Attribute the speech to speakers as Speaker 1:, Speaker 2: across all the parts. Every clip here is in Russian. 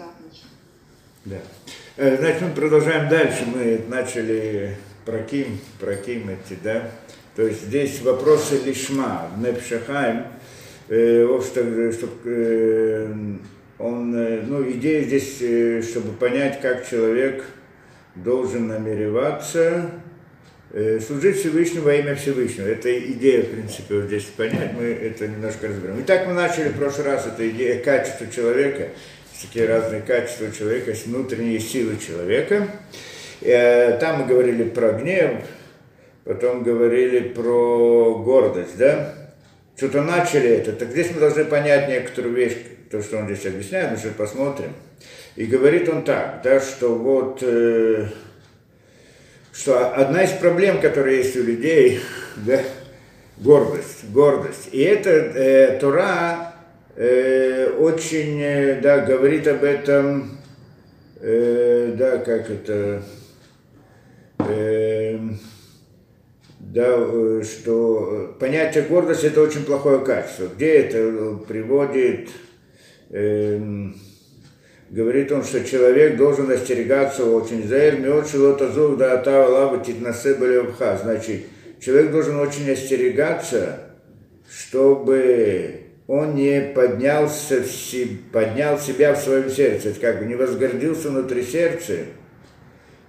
Speaker 1: все отлично.
Speaker 2: Да. Э, значит, мы продолжаем дальше. Мы начали про Ким, про Ким эти, да. То есть здесь вопросы лишма, Непшахайм, э, чтобы, э, он, э, ну, идея здесь, э, чтобы понять, как человек должен намереваться служить Всевышнему во имя Всевышнего. Это идея, в принципе, вот здесь понять, мы это немножко разберем. Итак, мы начали в прошлый раз, это идея качества человека, такие разные качества человека, есть внутренние силы человека. Там мы говорили про гнев, потом говорили про гордость, да? Что-то начали это. Так здесь мы должны понять некоторую вещь, то, что он здесь объясняет, мы сейчас посмотрим. И говорит он так, да, что вот, э, что одна из проблем, которые есть у людей, да, гордость, гордость. И это э, Тора э, очень, э, да, говорит об этом, э, да, как это, э, да, э, что понятие гордости это очень плохое качество. Где это приводит? Эм, говорит он, что человек должен остерегаться очень. Заэр, да атава лава титнасе Значит, человек должен очень остерегаться, чтобы он не поднялся, поднял себя в своем сердце, как бы не возгордился внутри сердца,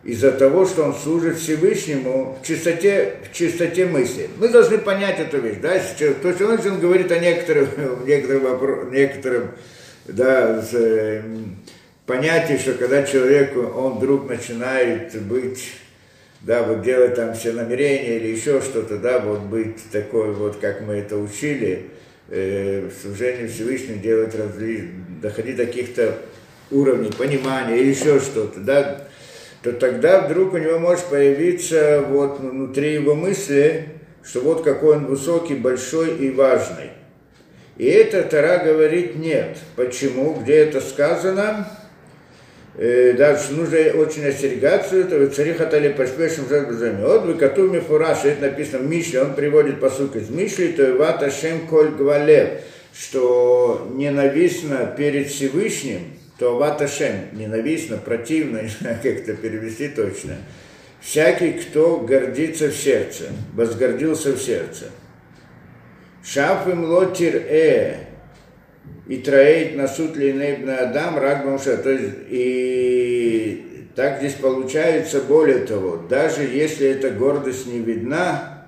Speaker 2: из-за того, что он служит Всевышнему в чистоте, в чистоте мысли. Мы должны понять эту вещь. Да? То есть он, он говорит о некоторых, некоторым, некоторым да, с, понятии, что когда человек, он вдруг начинает быть, да, вот делать там все намерения или еще что-то, да, вот быть такой вот, как мы это учили, э, в служении Всевышнему делать разли, доходить до каких-то уровней понимания или еще что-то, да, то тогда вдруг у него может появиться вот внутри его мысли, что вот какой он высокий, большой и важный. И это Тара говорит нет. Почему? Где это сказано? Э, дальше нужно очень остерегаться этого. Цариха тали пашпешим жадбазами. Вот вы коту мифураш, это написано в Мишле, он приводит посылку из Мишли, то и вата шем коль гвалев, что ненавистно перед Всевышним, то вата шем, ненавистно, противно, как это перевести точно. Всякий, кто гордится в сердце, возгордился в сердце. Шаф лотир э, и троит на суд линейбна адам рагбамша. То есть, и так здесь получается, более того, даже если эта гордость не видна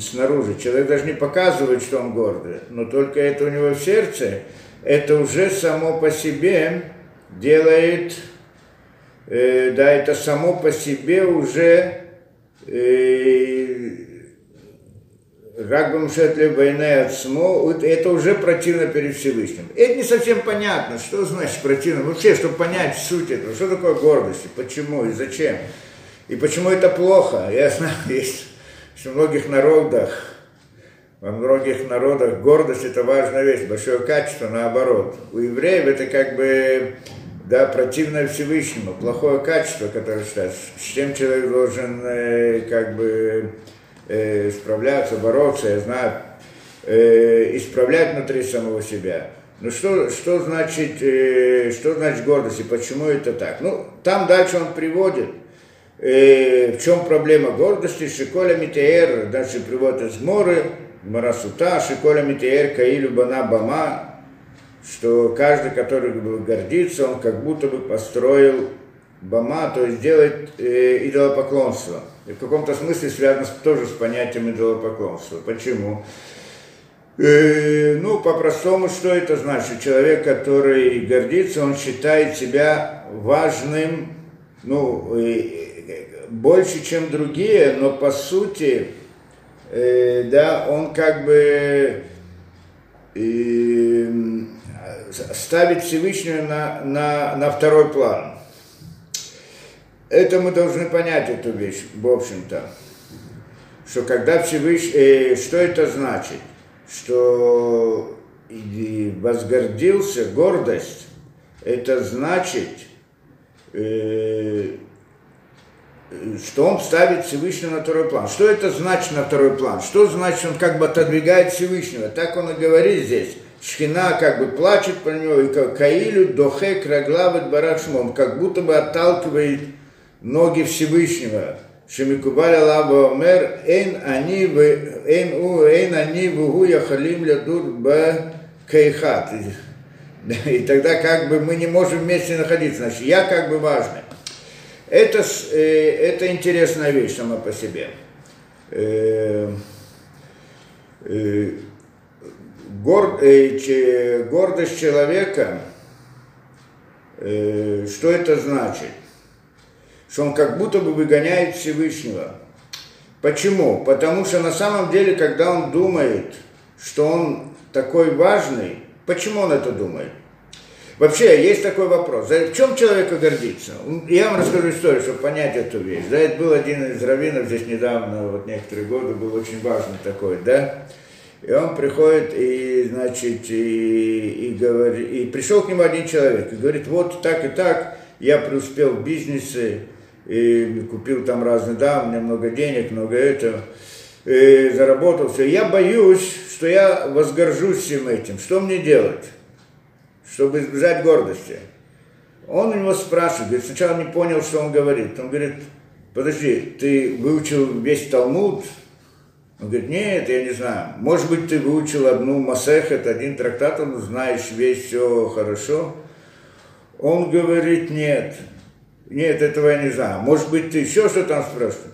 Speaker 2: снаружи, человек даже не показывает, что он гордый, но только это у него в сердце, это уже само по себе делает, э, да, это само по себе уже э, Рагбам Шетли Байне Ацмо, это уже противно перед Всевышним. Это не совсем понятно, что значит противно. Вообще, чтобы понять суть этого, что такое гордость, почему и зачем. И почему это плохо. Я знаю, есть что в многих народах, во многих народах гордость это важная вещь, большое качество, наоборот. У евреев это как бы да, противное Всевышнему, плохое качество, которое считается, с чем человек должен э, как бы э, справляться, бороться, я знаю, э, исправлять внутри самого себя. Ну что, что, значит, э, что значит гордость и почему это так? Ну, там дальше он приводит, э, в чем проблема гордости, Шиколя Митеер, дальше приводит из Моры, Марасута, Шиколя Митеер, Каилю Бана Бама, что каждый, который гордится, он как будто бы построил Бама, то есть делает э, идолопоклонство – и в каком-то смысле связано тоже с понятием идолопоклонства. Почему? Э, ну, по-простому, что это значит? Человек, который гордится, он считает себя важным, ну, э, больше, чем другие, но по сути, э, да, он как бы э, ставит Всевышнего на, на, на второй план это мы должны понять эту вещь, в общем-то, что когда Всевышний, э, что это значит? Что возгордился, гордость, это значит, э, что он ставит Всевышнего на второй план. Что это значит на второй план? Что значит, он как бы отодвигает Всевышнего? Так он и говорит здесь, Шхина как бы плачет по нему, и Каилю дохе краглавит барашмон, как будто бы отталкивает ноги Всевышнего. Шемикубаля лаба омер, эйн они в эйн у эйн они в угу яхалим лядур б кейхат. И тогда как бы мы не можем вместе находиться, значит, я как бы важный. Это, э, это интересная вещь сама по себе. Э, э, гор, гордость человека, что это значит? Что он как будто бы выгоняет Всевышнего. Почему? Потому что на самом деле, когда он думает, что он такой важный, почему он это думает? Вообще, есть такой вопрос. В чем человека гордится? Я вам расскажу историю, чтобы понять эту вещь. Да, это был один из раввинов здесь недавно, вот некоторые годы, был очень важный такой, да. И он приходит и, значит, и, и, говорит, и пришел к нему один человек и говорит, вот так и так, я преуспел в бизнесе, и купил там разные, да, у меня много денег, много этого, и заработал все. Я боюсь, что я возгоржусь всем этим. Что мне делать? чтобы избежать гордости. Он у него спрашивает, говорит, сначала не понял, что он говорит. Он говорит, подожди, ты выучил весь Талмуд? Он говорит, нет, я не знаю. Может быть, ты выучил одну Масехет, один трактат, он знаешь весь, все хорошо. Он говорит, нет, нет, этого я не знаю. Может быть, ты еще что там спрашиваешь?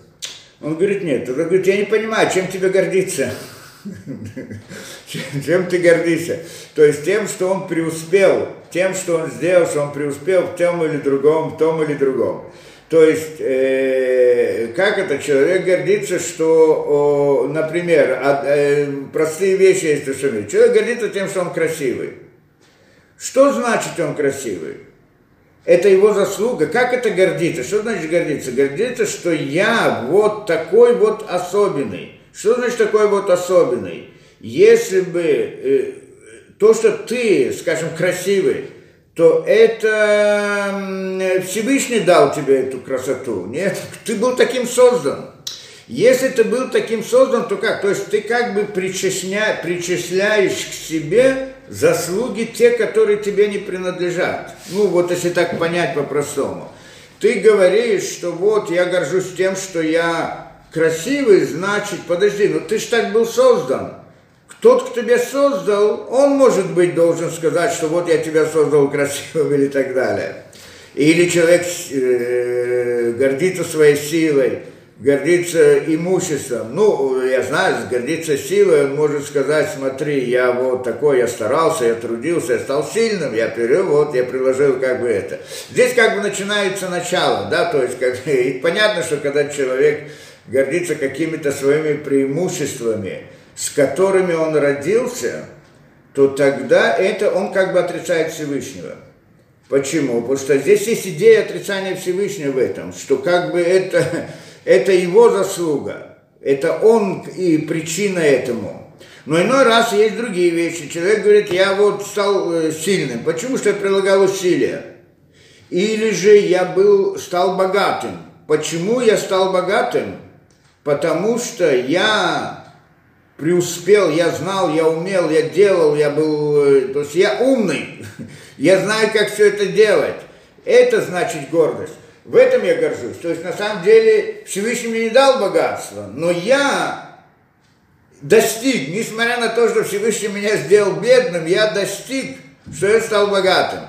Speaker 2: Он говорит, нет. Он говорит, я не понимаю, чем тебе гордиться? Чем ты гордишься? То есть тем, что он преуспел, тем, что он сделал, что он преуспел в том или другом, в том или другом. То есть, э, как это человек гордится, что, о, например, от, э, простые вещи есть Шами. Человек гордится тем, что он красивый. Что значит он красивый? Это его заслуга. Как это гордиться? Что значит гордиться? Гордиться, что я вот такой вот особенный. Что значит такой вот особенный? Если бы э, то, что ты, скажем, красивый, то это Всевышний дал тебе эту красоту. Нет, ты был таким создан. Если ты был таким создан, то как? То есть ты как бы причисля, причисляешь к себе заслуги те, которые тебе не принадлежат. Ну вот если так понять по-простому. Ты говоришь, что вот я горжусь тем, что я красивый, значит, подожди, ну ты ж так был создан. Тот, кто тебя создал, он, может быть, должен сказать, что вот я тебя создал красивым или так далее. Или человек э, гордится своей силой, гордится имуществом. Ну, я знаю, гордится силой, он может сказать, смотри, я вот такой, я старался, я трудился, я стал сильным, я перевел, вот, я приложил как бы это. Здесь как бы начинается начало, да, то есть, как, и понятно, что когда человек гордится какими-то своими преимуществами, с которыми он родился, то тогда это он как бы отрицает Всевышнего. Почему? Потому что здесь есть идея отрицания Всевышнего в этом, что как бы это, это его заслуга, это он и причина этому. Но иной раз есть другие вещи. Человек говорит, я вот стал э, сильным. Почему? Что я прилагал усилия. Или же я был, стал богатым. Почему я стал богатым? потому что я преуспел, я знал, я умел, я делал, я был, э, то есть я умный, я знаю, как все это делать. Это значит гордость. В этом я горжусь. То есть на самом деле Всевышний мне не дал богатства, но я достиг, несмотря на то, что Всевышний меня сделал бедным, я достиг, что я стал богатым.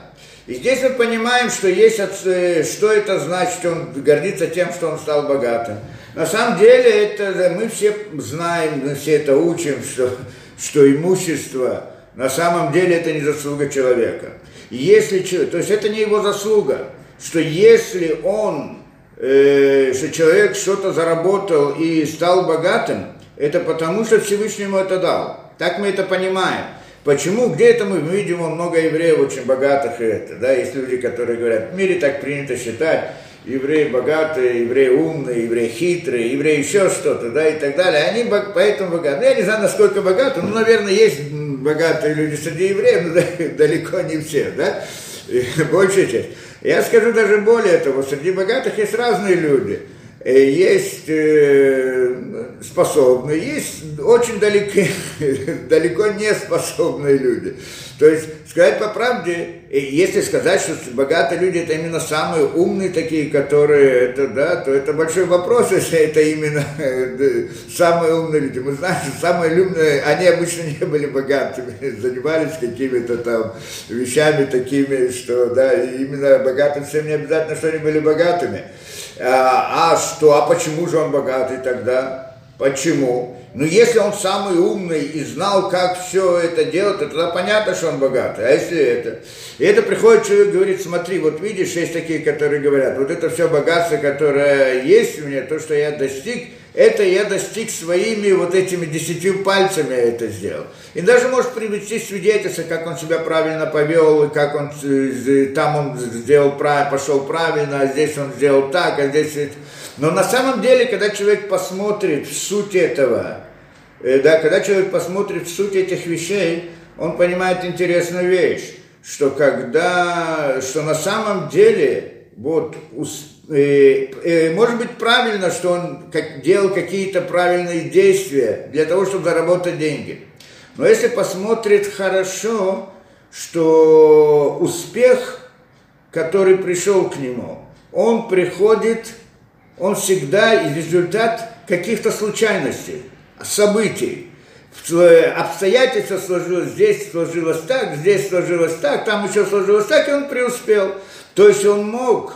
Speaker 2: И здесь мы понимаем, что есть, э, что это значит, он гордится тем, что он стал богатым. На самом деле это мы все знаем, мы все это учим, что, что имущество на самом деле это не заслуга человека. если, то есть это не его заслуга, что если он, э, что человек что-то заработал и стал богатым, это потому, что Всевышний ему это дал. Так мы это понимаем. Почему? Где это мы видим много евреев очень богатых и это, да, есть люди, которые говорят, в мире так принято считать, евреи богатые, евреи умные, евреи хитрые, евреи еще что-то, да, и так далее. Они поэтому богаты. Я не знаю, насколько богаты, но, наверное, есть богатые люди среди евреев, но далеко не все, да, большая часть. Я скажу даже более того, среди богатых есть разные люди. Есть способные, есть очень далеко, далеко не способные люди. То есть, сказать по правде, если сказать, что богатые люди это именно самые умные такие, которые это, да, то это большой вопрос, если это именно самые умные люди. Мы знаем, что самые умные, они обычно не были богатыми, занимались какими-то там вещами такими, что, да, именно богатым всем не обязательно, что они были богатыми. А, а что, а почему же он богатый тогда? Почему? Ну, если он самый умный и знал, как все это делать, то тогда понятно, что он богатый. А если это? И это приходит человек и говорит, смотри, вот видишь, есть такие, которые говорят, вот это все богатство, которое есть у меня, то, что я достиг, это я достиг своими вот этими десятью пальцами я это сделал. И даже может привести свидетельство, как он себя правильно повел, и как он там он сделал правильно, пошел правильно, а здесь он сделал так, а здесь но на самом деле, когда человек посмотрит в суть этого, э, да, когда человек посмотрит в суть этих вещей, он понимает интересную вещь, что когда, что на самом деле, вот, э, э, может быть правильно, что он делал какие-то правильные действия для того, чтобы заработать деньги. Но если посмотрит хорошо, что успех, который пришел к нему, он приходит он всегда результат каких-то случайностей, событий. Обстоятельства сложилось, здесь сложилось так, здесь сложилось так, там еще сложилось так, и он преуспел. То есть он мог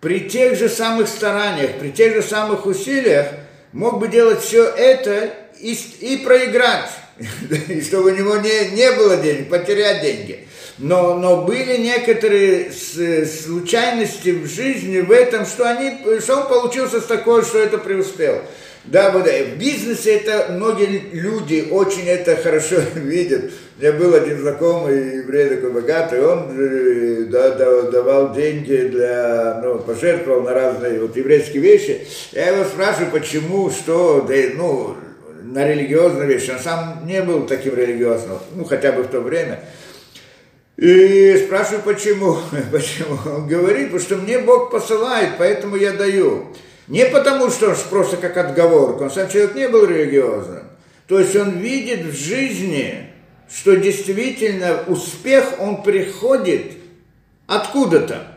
Speaker 2: при тех же самых стараниях, при тех же самых усилиях, мог бы делать все это и, и проиграть, и чтобы у него не, не было денег, потерять деньги но, но были некоторые случайности в жизни в этом, что, они, что он получился с такой, что это преуспел. Да, вот, в бизнесе это многие люди очень это хорошо видят. Меня был один знакомый еврей такой богатый, он э, да, да, давал деньги для, ну, пожертвовал на разные вот еврейские вещи. Я его спрашиваю, почему, что, да, ну, на религиозные вещи. Он сам не был таким религиозным, ну, хотя бы в то время. И спрашиваю, почему? Почему? Он говорит, потому что мне Бог посылает, поэтому я даю. Не потому, что просто как отговорка, он сам человек не был религиозным. То есть он видит в жизни, что действительно успех, он приходит откуда-то.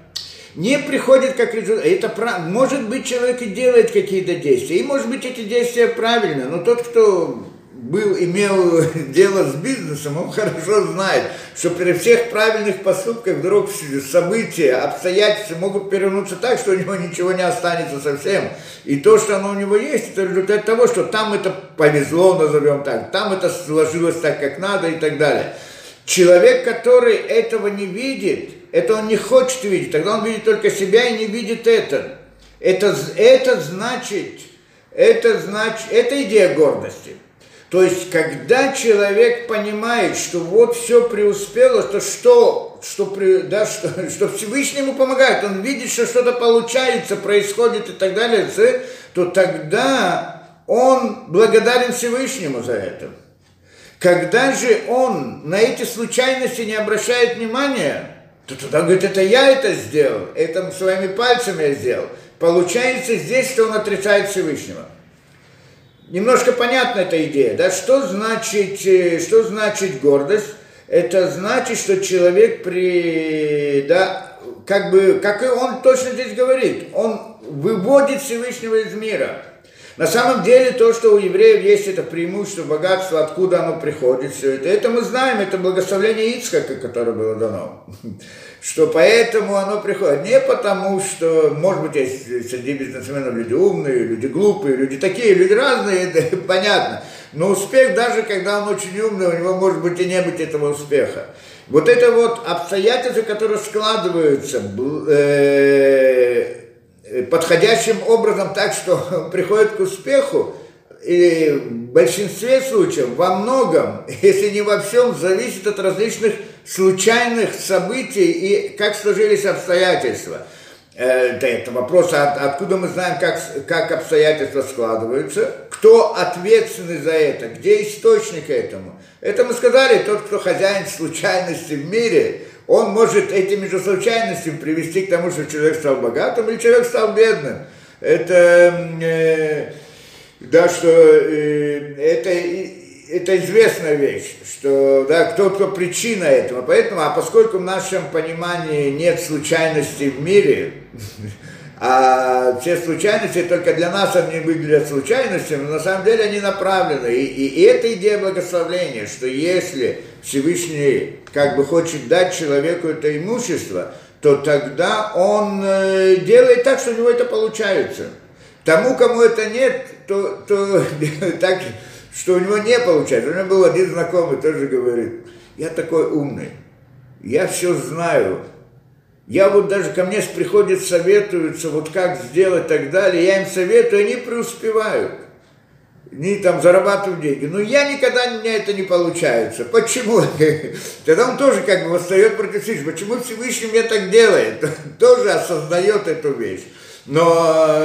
Speaker 2: Не приходит как результат. Это может быть человек и делает какие-то действия. И может быть эти действия правильно, но тот, кто был, имел дело с бизнесом, он хорошо знает, что при всех правильных поступках вдруг события, обстоятельства могут перевернуться так, что у него ничего не останется совсем. И то, что оно у него есть, это результат того, что там это повезло, назовем так, там это сложилось так, как надо и так далее. Человек, который этого не видит, это он не хочет видеть, тогда он видит только себя и не видит это. Это, это значит, это значит, это идея гордости. То есть, когда человек понимает, что вот все преуспело, то что, что, да, что, что Всевышний ему помогает, он видит, что что-то получается, происходит и так далее, то тогда он благодарен Всевышнему за это. Когда же он на эти случайности не обращает внимания, то тогда говорит, это я это сделал, это своими пальцами я сделал. Получается здесь, что он отрицает Всевышнего немножко понятна эта идея, да, что значит, э, что значит гордость? Это значит, что человек при, да, как бы, как и он точно здесь говорит, он выводит Всевышнего из мира. На самом деле то, что у евреев есть это преимущество, богатство, откуда оно приходит, все это, это мы знаем, это благословение Ицхака, которое было дано что поэтому оно приходит. Не потому, что, может быть, есть среди бизнесменов люди умные, люди глупые, люди такие, люди разные, это понятно. Но успех, даже когда он очень умный, у него может быть и не быть этого успеха. Вот это вот обстоятельства, которые складываются э, подходящим образом так, что приходит к успеху, и в большинстве случаев, во многом, если не во всем, зависит от различных случайных событий и как сложились обстоятельства. Это, это вопрос, откуда мы знаем, как, как обстоятельства складываются, кто ответственный за это, где источник этому. Это мы сказали, тот, кто хозяин случайности в мире, он может этими же случайностями привести к тому, что человек стал богатым или человек стал бедным. Это, э, да, что э, это, это известная вещь, что да, кто кто причина этого. Поэтому, а поскольку в нашем понимании нет случайностей в мире, а все случайности только для нас они выглядят случайностями, но на самом деле они направлены. И, и, и это идея благословления, что если Всевышний как бы хочет дать человеку это имущество, то тогда он э, делает так, что у него это получается. Тому, кому это нет, то, то так, что у него не получается. У меня был один знакомый, тоже говорит, я такой умный, я все знаю, я вот даже ко мне приходят, советуются, вот как сделать и так далее, я им советую, они преуспевают. Они там зарабатывают деньги. Но я никогда, у это не получается. Почему? Тогда он тоже как бы восстает против Всевышнего. Почему Всевышний мне так делает? тоже осознает эту вещь. Но,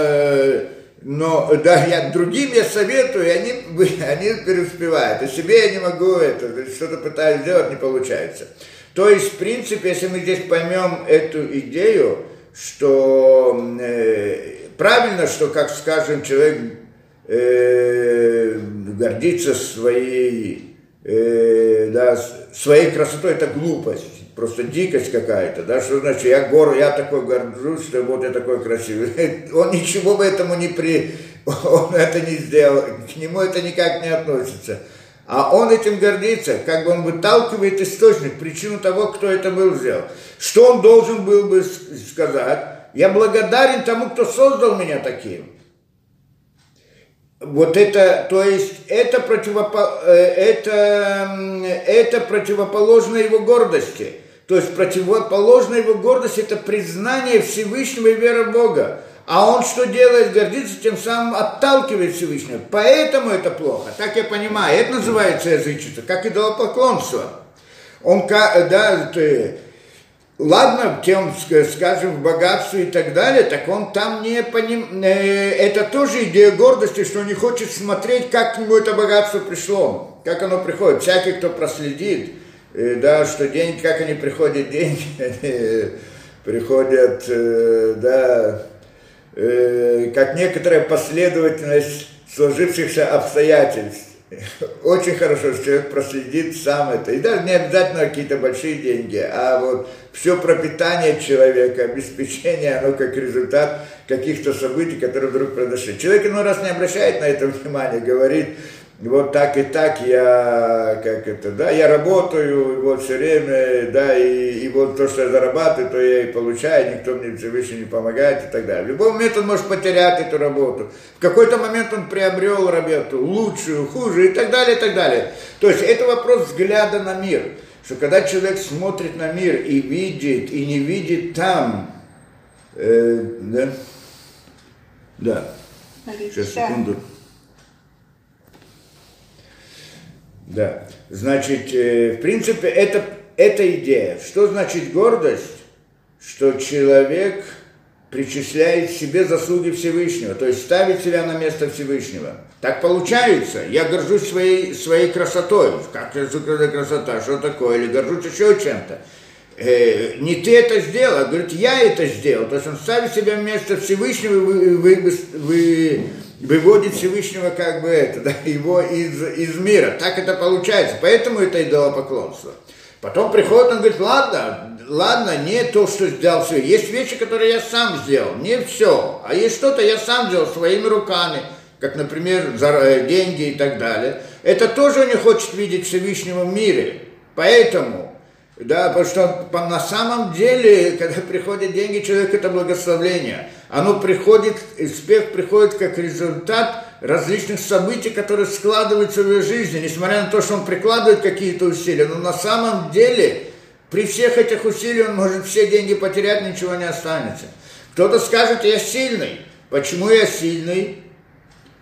Speaker 2: но да, я другим я советую, и они, они преуспевают. И себе я не могу это, что-то пытаюсь сделать, не получается. То есть, в принципе, если мы здесь поймем эту идею, что э, правильно, что, как скажем, человек э, гордится своей, э, да, своей красотой, это глупость, просто дикость какая-то, да, что значит, я гор, я такой горжусь, что вот я такой красивый. Он ничего бы этому не при, он это не сделал, к нему это никак не относится. А он этим гордится, как бы он выталкивает источник, причину того, кто это был сделал. Что он должен был бы сказать? Я благодарен тому, кто создал меня таким. Вот это, то есть это, противопо, э, это, это противоположно его гордости. То есть противоположно его гордости это признание Всевышнего и вера в Бога. А он что делает? Гордится, тем самым отталкивает Всевышнего. Поэтому это плохо. Так я понимаю. Это называется язычество, как идолопоклонство. Он, да, ты, ладно, тем, скажем, в богатстве и так далее, так он там не поним... Э, это тоже идея гордости, что он не хочет смотреть, как к нему это богатство пришло, как оно приходит. Всякий, кто проследит, э, да, что деньги, как они приходят, деньги, приходят, э, да, э, как некоторая последовательность сложившихся обстоятельств. Очень хорошо, что человек проследит сам это. И даже не обязательно какие-то большие деньги, а вот все пропитание человека, обеспечение, оно как результат каких-то событий, которые вдруг произошли. Человек иной раз не обращает на это внимания, говорит, вот так и так я, как это, да, я работаю, вот все время, да, и, и вот то, что я зарабатываю, то я и получаю, никто мне Всевышний не помогает и так далее. В любой момент он может потерять эту работу. В какой-то момент он приобрел работу лучшую, хуже и так далее, и так далее. То есть это вопрос взгляда на мир, что когда человек смотрит на мир и видит, и не видит там, э, да, да, сейчас секунду. Да. Значит, э, в принципе, это, это идея. Что значит гордость? Что человек причисляет себе заслуги Всевышнего, то есть ставит себя на место Всевышнего. Так получается. Я горжусь своей, своей красотой. Как это красота? Что такое? Или горжусь еще чем-то. Э, не ты это сделал, а говорит, я это сделал. То есть он ставит себя в место Всевышнего, вы, вы, вы, вы выводит Всевышнего как бы это, да, его из, из мира. Так это получается. Поэтому это идолопоклонство. Потом приходит, он говорит, ладно, ладно, не то, что сделал все. Есть вещи, которые я сам сделал, не все. А есть что-то я сам сделал своими руками, как, например, э, деньги и так далее. Это тоже он не хочет видеть Всевышнего в мире. Поэтому да, потому что на самом деле, когда приходят деньги, человек это благословление. Оно приходит, успех приходит как результат различных событий, которые складываются в его жизни, несмотря на то, что он прикладывает какие-то усилия. Но на самом деле, при всех этих усилиях он может все деньги потерять, ничего не останется. Кто-то скажет, я сильный. Почему я сильный?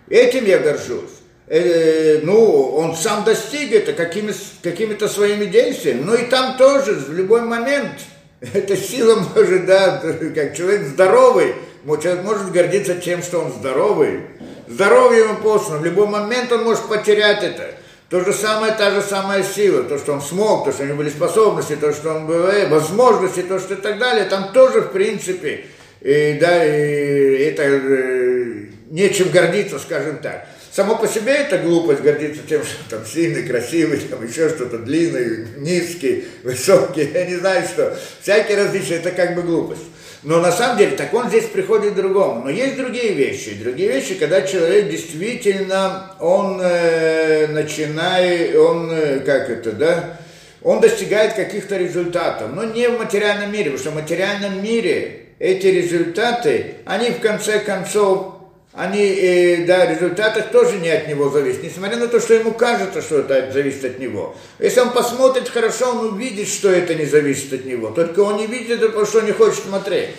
Speaker 2: Этим я горжусь э, ну, он сам достиг это какими, какими-то своими действиями. Но и там тоже, в любой момент, эта сила может, да, как человек здоровый, человек может гордиться тем, что он здоровый. Здоровье ему послано, в любой момент он может потерять это. То же самое, та же самая сила, то, что он смог, то, что у него были способности, то, что он был, э, возможности, то, что и так далее, там тоже, в принципе, и, да, и это э, нечем гордиться, скажем так. Само по себе это глупость гордиться тем, что там сильный, красивый, там еще что-то длинный, низкий, высокий, я не знаю что. Всякие различия, это как бы глупость. Но на самом деле, так он здесь приходит к другому. Но есть другие вещи. Другие вещи, когда человек действительно, он э, начинает, он, э, как это, да, он достигает каких-то результатов. Но не в материальном мире, потому что в материальном мире эти результаты, они в конце концов они, э, да, результаты тоже не от него зависят, несмотря на то, что ему кажется, что это зависит от него. Если он посмотрит хорошо, он увидит, что это не зависит от него. Только он не видит это, потому что не хочет смотреть.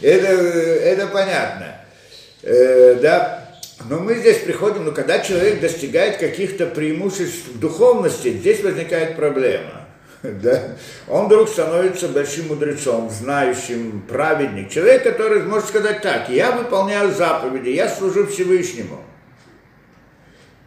Speaker 2: Это, это понятно. Э, да. Но мы здесь приходим, ну, когда человек достигает каких-то преимуществ в духовности, здесь возникает проблема да, он вдруг становится большим мудрецом, знающим, праведник. Человек, который может сказать так, я выполняю заповеди, я служу Всевышнему.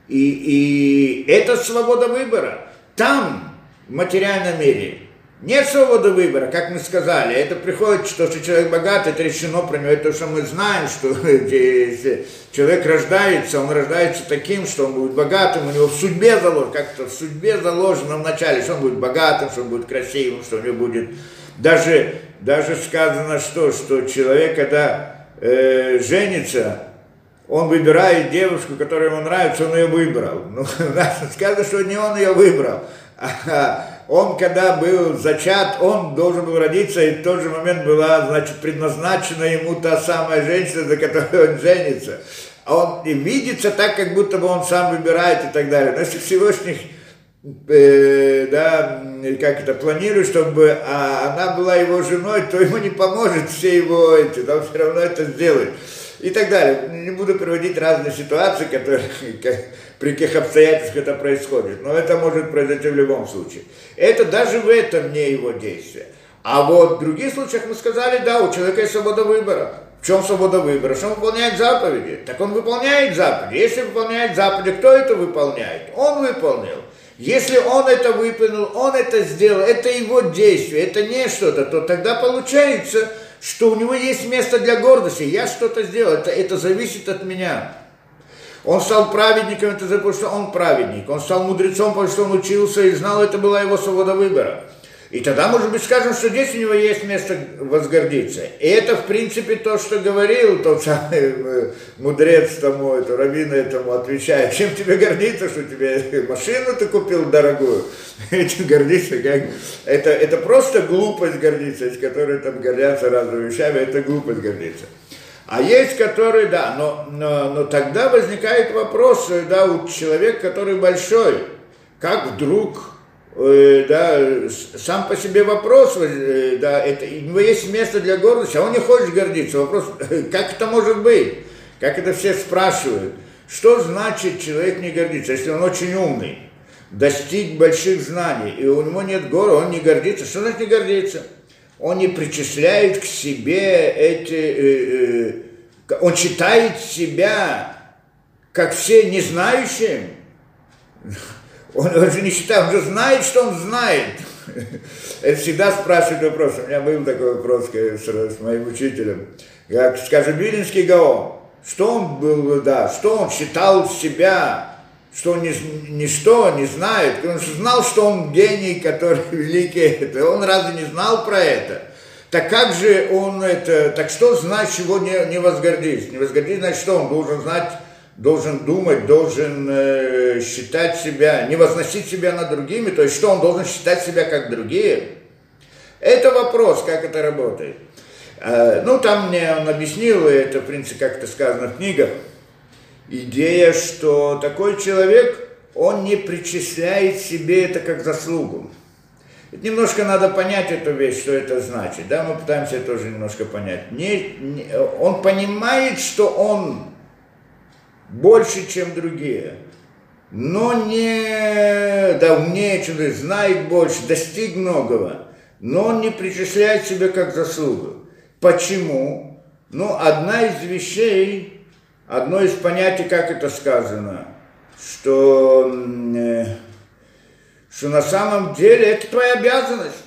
Speaker 2: И, и это свобода выбора. Там, в материальном мире, нет свободы выбора, как мы сказали. Это приходит, что, что человек богат, это решено про него. Это то, что мы знаем, что если человек рождается, он рождается таким, что он будет богатым, у него в судьбе заложено, как-то в судьбе заложено вначале, что он будет богатым, что он будет красивым, что у него будет... Даже, даже сказано, что, что человек, когда э, женится, он выбирает девушку, которая ему нравится, он ее выбрал. Ну, сказано, что не он ее выбрал, а он, когда был зачат, он должен был родиться, и в тот же момент была, значит, предназначена ему та самая женщина, за которую он женится. А он и видится так, как будто бы он сам выбирает и так далее. Но если Всевышний, э, да, как это, планирует, чтобы а она была его женой, то ему не поможет все его эти, но все равно это сделает. И так далее. Не буду приводить разные ситуации, которые при каких обстоятельствах это происходит. Но это может произойти в любом случае. Это даже в этом не его действие. А вот в других случаях мы сказали, да, у человека есть свобода выбора. В чем свобода выбора? Что он выполняет заповеди? Так он выполняет заповеди. Если выполняет заповеди, кто это выполняет? Он выполнил. Если он это выполнил, он это сделал, это его действие, это не что-то, то тогда получается, что у него есть место для гордости. Я что-то сделал, это, это зависит от меня. Он стал праведником, это потому что он праведник. Он стал мудрецом, потому что он учился и знал, это была его свобода выбора. И тогда, может быть, скажем, что здесь у него есть место возгордиться. И это, в принципе, то, что говорил тот самый э, мудрец тому, это, раввин этому отвечает. Чем тебе гордиться, что тебе машину ты купил дорогую? Этим гордиться, как... Это, это просто глупость гордиться, с которой там гордятся разными вещами, это глупость гордиться. А есть, которые, да, но, но, но тогда возникает вопрос, да, у человека, который большой, как вдруг, э, да, сам по себе вопрос, э, да, это, у него есть место для гордости, а он не хочет гордиться. Вопрос, как это может быть? Как это все спрашивают? Что значит человек не гордится, если он очень умный, достиг больших знаний, и у него нет горы, он не гордится. Что значит не гордится? Он не причисляет к себе эти, э, э, он считает себя, как все незнающим. Он, он же не считает, он же знает, что он знает. Это всегда спрашивают вопрос. У меня был такой вопрос с, с моим учителем. Как, скажем, Вилинский Гаон, что он был, да, что он считал себя что он ни, ничто не знает, он знал, что он гений, который великий, это, он разве не знал про это? Так как же он это, так что значит его не, не возгордись? Не возгордись, значит, что он должен знать, должен думать, должен э, считать себя, не возносить себя над другими, то есть что он должен считать себя как другие? Это вопрос, как это работает. Э, ну, там мне он объяснил, это, в принципе, как это сказано в книгах, идея, что такой человек, он не причисляет себе это как заслугу. Немножко надо понять эту вещь, что это значит. Да, мы пытаемся тоже немножко понять. Не, не, он понимает, что он больше, чем другие, но не да, умнее, чем другие, знает больше, достиг многого, но он не причисляет себе как заслугу. Почему? Ну, одна из вещей, одно из понятий, как это сказано, что, э, что на самом деле это твоя обязанность.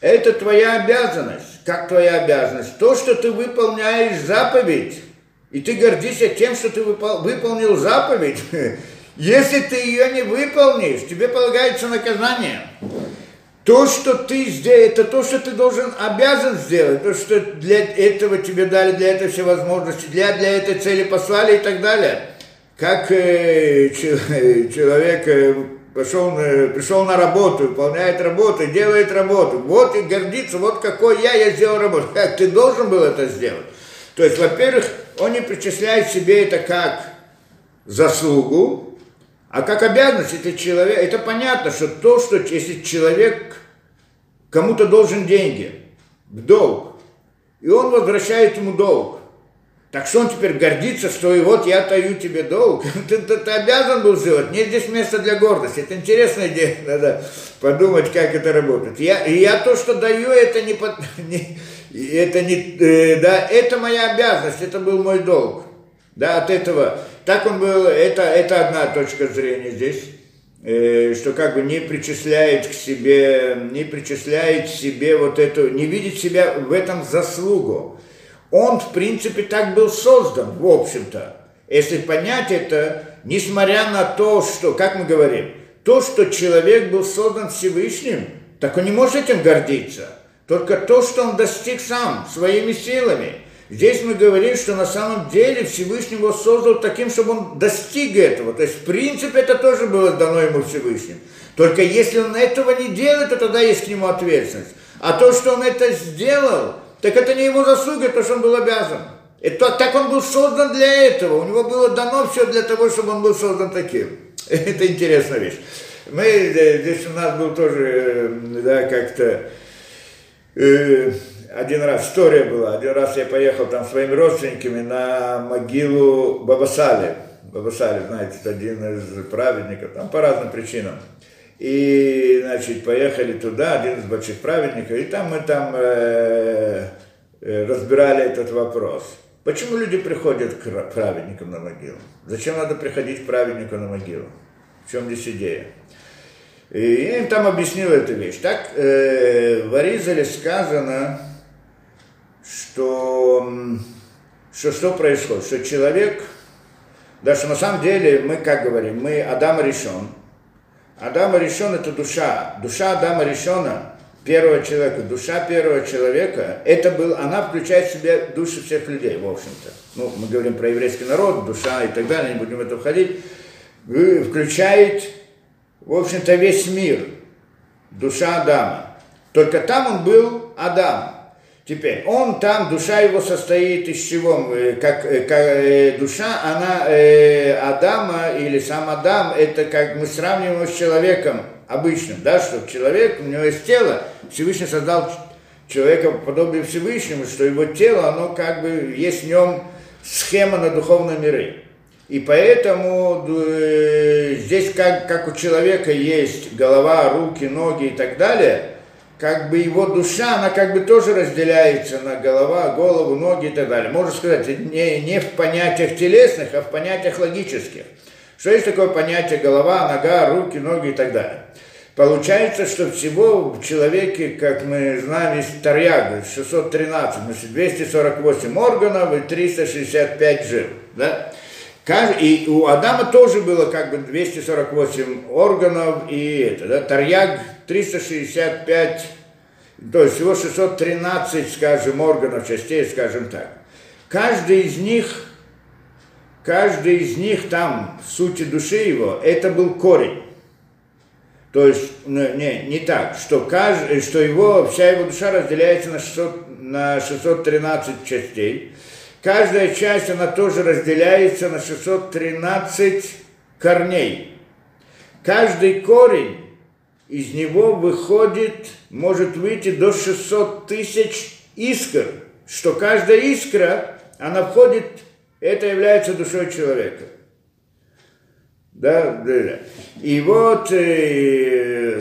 Speaker 2: Это твоя обязанность. Как твоя обязанность? То, что ты выполняешь заповедь, и ты гордишься тем, что ты выполнил заповедь. Если ты ее не выполнишь, тебе полагается наказание. То, что ты здесь, это то, что ты должен, обязан сделать, то, что для этого тебе дали, для этого все возможности, для, для этой цели послали и так далее. Как э, человек э, пошел, пришел на работу, выполняет работу, делает работу, вот и гордится, вот какой я, я сделал работу. Как ты должен был это сделать? То есть, во-первых, он не причисляет себе это как заслугу, а как обязанность, если человек, это понятно, что то, что если человек кому-то должен деньги в долг, и он возвращает ему долг, так что он теперь гордится, что и вот я даю тебе долг. ты, ты, ты обязан был сделать. Нет здесь места для гордости. Это интересная идея. Надо подумать, как это работает. Я, я то, что даю, это не, не, это не, э, да, это моя обязанность, это был мой долг. Да, от этого так он был, это, это одна точка зрения здесь, э, что как бы не причисляет к себе, не причисляет себе вот эту, не видит себя в этом заслугу. Он, в принципе, так был создан, в общем-то. Если понять это, несмотря на то, что, как мы говорим, то, что человек был создан Всевышним, так он не может этим гордиться. Только то, что он достиг сам, своими силами – Здесь мы говорим, что на самом деле Всевышний его создал таким, чтобы он достиг этого. То есть, в принципе, это тоже было дано ему Всевышним. Только если он этого не делает, то тогда есть к нему ответственность. А то, что он это сделал, так это не его заслуга, то, что он был обязан. Это, так он был создан для этого. У него было дано все для того, чтобы он был создан таким. Это интересная вещь. Мы, э, здесь у нас был тоже, э, да, как-то... Э, один раз история была, один раз я поехал там своими родственниками на могилу Бабасали. Бабасали, знаете, один из праведников, там по разным причинам. И, значит, поехали туда, один из больших праведников, и там мы там э, э, разбирали этот вопрос. Почему люди приходят к праведникам на могилу? Зачем надо приходить к праведнику на могилу? В чем здесь идея? И я им там объяснил эту вещь. Так э, в Аризале сказано, что, что что происходит, что человек, да, что на самом деле мы, как говорим, мы Адама решен. Адама решен это душа. Душа Адама решена, первого человека, душа первого человека, это был, она включает в себя души всех людей, в общем-то. Ну, мы говорим про еврейский народ, душа и так далее, не будем в это входить. Включает, в общем-то, весь мир, душа Адама. Только там он был Адам, Теперь, он там, душа его состоит из чего? Э, как, э, как э, душа, она э, Адама или сам Адам, это как мы сравниваем с человеком обычным, да, что человек, у него есть тело, Всевышний создал человека подобие Всевышнему, что его тело, оно как бы, есть в нем схема на духовном мире. И поэтому э, здесь как, как у человека есть голова, руки, ноги и так далее – как бы его душа, она как бы тоже разделяется на голова, голову, ноги и так далее. Можно сказать, не, не в понятиях телесных, а в понятиях логических. Что есть такое понятие голова, нога, руки, ноги и так далее. Получается, что всего в человеке, как мы знаем, есть тарьяга, 613, значит, 248 органов и 365 жил. Да? И у Адама тоже было как бы 248 органов, и это, да, Тарьяг 365, то есть всего 613, скажем, органов, частей, скажем так. Каждый из них, каждый из них там, в сути души его, это был корень. То есть, ну, не, не так, что, каждый, что его, вся его душа разделяется на, 600, на 613 частей. Каждая часть, она тоже разделяется на 613 корней. Каждый корень из него выходит, может выйти до 600 тысяч искр, что каждая искра, она входит, это является душой человека. Да, да, да. И вот э,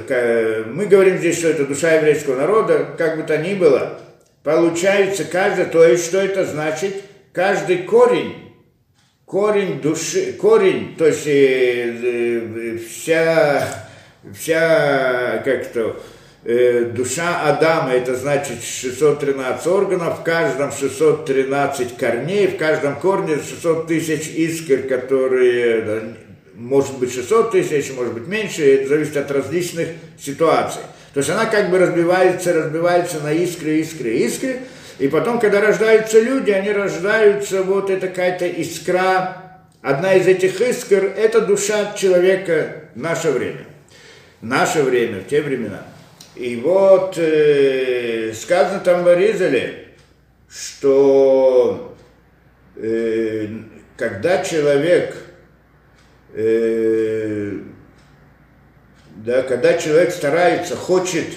Speaker 2: мы говорим здесь, что это душа еврейского народа, как бы то ни было, получается каждый, то есть что это значит? Каждый корень, корень души, корень, то есть э, э, вся вся, как то, э, душа Адама, это значит 613 органов, в каждом 613 корней, в каждом корне 600 тысяч искр, которые, может быть 600 тысяч, может быть меньше, это зависит от различных ситуаций. То есть она как бы разбивается, разбивается на искры, искры, искры, и потом, когда рождаются люди, они рождаются, вот это какая-то искра, одна из этих искр, это душа человека в наше время. Наше время, в те времена. И вот э, сказано там в Аризале, что э, когда человек, э, да, когда человек старается, хочет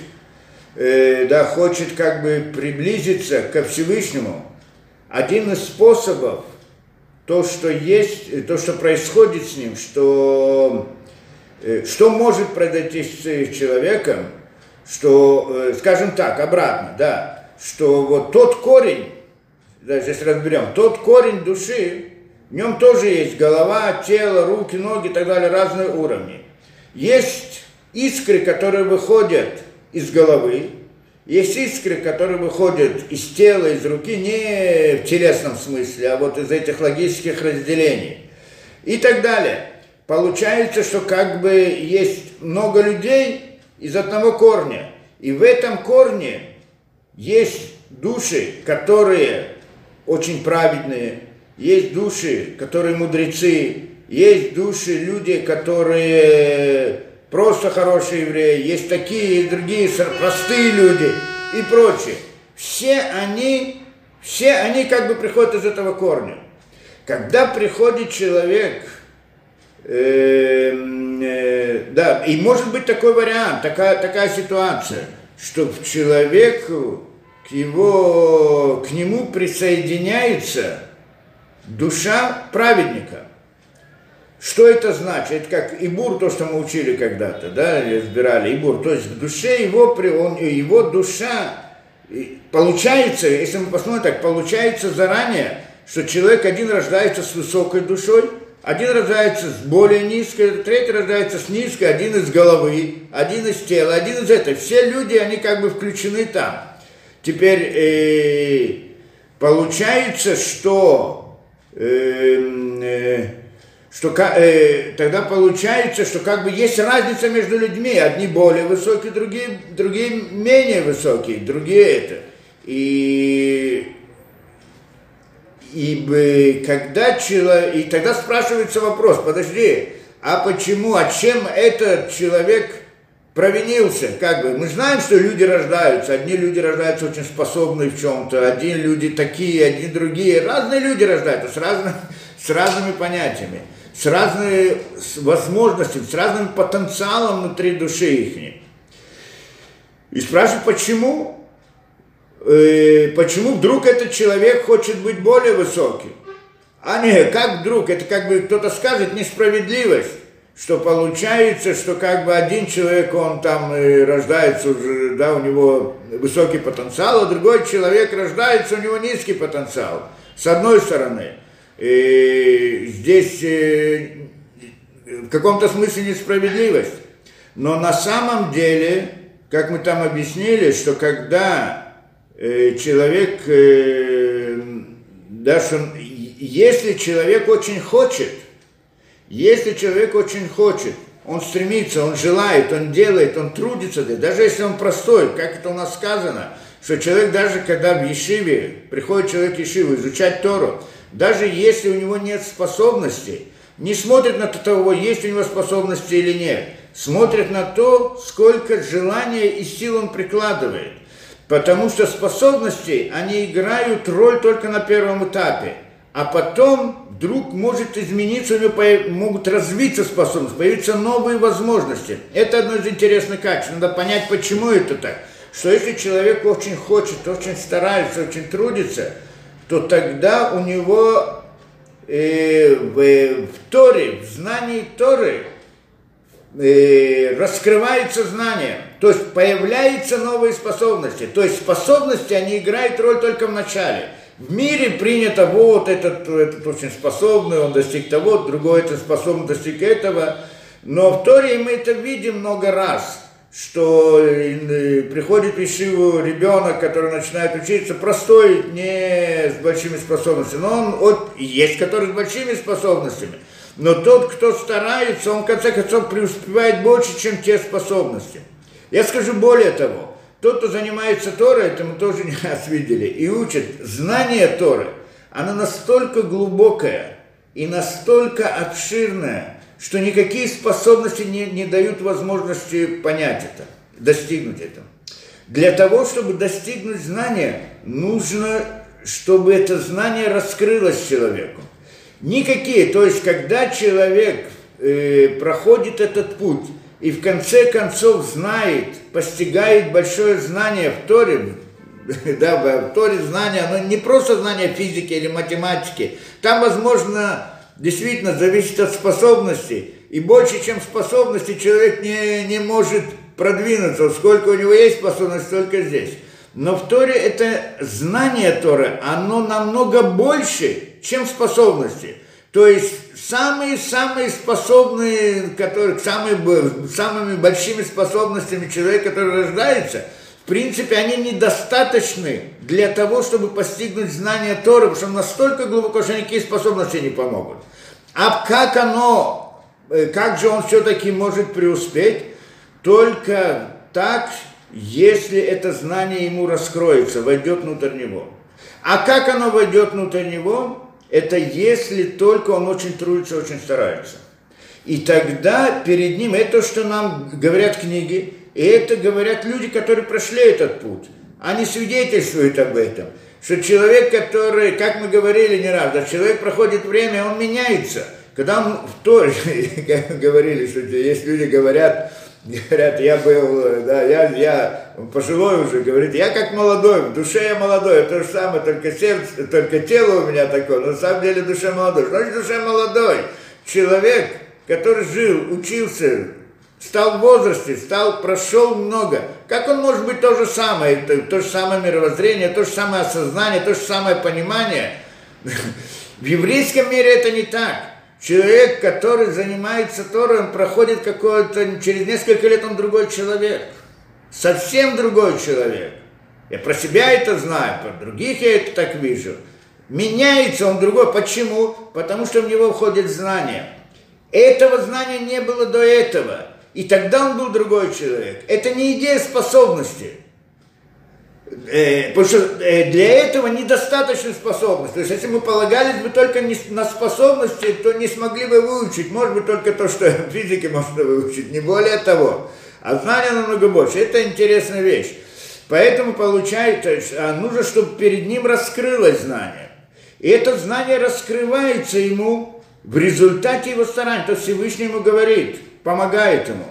Speaker 2: э, да, хочет как бы приблизиться ко Всевышнему, один из способов, то, что есть, то, что происходит с ним, что, что может произойти с человеком, что, э, скажем так, обратно, да, что вот тот корень, да, здесь разберем, тот корень души, в нем тоже есть голова, тело, руки, ноги и так далее, разные уровни. Есть искры, которые выходят из головы. Есть искры, которые выходят из тела, из руки, не в телесном смысле, а вот из этих логических разделений. И так далее. Получается, что как бы есть много людей из одного корня. И в этом корне есть души, которые очень праведные, есть души, которые мудрецы, есть души, люди, которые просто хорошие евреи, есть такие и другие простые люди и прочее. Все они, все они как бы приходят из этого корня. Когда приходит человек, э, э, да, и может быть такой вариант, такая, такая ситуация, что к человеку, к, его, к нему присоединяется душа праведника – что это значит? Это как Ибур, то, что мы учили когда-то, да, разбирали Ибур. То есть в душе его, он, его душа, получается, если мы посмотрим так, получается заранее, что человек один рождается с высокой душой, один рождается с более низкой, третий рождается с низкой, один из головы, один из тела, один из этого. Все люди, они как бы включены там. Теперь э, получается, что э, э, что э, тогда получается, что как бы есть разница между людьми. Одни более высокие, другие, другие менее высокие, другие это. И, и когда человек, и тогда спрашивается вопрос, подожди, а почему, а чем этот человек провинился, как бы, мы знаем, что люди рождаются, одни люди рождаются очень способные в чем-то, одни люди такие, одни другие, разные люди рождаются с, разным, с разными понятиями с разными возможностями, с разным потенциалом внутри души их. И спрашивают, почему? Э, почему вдруг этот человек хочет быть более высоким? А не, как вдруг? Это как бы кто-то скажет несправедливость, что получается, что как бы один человек, он там э, рождается уже, да, у него высокий потенциал, а другой человек рождается, у него низкий потенциал. С одной стороны – э, здесь э, в каком-то смысле несправедливость. Но на самом деле, как мы там объяснили, что когда человек, э, даже если человек очень хочет, если человек очень хочет, он стремится, он желает, он делает, он трудится, даже если он простой, как это у нас сказано, что человек даже когда в Ешиве, приходит человек в Ешиву изучать Тору, даже если у него нет способностей, не смотрит на того, есть у него способности или нет, смотрит на то, сколько желания и сил он прикладывает. Потому что способности, они играют роль только на первом этапе. А потом вдруг может измениться, у него могут развиться способности, появиться новые возможности. Это одно из интересных качеств. Надо понять, почему это так. Что если человек очень хочет, очень старается, очень трудится – то тогда у него э, в, в Торе, в знании Торы раскрывается знание, то есть появляются новые способности. То есть способности, они играют роль только в начале. В мире принято, вот этот, этот очень способный, он достиг того, другой это способный достиг этого. Но в Торе мы это видим много раз, что э, приходит в Ишиву ребенок, который начинает учиться, простой, не с большими способностями, но он от, есть который с большими способностями, но тот, кто старается, он в конце концов преуспевает больше, чем те способности. Я скажу более того, тот, кто занимается Торой, это мы тоже не раз видели, и учит знание Торы, оно настолько глубокое и настолько обширное, что никакие способности не, не дают возможности понять это, достигнуть этого. Для того, чтобы достигнуть знания, нужно, чтобы это знание раскрылось человеку. Никакие, то есть, когда человек э, проходит этот путь и в конце концов знает, постигает большое знание в Торе, да, в Торе знание, оно не просто знание физики или математики, там, возможно, действительно зависит от способностей. И больше, чем способности, человек не, не может продвинуться. Сколько у него есть способностей, столько здесь. Но в Торе это знание Торы, оно намного больше, чем способности. То есть самые-самые способные, которые, самые, самыми большими способностями человека, который рождается, в принципе, они недостаточны для того, чтобы постигнуть знание Торы, потому что настолько глубоко, что никакие способности не помогут. А как оно, э, как же он все-таки может преуспеть? Только так, если это знание ему раскроется, войдет внутрь него. А как оно войдет внутрь него? Это если только он очень трудится, очень старается. И тогда перед ним, это что нам говорят книги, и это говорят люди, которые прошли этот путь. Они свидетельствуют об этом. Что человек, который, как мы говорили не раз, да, человек проходит время, он меняется. Когда он в Торе, как говорили, что есть люди говорят, говорят, я был, да, я, я пожилой уже, говорит, я как молодой, в душе я молодой, то же самое, только сердце, только тело у меня такое, но на самом деле душа молодой. Что значит душа молодой? Человек, который жил, учился, стал в возрасте, стал, прошел много. Как он может быть то же самое? Это, то же самое мировоззрение, то же самое осознание, то же самое понимание. В еврейском мире это не так. Человек, который занимается Торой, он проходит какое-то, через несколько лет он другой человек. Совсем другой человек. Я про себя это знаю, про других я это так вижу. Меняется он другой. Почему? Потому что в него входит знание. Этого знания не было до этого. И тогда он был другой человек. Это не идея способности. Э, потому что э, для этого недостаточно способности. То есть, если мы полагались бы только на способности, то не смогли бы выучить. Может быть, только то, что в физике можно выучить, не более того. А знания намного больше. Это интересная вещь. Поэтому получается, а нужно, чтобы перед ним раскрылось знание. И это знание раскрывается ему в результате его старания. То Всевышний ему говорит – помогает ему.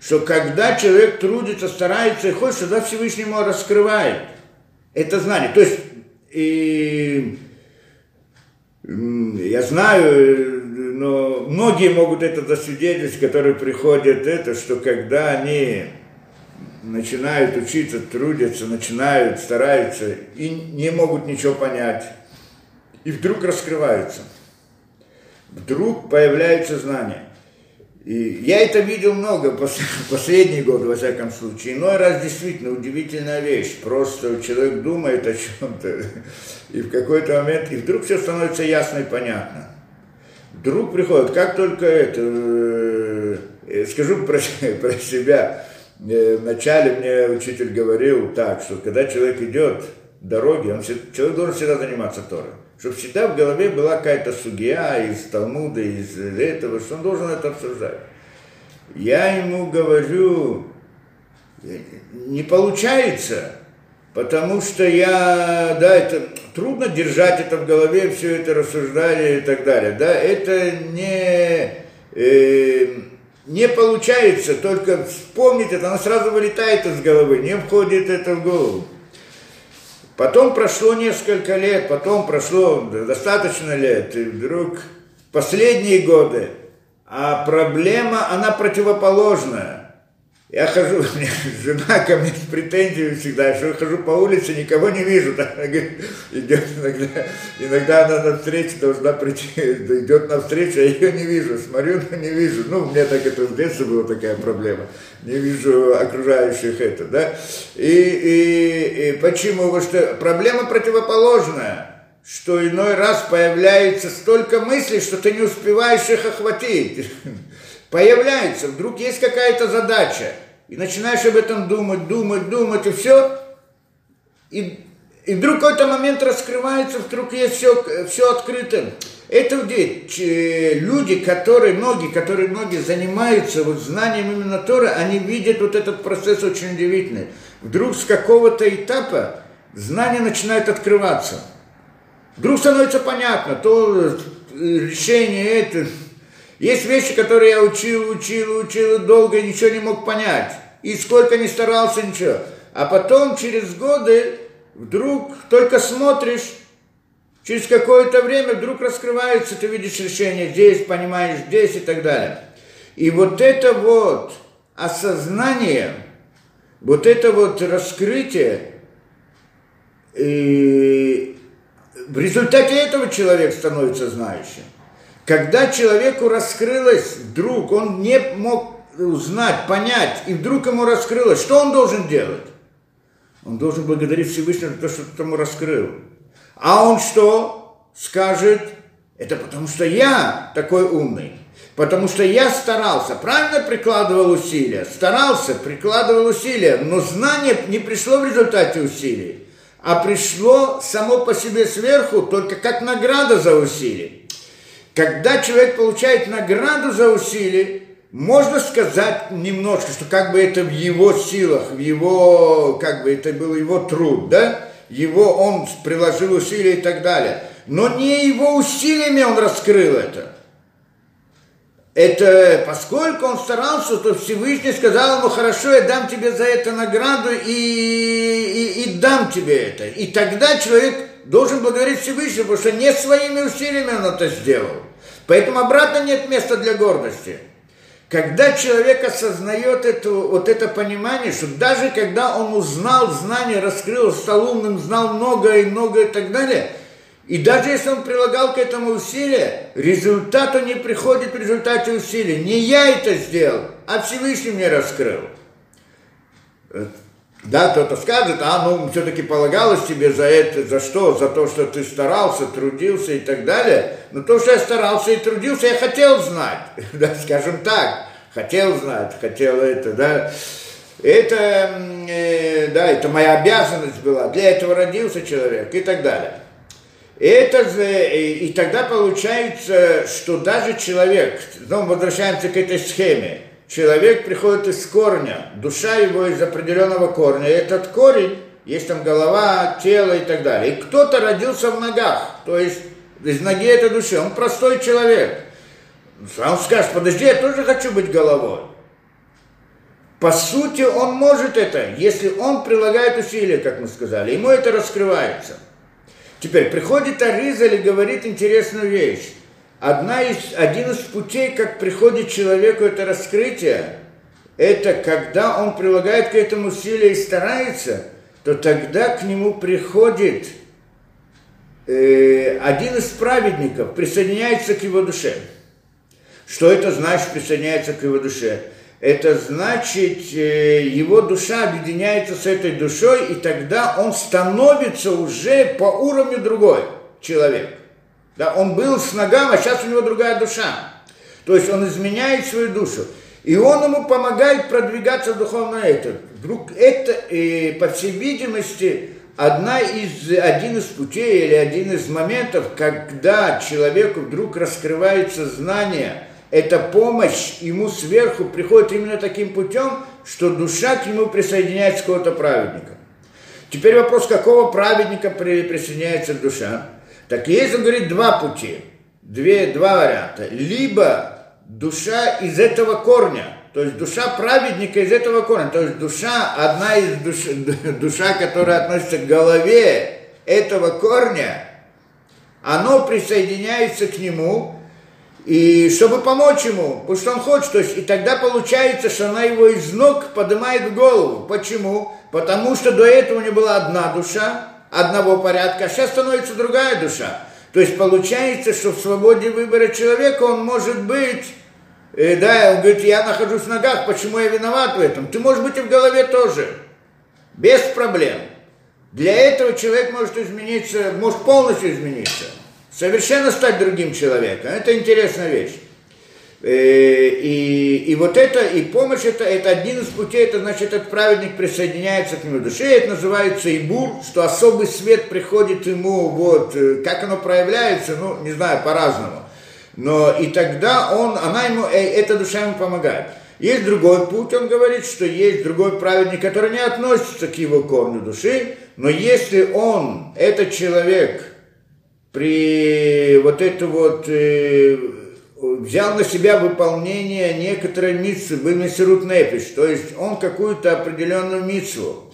Speaker 2: Что когда человек трудится, старается и хочет, тогда Всевышний ему раскрывает это знание. То есть, и, я знаю, но многие могут это засвидетельствовать, которые приходят, это, что когда они начинают учиться, трудятся, начинают, стараются и не могут ничего понять, и вдруг раскрываются. Вдруг появляется знание. И я это видел много, последний год, во всяком случае. Иной раз действительно удивительная вещь. Просто человек думает о чем-то, и в какой-то момент, и вдруг все становится ясно и понятно. Вдруг приходит, как только это, э, скажу про, про себя, э, вначале мне учитель говорил так, что когда человек идет дороги, он, человек должен всегда заниматься Торой чтобы всегда в голове была какая-то судья из Талмуда, из этого, что он должен это обсуждать. Я ему говорю, не получается, потому что я, да, это трудно держать это в голове, все это рассуждали и так далее, да, это не, э, не получается, только вспомнить это, оно сразу вылетает из головы, не входит это в голову. Потом прошло несколько лет, потом прошло достаточно лет, и вдруг последние годы, а проблема, она противоположная. Я хожу, жена ко мне с претензиями всегда, что я хожу по улице, никого не вижу. Там, она говорит, идет иногда, иногда она на встречу должна прийти, идет на встречу, я ее не вижу, смотрю, но не вижу. Ну, у меня так это в детстве была такая проблема. Не вижу окружающих это, да. И, и, и почему? Потому что проблема противоположная что иной раз появляется столько мыслей, что ты не успеваешь их охватить появляется, вдруг есть какая-то задача, и начинаешь об этом думать, думать, думать, и все, и, и вдруг какой-то момент раскрывается, вдруг есть все, все открыто. Это где люди, которые, многие, которые многие занимаются вот знанием именно Тора, они видят вот этот процесс очень удивительный. Вдруг с какого-то этапа знание начинает открываться. Вдруг становится понятно, то решение это, есть вещи, которые я учил, учил, учил долго ничего не мог понять. И сколько не старался, ничего. А потом, через годы, вдруг только смотришь, через какое-то время вдруг раскрывается, ты видишь решение здесь, понимаешь здесь и так далее. И вот это вот осознание, вот это вот раскрытие, и в результате этого человек становится знающим. Когда человеку раскрылось вдруг, он не мог узнать, понять, и вдруг ему раскрылось, что он должен делать? Он должен благодарить Всевышнего за то, что ты ему раскрыл. А он что скажет? Это потому что я такой умный. Потому что я старался, правильно прикладывал усилия, старался, прикладывал усилия, но знание не пришло в результате усилий, а пришло само по себе сверху только как награда за усилия. Когда человек получает награду за усилие, можно сказать немножко, что как бы это в его силах, в его, как бы это был его труд, да? Его он приложил усилия и так далее. Но не его усилиями он раскрыл это. Это поскольку он старался, то Всевышний сказал ему, хорошо, я дам тебе за это награду и, и, и дам тебе это. И тогда человек должен благодарить Всевышнего, потому что не своими усилиями он это сделал. Поэтому обратно нет места для гордости. Когда человек осознает это, вот это понимание, что даже когда он узнал знание, раскрыл, стал умным, знал многое и многое и так далее, и даже если он прилагал к этому усилия, результату не приходит в результате усилий. Не я это сделал, а Всевышний мне раскрыл. Да, кто-то скажет, а ну все-таки полагалось тебе за это, за что? За то, что ты старался, трудился и так далее. Но то, что я старался и трудился, я хотел знать. Да, скажем так, хотел знать, хотел это, да. Это, э, да, это моя обязанность была. Для этого родился человек и так далее. Это и, и тогда получается, что даже человек, ну, возвращаемся к этой схеме, человек приходит из корня, душа его из определенного корня. И этот корень, есть там голова, тело и так далее. И кто-то родился в ногах, то есть из ноги это души, он простой человек. Он скажет, подожди, я тоже хочу быть головой. По сути, он может это, если он прилагает усилия, как мы сказали, ему это раскрывается. Теперь приходит Аризаль и говорит интересную вещь одна из, один из путей, как приходит человеку это раскрытие, это когда он прилагает к этому усилия и старается, то тогда к нему приходит э, один из праведников, присоединяется к его душе. Что это значит присоединяется к его душе? Это значит, э, его душа объединяется с этой душой, и тогда он становится уже по уровню другой человек. Да, он был с ногами, а сейчас у него другая душа. То есть он изменяет свою душу. И он ему помогает продвигаться духовно это. Вдруг это, и, по всей видимости, одна из, один из путей или один из моментов, когда человеку вдруг раскрывается знание, эта помощь ему сверху приходит именно таким путем, что душа к нему присоединяется какого-то праведника. Теперь вопрос, какого праведника присоединяется душа? Так есть, он говорит, два пути, две, два варианта. Либо душа из этого корня, то есть душа праведника из этого корня, то есть душа, одна из душ, душа, которая относится к голове этого корня, оно присоединяется к нему, и чтобы помочь ему, потому что он хочет, то есть, и тогда получается, что она его из ног поднимает в голову. Почему? Потому что до этого у него была одна душа, одного порядка, а сейчас становится другая душа. То есть получается, что в свободе выбора человека он может быть, э, да, он говорит, я нахожусь в ногах, почему я виноват в этом? Ты можешь быть и в голове тоже, без проблем. Для этого человек может измениться, может полностью измениться, совершенно стать другим человеком. Это интересная вещь. Э, и, и вот это, и помощь, это, это один из путей, это значит, этот праведник присоединяется к нему душе, это называется ибур, что особый свет приходит ему, вот, э, как оно проявляется, ну, не знаю, по-разному. Но и тогда он, она ему, э, эта душа ему помогает. Есть другой путь, он говорит, что есть другой праведник, который не относится к его корню души, но если он, этот человек, при вот это вот взял на себя выполнение некоторой митцвы, был мессерут нефиш, то есть он какую-то определенную митцву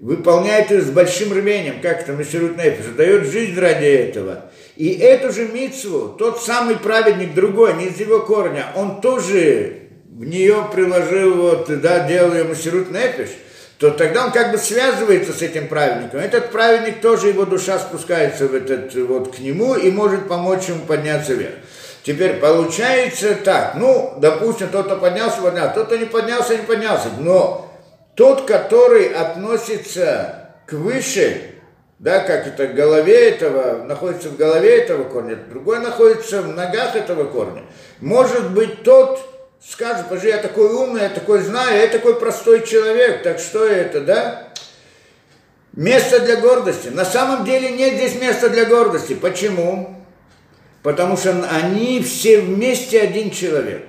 Speaker 2: выполняет ее с большим рвением, как это мессерут нефиш, дает жизнь ради этого. И эту же митцву, тот самый праведник, другой, не из его корня, он тоже в нее приложил, вот, да, делал ее мессерут нефиш, то тогда он как бы связывается с этим праведником. Этот праведник тоже, его душа спускается в этот, вот, к нему и может помочь ему подняться вверх. Теперь получается так, ну, допустим, тот-то поднялся, поднялся, тот-то не поднялся, не поднялся, но тот, который относится к выше, да, как это в голове этого, находится в голове этого корня, другой находится в ногах этого корня. Может быть, тот скажет, подожди, я такой умный, я такой знаю, я такой простой человек, так что это, да? Место для гордости. На самом деле нет здесь места для гордости. Почему? Потому что они все вместе один человек.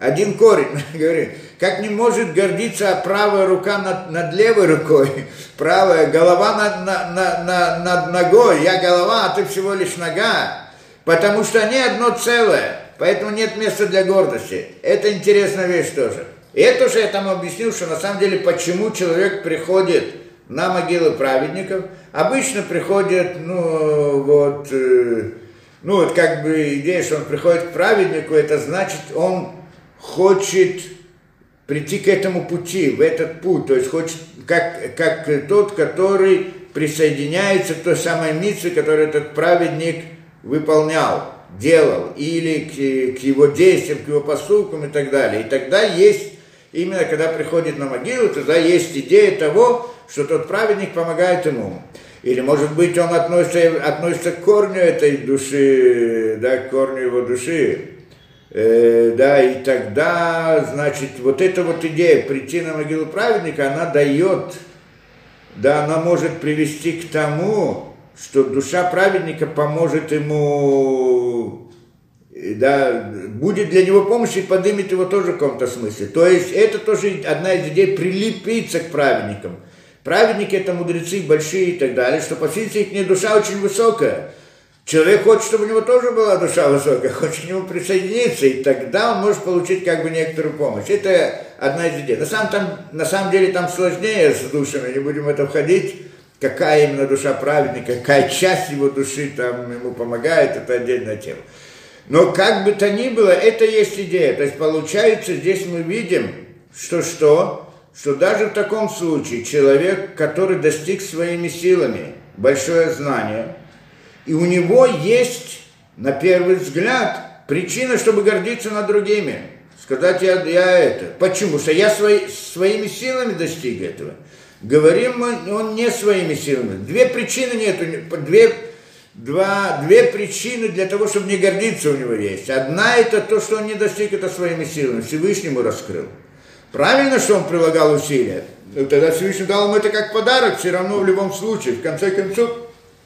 Speaker 2: Один корень, говорит, как не может гордиться правая рука над, над левой рукой, правая голова над, над, над, над ногой, я голова, а ты всего лишь нога, потому что они одно целое, поэтому нет места для гордости. Это интересная вещь тоже. И это уже я там объяснил, что на самом деле, почему человек приходит на могилы праведников, обычно приходит, ну, вот, э, ну вот как бы идея, что он приходит к праведнику, это значит, он хочет прийти к этому пути, в этот путь, то есть хочет, как, как тот, который присоединяется к той самой миссии, которую этот праведник выполнял, делал, или к, к его действиям, к его поступкам и так далее. И тогда есть, именно когда приходит на могилу, тогда есть идея того, что тот праведник помогает ему. Или, может быть, он относится, относится к корню этой души, да, к корню его души. Э, да, и тогда, значит, вот эта вот идея прийти на могилу праведника, она дает, да, она может привести к тому, что душа праведника поможет ему, да, будет для него помощь и поднимет его тоже в каком-то смысле. То есть это тоже одна из идей прилепиться к праведникам – Праведники это мудрецы большие и так далее, что по сути их душа очень высокая. Человек хочет, чтобы у него тоже была душа высокая, хочет к нему присоединиться, и тогда он может получить как бы некоторую помощь. Это одна из идей. На самом, там, на самом деле там сложнее с душами, не будем в это входить, какая именно душа праведника, какая часть его души там ему помогает, это отдельная тема. Но как бы то ни было, это есть идея. То есть получается, здесь мы видим, что что? Что даже в таком случае человек, который достиг своими силами большое знание, и у него есть, на первый взгляд, причина, чтобы гордиться над другими. Сказать, я, я это. Почему? Что я свои, своими силами достиг этого. Говорим мы, он не своими силами. Две причины нету, две, два, две причины для того, чтобы не гордиться у него есть. Одна это то, что он не достиг это своими силами, Всевышнему раскрыл. Правильно, что он прилагал усилия. Но тогда Всевышний дал ему это как подарок, все равно в любом случае. В конце концов,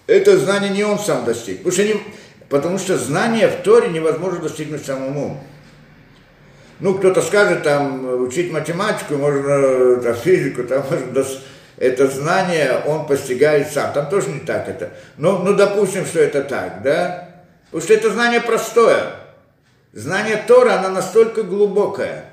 Speaker 2: это знание не он сам достиг. Потому что, не, потому что знание в Торе невозможно достигнуть самому. Ну, кто-то скажет, там, учить математику, можно, там, физику, там, можно, это знание он постигает сам. Там тоже не так это. Ну, ну, допустим, что это так, да? Потому что это знание простое. Знание Тора, оно настолько глубокое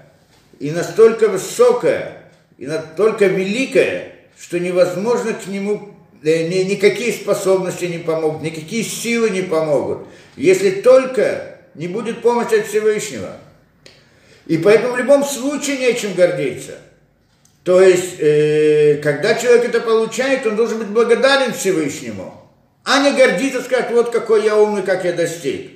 Speaker 2: и настолько высокое, и настолько великое, что невозможно к нему, э, ни, никакие способности не помогут, никакие силы не помогут. Если только не будет помощи от Всевышнего. И поэтому в любом случае нечем гордиться. То есть, э, когда человек это получает, он должен быть благодарен Всевышнему, а не гордиться, сказать, вот какой я умный, как я достиг.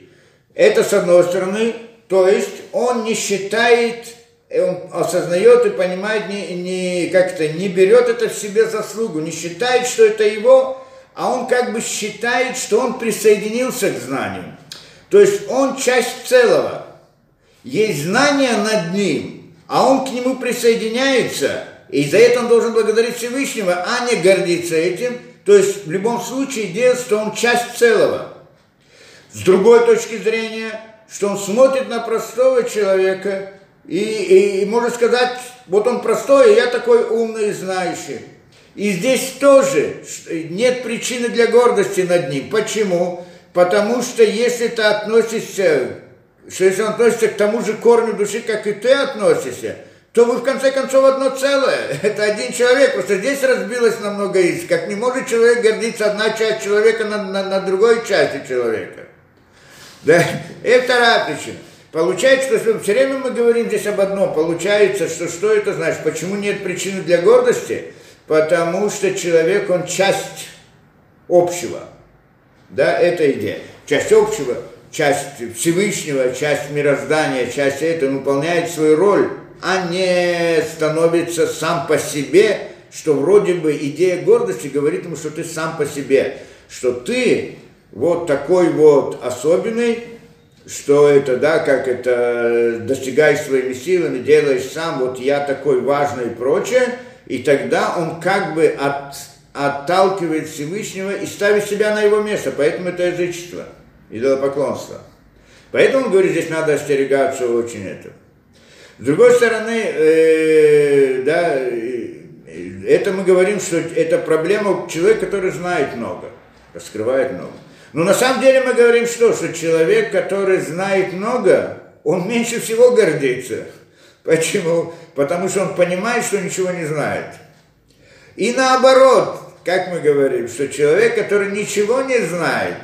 Speaker 2: Это с одной стороны, то есть он не считает, он осознает и понимает, не, не, как то не берет это в себе заслугу, не считает, что это его, а он как бы считает, что он присоединился к знанию. То есть он часть целого. Есть знание над ним, а он к нему присоединяется, и за это он должен благодарить Всевышнего, а не гордиться этим. То есть в любом случае делать, что он часть целого. С другой точки зрения, что он смотрит на простого человека и, и, и может сказать, вот он простой, и я такой умный и знающий. И здесь тоже нет причины для гордости над ним. Почему? Потому что если ты относишься, что если он относится к тому же корню души, как и ты относишься, то вы в конце концов одно целое. Это один человек. Просто здесь разбилось на из. Как не может человек гордиться одна часть человека на, на, на другой части человека. Да? И вторая причина. Получается, что все время мы говорим здесь об одном. Получается, что что это значит? Почему нет причины для гордости? Потому что человек, он часть общего. Да, это идея. Часть общего, часть Всевышнего, часть мироздания, часть этого выполняет свою роль а не становится сам по себе, что вроде бы идея гордости говорит ему, что ты сам по себе, что ты вот такой вот особенный, что это, да, как это достигаешь своими силами, делаешь сам, вот я такой важный и прочее, и тогда он как бы от, отталкивает Всевышнего и ставит себя на его место, поэтому это язычество, идолопоклонство. Поэтому, он говорит, здесь надо остерегаться очень этого. С другой стороны, э, да, это мы говорим, что это проблема человека, который знает много, раскрывает много. Но на самом деле мы говорим что? Что человек, который знает много, он меньше всего гордится. Почему? Потому что он понимает, что ничего не знает. И наоборот, как мы говорим, что человек, который ничего не знает,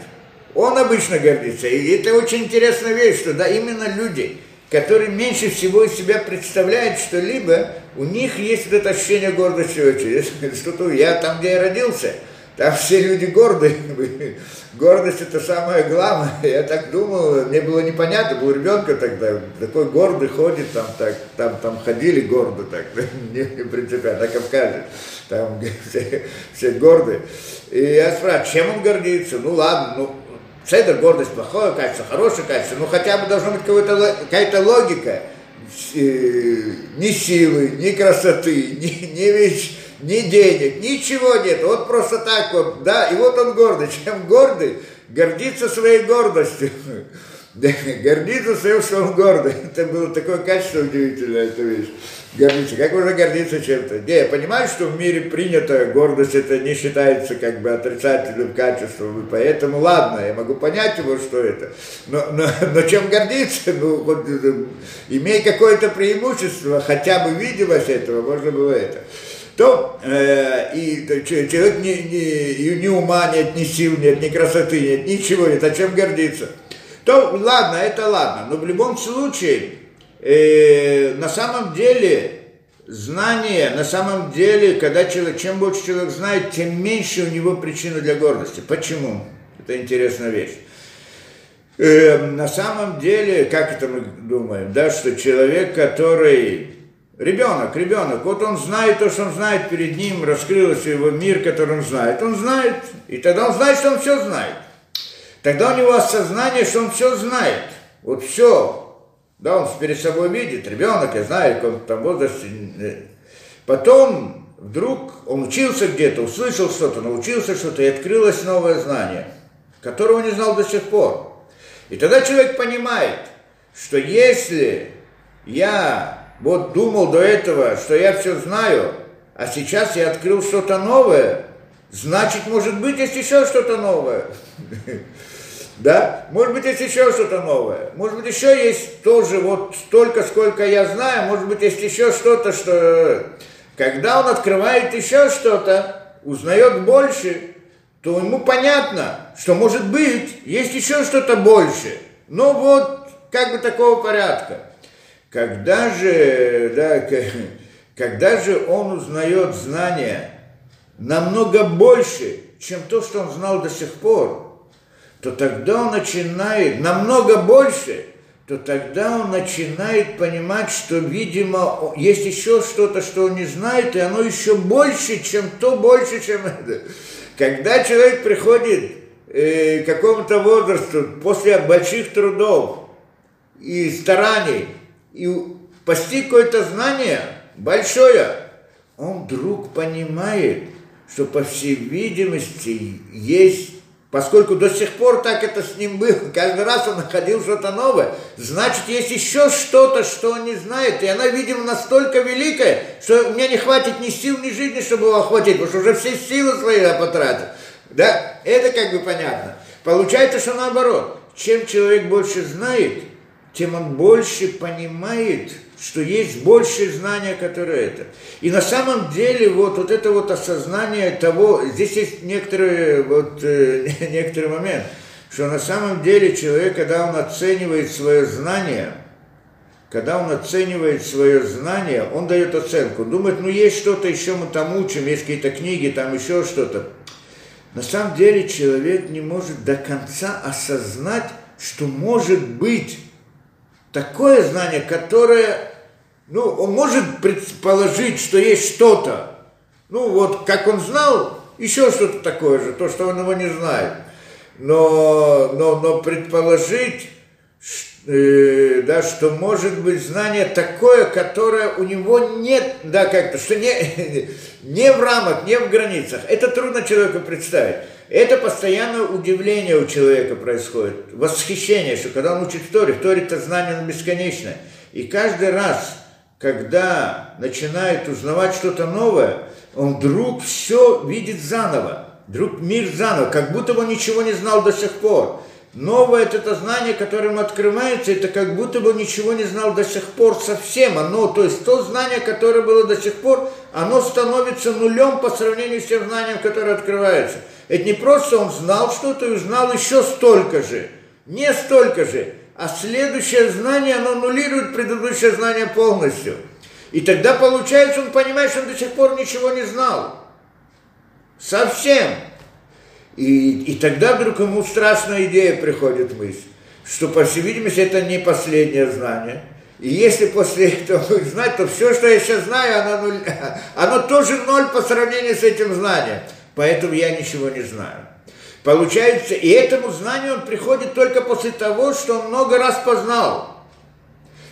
Speaker 2: он обычно гордится. И это очень интересная вещь, что да, именно люди, которые меньше всего из себя представляют что-либо, у них есть это ощущение гордости очень. Что-то я там, где я родился, там все люди гордые. Гордость это самое главное. Я так думал, мне было непонятно, был ребенка тогда, такой гордый ходит, там, так, там, там ходили гордо так, не, не принципиально, на Кавказе, там все, все гордые. И я спрашиваю, чем он гордится? Ну ладно, ну Седер, гордость плохое качество, хорошее качество, ну хотя бы должна быть какая-то логика. Э, ни силы, ни красоты, ни, ни, вещь, ни денег, ничего нет. Вот просто так вот, да, и вот он гордый. Чем гордый? Гордится своей гордостью. гордится своим, что он гордый. Это было такое качество удивительное, эта вещь. Гордиться. Как можно гордиться чем-то? Не, я понимаю, что в мире принято, гордость это не считается как бы отрицательным качеством, и поэтому ладно, я могу понять его, что это. Но, но, но чем гордиться? Ну, вот, э, имей какое-то преимущество, хотя бы видимость этого, можно было это то э, и человек ни, ни, ни ума нет, ни сил нет, ни красоты нет, ничего нет, о чем гордиться то ладно, это ладно. Но в любом случае, э, на самом деле, знание, на самом деле, когда человек, чем больше человек знает, тем меньше у него причина для гордости. Почему? Это интересная вещь. Э, на самом деле, как это мы думаем, да, что человек, который Ребенок, ребенок, вот он знает то, что он знает, перед ним раскрылся его мир, который он знает. Он знает, и тогда он знает, что он все знает. Тогда у него осознание, что он все знает. Вот все. Да, он перед собой видит, ребенок, я знаю, как он там возрасте. Потом вдруг он учился где-то, услышал что-то, научился что-то, и открылось новое знание, которого не знал до сих пор. И тогда человек понимает, что если я вот думал до этого, что я все знаю, а сейчас я открыл что-то новое, значит, может быть, есть еще что-то новое. Да? Может быть, есть еще что-то новое. Может быть, еще есть тоже вот столько, сколько я знаю. Может быть, есть еще что-то, что... Когда он открывает еще что-то, узнает больше, то ему понятно, что может быть, есть еще что-то больше. Но вот как бы такого порядка. Когда же, да, когда же он узнает знания намного больше, чем то, что он знал до сих пор, то тогда он начинает намного больше, то тогда он начинает понимать, что, видимо, есть еще что-то, что он не знает, и оно еще больше, чем то, больше, чем это. Когда человек приходит э, к какому-то возрасту после больших трудов и стараний, и постиг какое-то знание большое, он вдруг понимает, что, по всей видимости, есть Поскольку до сих пор так это с ним было, каждый раз он находил что-то новое, значит, есть еще что-то, что он не знает, и она, видимо, настолько великая, что у меня не хватит ни сил, ни жизни, чтобы его охватить, потому что уже все силы свои я потратил. Да, это как бы понятно. Получается, что наоборот, чем человек больше знает, тем он больше понимает, что есть большее знание, которое это. И на самом деле вот, вот это вот осознание того, здесь есть некоторый, вот, э, некоторый момент, что на самом деле человек, когда он оценивает свое знание, когда он оценивает свое знание, он дает оценку, думает, ну есть что-то еще мы там учим, есть какие-то книги, там еще что-то. На самом деле человек не может до конца осознать, что может быть такое знание, которое, ну, он может предположить, что есть что-то. Ну, вот как он знал, еще что-то такое же, то, что он его не знает. Но, но, но предположить, э, да, что может быть знание такое, которое у него нет, да, как-то, что не, не в рамках, не в границах. Это трудно человеку представить. Это постоянное удивление у человека происходит, восхищение, что когда он учит в Торе, в Торе это знание бесконечное. И каждый раз, когда начинает узнавать что-то новое, он вдруг все видит заново, вдруг мир заново, как будто бы он ничего не знал до сих пор. Новое это, это знание, которым открывается, это как будто бы ничего не знал до сих пор совсем. Оно, то есть то знание, которое было до сих пор, оно становится нулем по сравнению с тем знанием, которое открывается. Это не просто он знал что-то и узнал еще столько же. Не столько же, а следующее знание, оно аннулирует предыдущее знание полностью. И тогда получается, он понимает, что он до сих пор ничего не знал. Совсем. И, и тогда вдруг ему страшная идея приходит мысль, что, по всей видимости, это не последнее знание. И если после этого знать, то все, что я сейчас знаю, оно, оно тоже ноль по сравнению с этим знанием. Поэтому я ничего не знаю. Получается, и этому знанию он приходит только после того, что он много раз познал.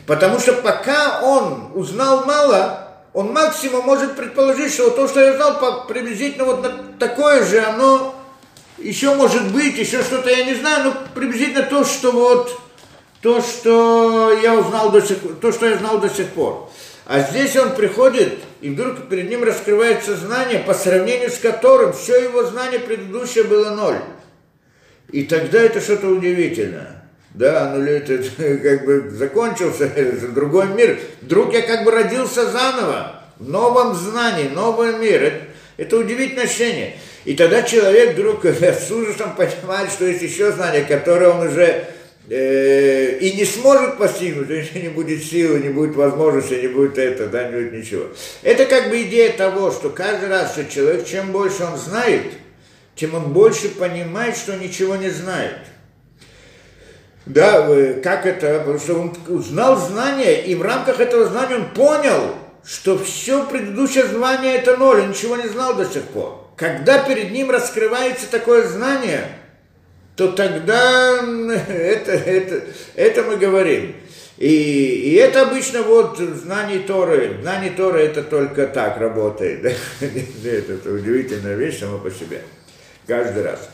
Speaker 2: Потому что пока он узнал мало, он максимум может предположить, что то, что я знал, приблизительно вот такое же, оно еще может быть, еще что-то я не знаю, но приблизительно то, что вот, то, что я узнал до сих, то, что я знал до сих пор. А здесь он приходит, и вдруг перед ним раскрывается знание, по сравнению с которым все его знание предыдущее было ноль. И тогда это что-то удивительное. Да, ну это как бы закончился, другой мир. Вдруг я как бы родился заново, в новом знании, новый мир. Это, это удивительное ощущение. И тогда человек вдруг с ужасом понимает, что есть еще знание, которое он уже э, и не сможет постигнуть, если не будет силы, не будет возможности, не будет это, да, не будет ничего. Это как бы идея того, что каждый раз, что человек, чем больше он знает, тем он больше понимает, что ничего не знает. Да, как это? Потому что он узнал знание, и в рамках этого знания он понял, что все предыдущее знание это ноль, он ничего не знал до сих пор когда перед ним раскрывается такое знание, то тогда это, это, это мы говорим. И, и это обычно вот знание Торы. Знание Торы это только так работает. это, это удивительная вещь сама по себе. Каждый раз.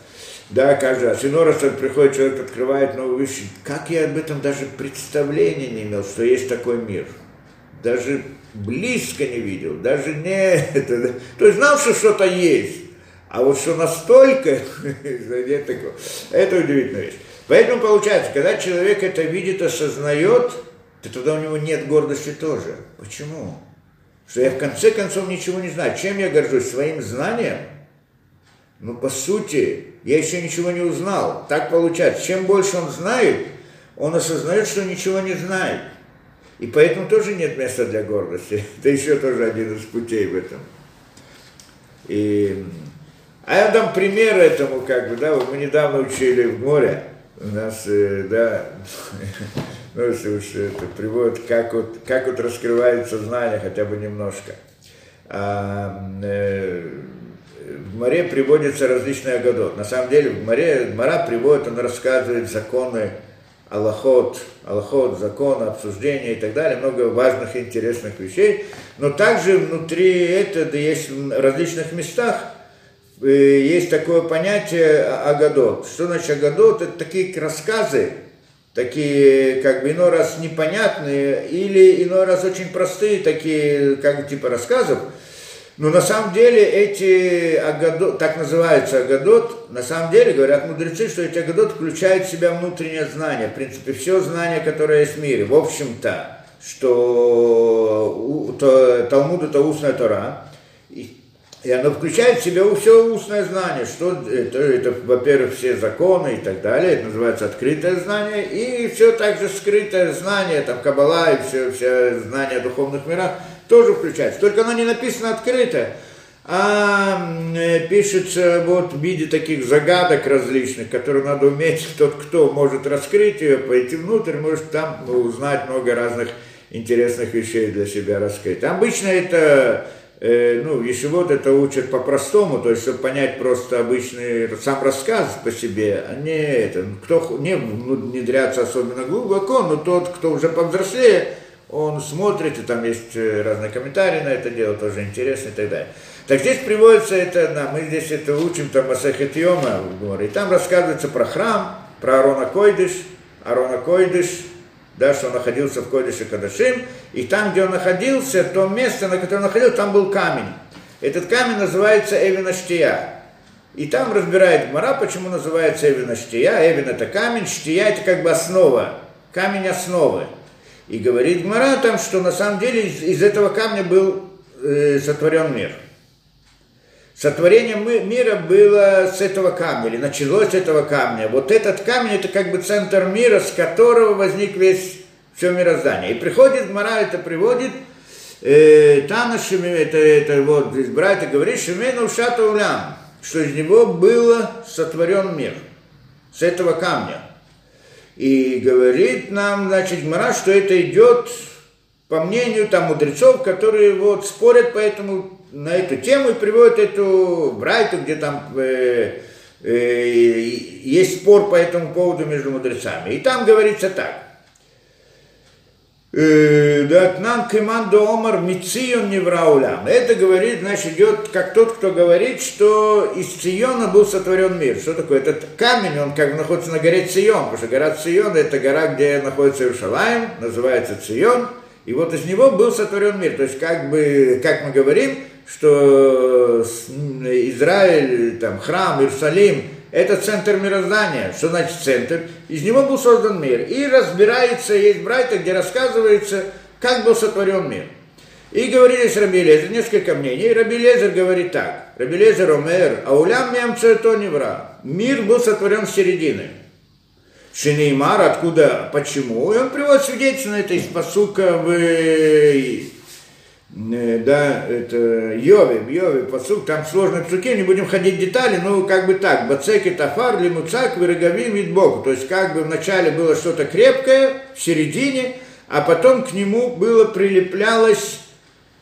Speaker 2: Да, каждый раз. Иной раз приходит человек, открывает новую вещь. Как я об этом даже представления не имел, что есть такой мир. Даже близко не видел, даже не это, то есть знал, что что-то есть, а вот что настолько, это удивительная вещь. Поэтому получается, когда человек это видит, осознает, то тогда у него нет гордости тоже. Почему? Что я в конце концов ничего не знаю. Чем я горжусь? Своим знанием? Ну, по сути, я еще ничего не узнал. Так получается. Чем больше он знает, он осознает, что ничего не знает. И поэтому тоже нет места для гордости. Это еще тоже один из путей в этом. И... А я дам пример этому, как бы, да, мы недавно учили в море, у нас, э, да, ну, если уж это приводит, как вот, как вот раскрывается знание хотя бы немножко. А, э, в море приводятся различные агадот. На самом деле в море Мара приводит, он рассказывает законы Аллахот, Аллахот, закон, обсуждения и так далее, много важных и интересных вещей. Но также внутри этого есть в различных местах есть такое понятие агадот. Что значит агадот? Это такие рассказы, такие как бы иной раз непонятные или иной раз очень простые, такие как типа рассказов, но на самом деле эти агадот, так называется агадот, на самом деле говорят мудрецы, что эти агадот включают в себя внутреннее знание, в принципе, все знание, которое есть в мире. В общем-то, что то, Талмуд это устная Тора, и, оно включает в себя все устное знание, что это, это во-первых, все законы и так далее, это называется открытое знание, и все также скрытое знание, там Кабала и все, все знания о духовных мирах, тоже включается. Только оно не написано открыто, а пишется вот в виде таких загадок различных, которые надо уметь, тот, кто может раскрыть ее, пойти внутрь, может там узнать много разных интересных вещей для себя раскрыть. Обычно это, э, ну, если вот это учат по-простому, то есть, чтобы понять просто обычный сам рассказ по себе, а не это, кто не внедряться особенно глубоко, но тот, кто уже повзрослее, он смотрит, и там есть э, разные комментарии на это дело, тоже интересно и так далее. Так здесь приводится это, да, мы здесь это учим, там Масахет Йома, и там рассказывается про храм, про Арона Койдыш, Арона Койдыш, да, что он находился в Койдыше Кадашим, и там, где он находился, то место, на котором он находился, там был камень. Этот камень называется Эвинаштия. И там разбирает Мара, почему называется Эвинаштия. Эвин это камень, Штия это как бы основа, камень основы. И говорит Гмара там, что на самом деле из, из этого камня был э, сотворен мир. Сотворение мира было с этого камня, или началось с этого камня. Вот этот камень, это как бы центр мира, с которого возник весь все мироздание. И приходит Гмара, это приводит, э, Танашими, это, это вот здесь братья говорит, Шимену Шата что из него было сотворен мир, с этого камня. И говорит нам, значит, Мара, что это идет по мнению там мудрецов, которые вот спорят по этому, на эту тему и приводят эту брайту, где там э, э, есть спор по этому поводу между мудрецами. И там говорится так. Э, Датнан Кемандо Омар Мицион Невраулям. Это говорит, значит, идет как тот, кто говорит, что из Циона был сотворен мир. Что такое? Этот камень, он как бы находится на горе Цион, потому что гора Цион это гора, где находится Иерушалаем, называется Цион. И вот из него был сотворен мир. То есть, как бы, как мы говорим, что Израиль, там, храм, Иерусалим, это центр мироздания. Что значит центр? Из него был создан мир. И разбирается, есть братья, где рассказывается, как был сотворен мир. И говорили с Раби Лезер, несколько мнений. Раби Лезер говорит так. Раби Лезер омер, а улям мямца то не вра. Мир был сотворен с середины. Шинеймар, откуда, почему? И он приводит свидетельство на это из посука в Э, да, это Йови, Йови, посук, там сложные псуки, не будем ходить в детали, ну, как бы так, бацеки тафар, лимуцак, вироговим, вид Богу. То есть, как бы вначале было что-то крепкое, в середине, а потом к нему было прилеплялось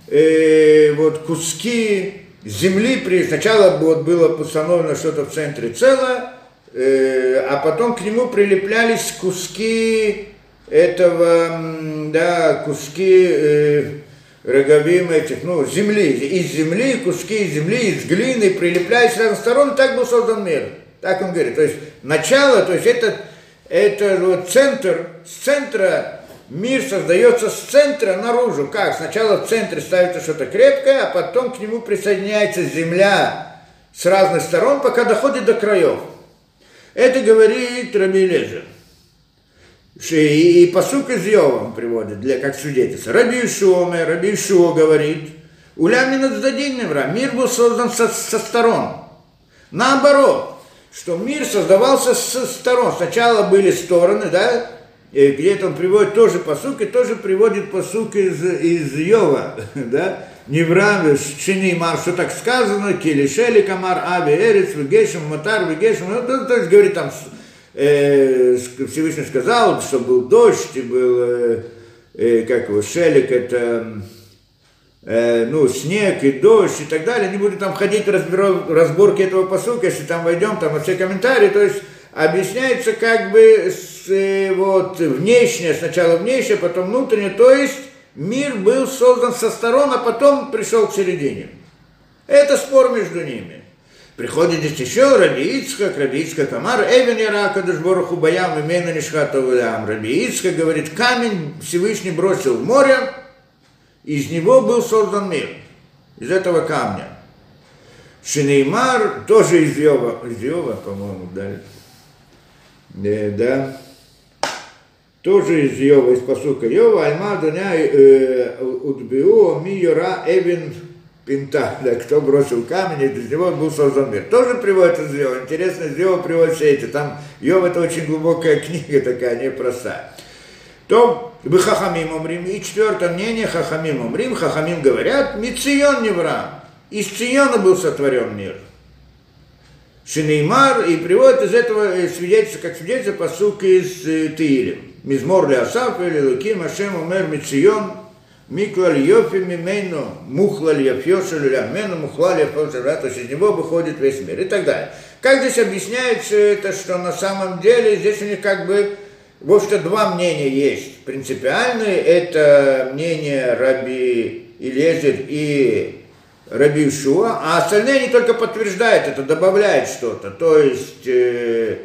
Speaker 2: э, вот куски земли, при, сначала вот было установлено что-то в центре целое, э, а потом к нему прилеплялись куски этого, да, куски э, роговим этих, ну, земли, из земли, куски из земли, из глины, прилепляясь с разных сторон, так был создан мир. Так он говорит. То есть начало, то есть это, это вот центр, с центра мир создается с центра наружу. Как? Сначала в центре ставится что-то крепкое, а потом к нему присоединяется земля с разных сторон, пока доходит до краев. Это говорит Раби Лезер. И, и посук из Йова приводит, для, как свидетельство. Раби Ишуоме, Раби Ишуо говорит, Улямина Цдадиневра, мир был создан со, со сторон. Наоборот, что мир создавался со сторон. Сначала были стороны, да, где-то он приводит тоже посук, и тоже приводит посук из, из Йова, да, Неврам, Шинеймар, что так сказано, Килишели, Камар, Аби, Эрец, Вегешем, Матар, Вегешем, ну, то, то есть говорит там, э, Всевышний сказал, что был дождь, и был, э, э, как его, Шелик, это, э, ну, снег и дождь и так далее, не буду там ходить разбирать разборки этого посука, если там войдем, там все комментарии, то есть объясняется как бы с, э, вот внешнее, сначала внешнее, потом внутреннее, то есть мир был создан со сторон, а потом пришел к середине. Это спор между ними. Приходит здесь еще Раби Ицхак, Раби Ицхак Амар, Эвен Ярака Дашбораху Баям, Имена Нишхата Улям. Раби Ицхак говорит, камень Всевышний бросил в море, из него был создан мир, из этого камня. Шинеймар тоже из Йова, из Йова, по-моему, да, да, да тоже из Йова, из посука Йова, Альма Дуня э, Удбиу, Ми Йора Эвин Пинта, да, кто бросил камень, и из него был создан мир. Тоже приводит из Йова. Интересно, из Йова приводит все эти. Там Йов это очень глубокая книга такая, непростая. То вы Хахамим умрим. И четвертое мнение Хахамим умрим. Хахамим говорят, Мицион Невра. Из Циона был сотворен мир. Шинеймар, и приводит из этого свидетельство, как свидетельство посук из э, Тиилем. מזמור לאסף ולאלוקים השם אומר מציון Миклаль Йофи Мимейну, Мухлаль Яфьо Шалюлямену, Мухлаль Яфьо то есть из него выходит весь мир и так далее. Как здесь объясняется это, что на самом деле здесь у них как бы, в общем-то, два мнения есть. Принципиальные, это мнение Раби Илезер и Раби Ишуа, а остальные они только подтверждают это, добавляют что-то. То есть, э,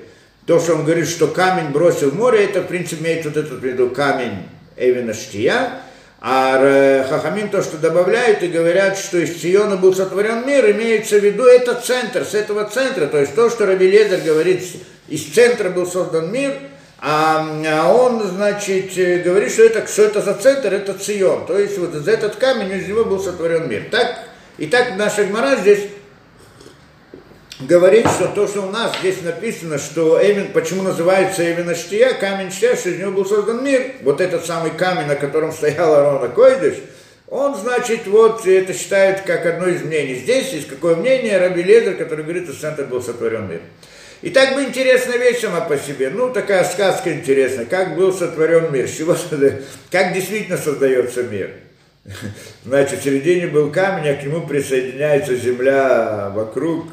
Speaker 2: то, что он говорит, что камень бросил в море, это, в принципе, имеет вот этот виду камень Эвина Штия, а Хахамин то, что добавляют и говорят, что из Циона был сотворен мир, имеется в виду это центр, с этого центра, то есть то, что Раби Лезер говорит, из центра был создан мир, а, а он, значит, говорит, что это, что это за центр, это Цион, то есть вот за этот камень из него был сотворен мир. Так, и так наша Гмара здесь говорит, что то, что у нас здесь написано, что Эвен, почему называется Эвен Штия, камень Штия, что из него был создан мир, вот этот самый камень, на котором стоял Арона Койдыш, он, значит, вот это считает как одно из мнений. Здесь есть какое мнение Раби Лезер, который говорит, что центр был сотворен мир. И так бы интересная вещь сама по себе. Ну, такая сказка интересная. Как был сотворен мир? Чего, как действительно создается мир? Значит, в середине был камень, а к нему присоединяется земля вокруг,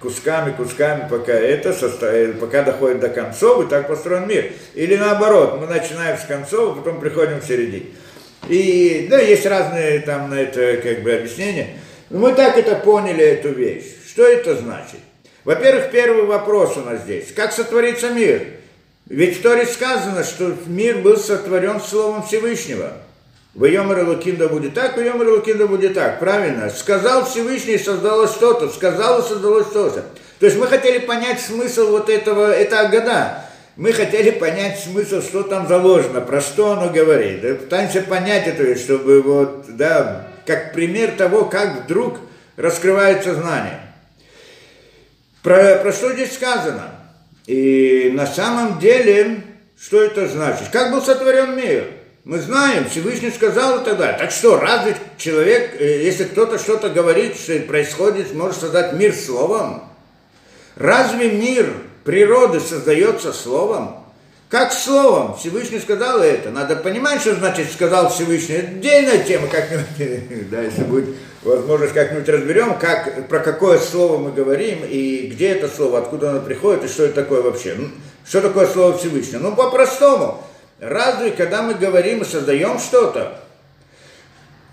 Speaker 2: кусками, кусками, пока это состоит, э, пока доходит до концов, и так построен мир. Или наоборот, мы начинаем с концов, а потом приходим к середине. И, да, есть разные там на это как бы объяснения. Но мы так это поняли, эту вещь. Что это значит? Во-первых, первый вопрос у нас здесь. Как сотворится мир? Ведь в Торе сказано, что мир был сотворен Словом Всевышнего. В Йомар Луким да будет так, в Йомар Луким да будет так. Правильно. Сказал Всевышний, создалось что-то. Сказал, создалось что-то. То есть мы хотели понять смысл вот этого, это года. Мы хотели понять смысл, что там заложено, про что оно говорит. Пытаемся понять это, чтобы вот, да, как пример того, как вдруг раскрывается знание. Про, про что здесь сказано? И на самом деле, что это значит? Как был сотворен мир? Мы знаем, Всевышний сказал далее. Так что, разве человек, э, если кто-то что-то говорит, что происходит, может создать мир словом? Разве мир природы создается словом? Как словом? Всевышний сказал это. Надо понимать, что значит сказал Всевышний. Это отдельная тема, как-нибудь, да, если будет возможность, как-нибудь разберем, как, про какое слово мы говорим, и где это слово, откуда оно приходит, и что это такое вообще. Что такое слово Всевышнего? Ну, по-простому. Разве, когда мы говорим и создаем что-то,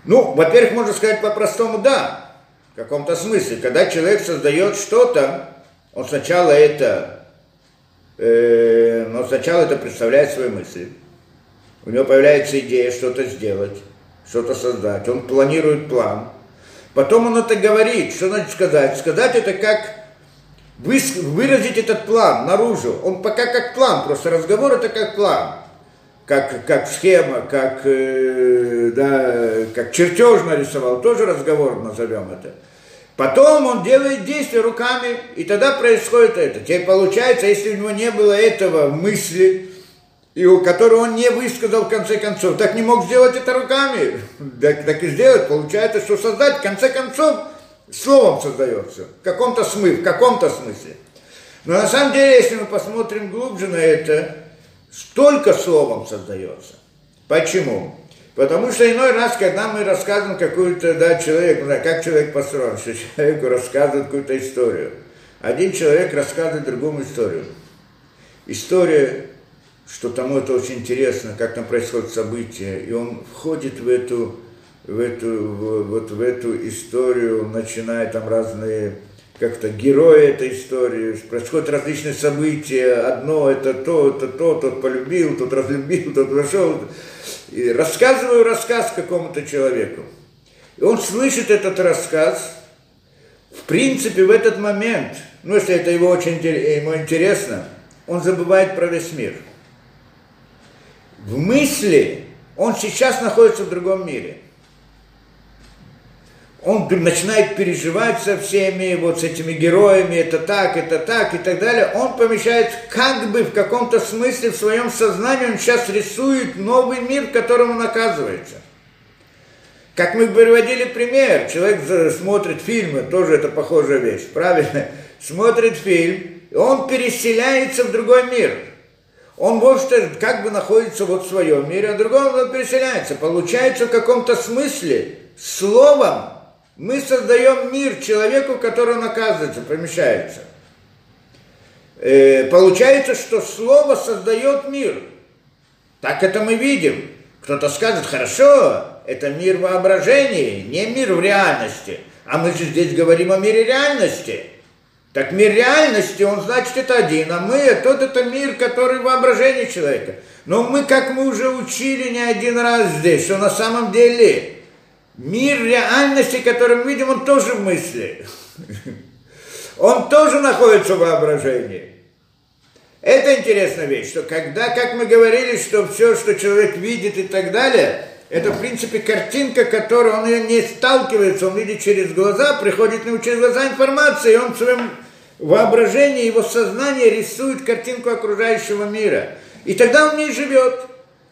Speaker 2: ну, во-первых, можно сказать по-простому «да», в каком-то смысле. Когда человек создает что-то, он сначала это, э, он сначала это представляет свои мысли. У него появляется идея что-то сделать, что-то создать. Он планирует план. Потом он это говорит. Что значит сказать? Сказать это как выразить этот план наружу. Он пока как план, просто разговор это как план как, как схема, как, э, да, как чертеж нарисовал, тоже разговор назовем это. Потом он делает действия руками, и тогда происходит это. Теперь получается, если у него не было этого мысли, и у которого он не высказал в конце концов, так не мог сделать это руками, так, так и сделать. Получается, что создать в конце концов словом создается, в каком-то смысле, в каком-то смысле. Но на самом деле, если мы посмотрим глубже на это, столько словом создается. Почему? Потому что иной раз, когда мы рассказываем какую-то, да, человек, да, как человек построен, что человеку рассказывают какую-то историю. Один человек рассказывает другому историю. История что тому это очень интересно, как там происходят события, и он входит в эту, в эту, в, вот в эту историю, начиная там разные как-то герои этой истории, происходят различные события, одно это то, это то, тот полюбил, тот разлюбил, тот вошел, и рассказываю рассказ какому-то человеку. И он слышит этот рассказ, в принципе, в этот момент, ну, если это его очень ему интересно, он забывает про весь мир – в мысли он сейчас находится в другом мире. Он начинает переживать со всеми, вот с этими героями, это так, это так и так далее. Он помещает как бы в каком-то смысле в своем сознании, он сейчас рисует новый мир, в котором он оказывается. Как мы приводили пример, человек смотрит фильмы, тоже это похожая вещь, правильно? Смотрит фильм, и он переселяется в другой мир – он, может, как бы находится вот в своем мире, а другой он переселяется. Получается в каком-то смысле словом мы создаем мир человеку, который наказывается, помещается. Э, получается, что слово создает мир. Так это мы видим. Кто-то скажет, хорошо, это мир воображения, не мир в реальности. А мы же здесь говорим о мире реальности. Так мир реальности, он значит это один, а мы, тот это мир, который воображение человека. Но мы, как мы уже учили не один раз здесь, что на самом деле мир реальности, который мы видим, он тоже в мысли. Он тоже находится в воображении. Это интересная вещь, что когда, как мы говорили, что все, что человек видит и так далее, это, в принципе, картинка, которую он не сталкивается, он видит через глаза, приходит к нему через глаза информация, и он в своем воображение, его сознание рисует картинку окружающего мира. И тогда он в ней живет.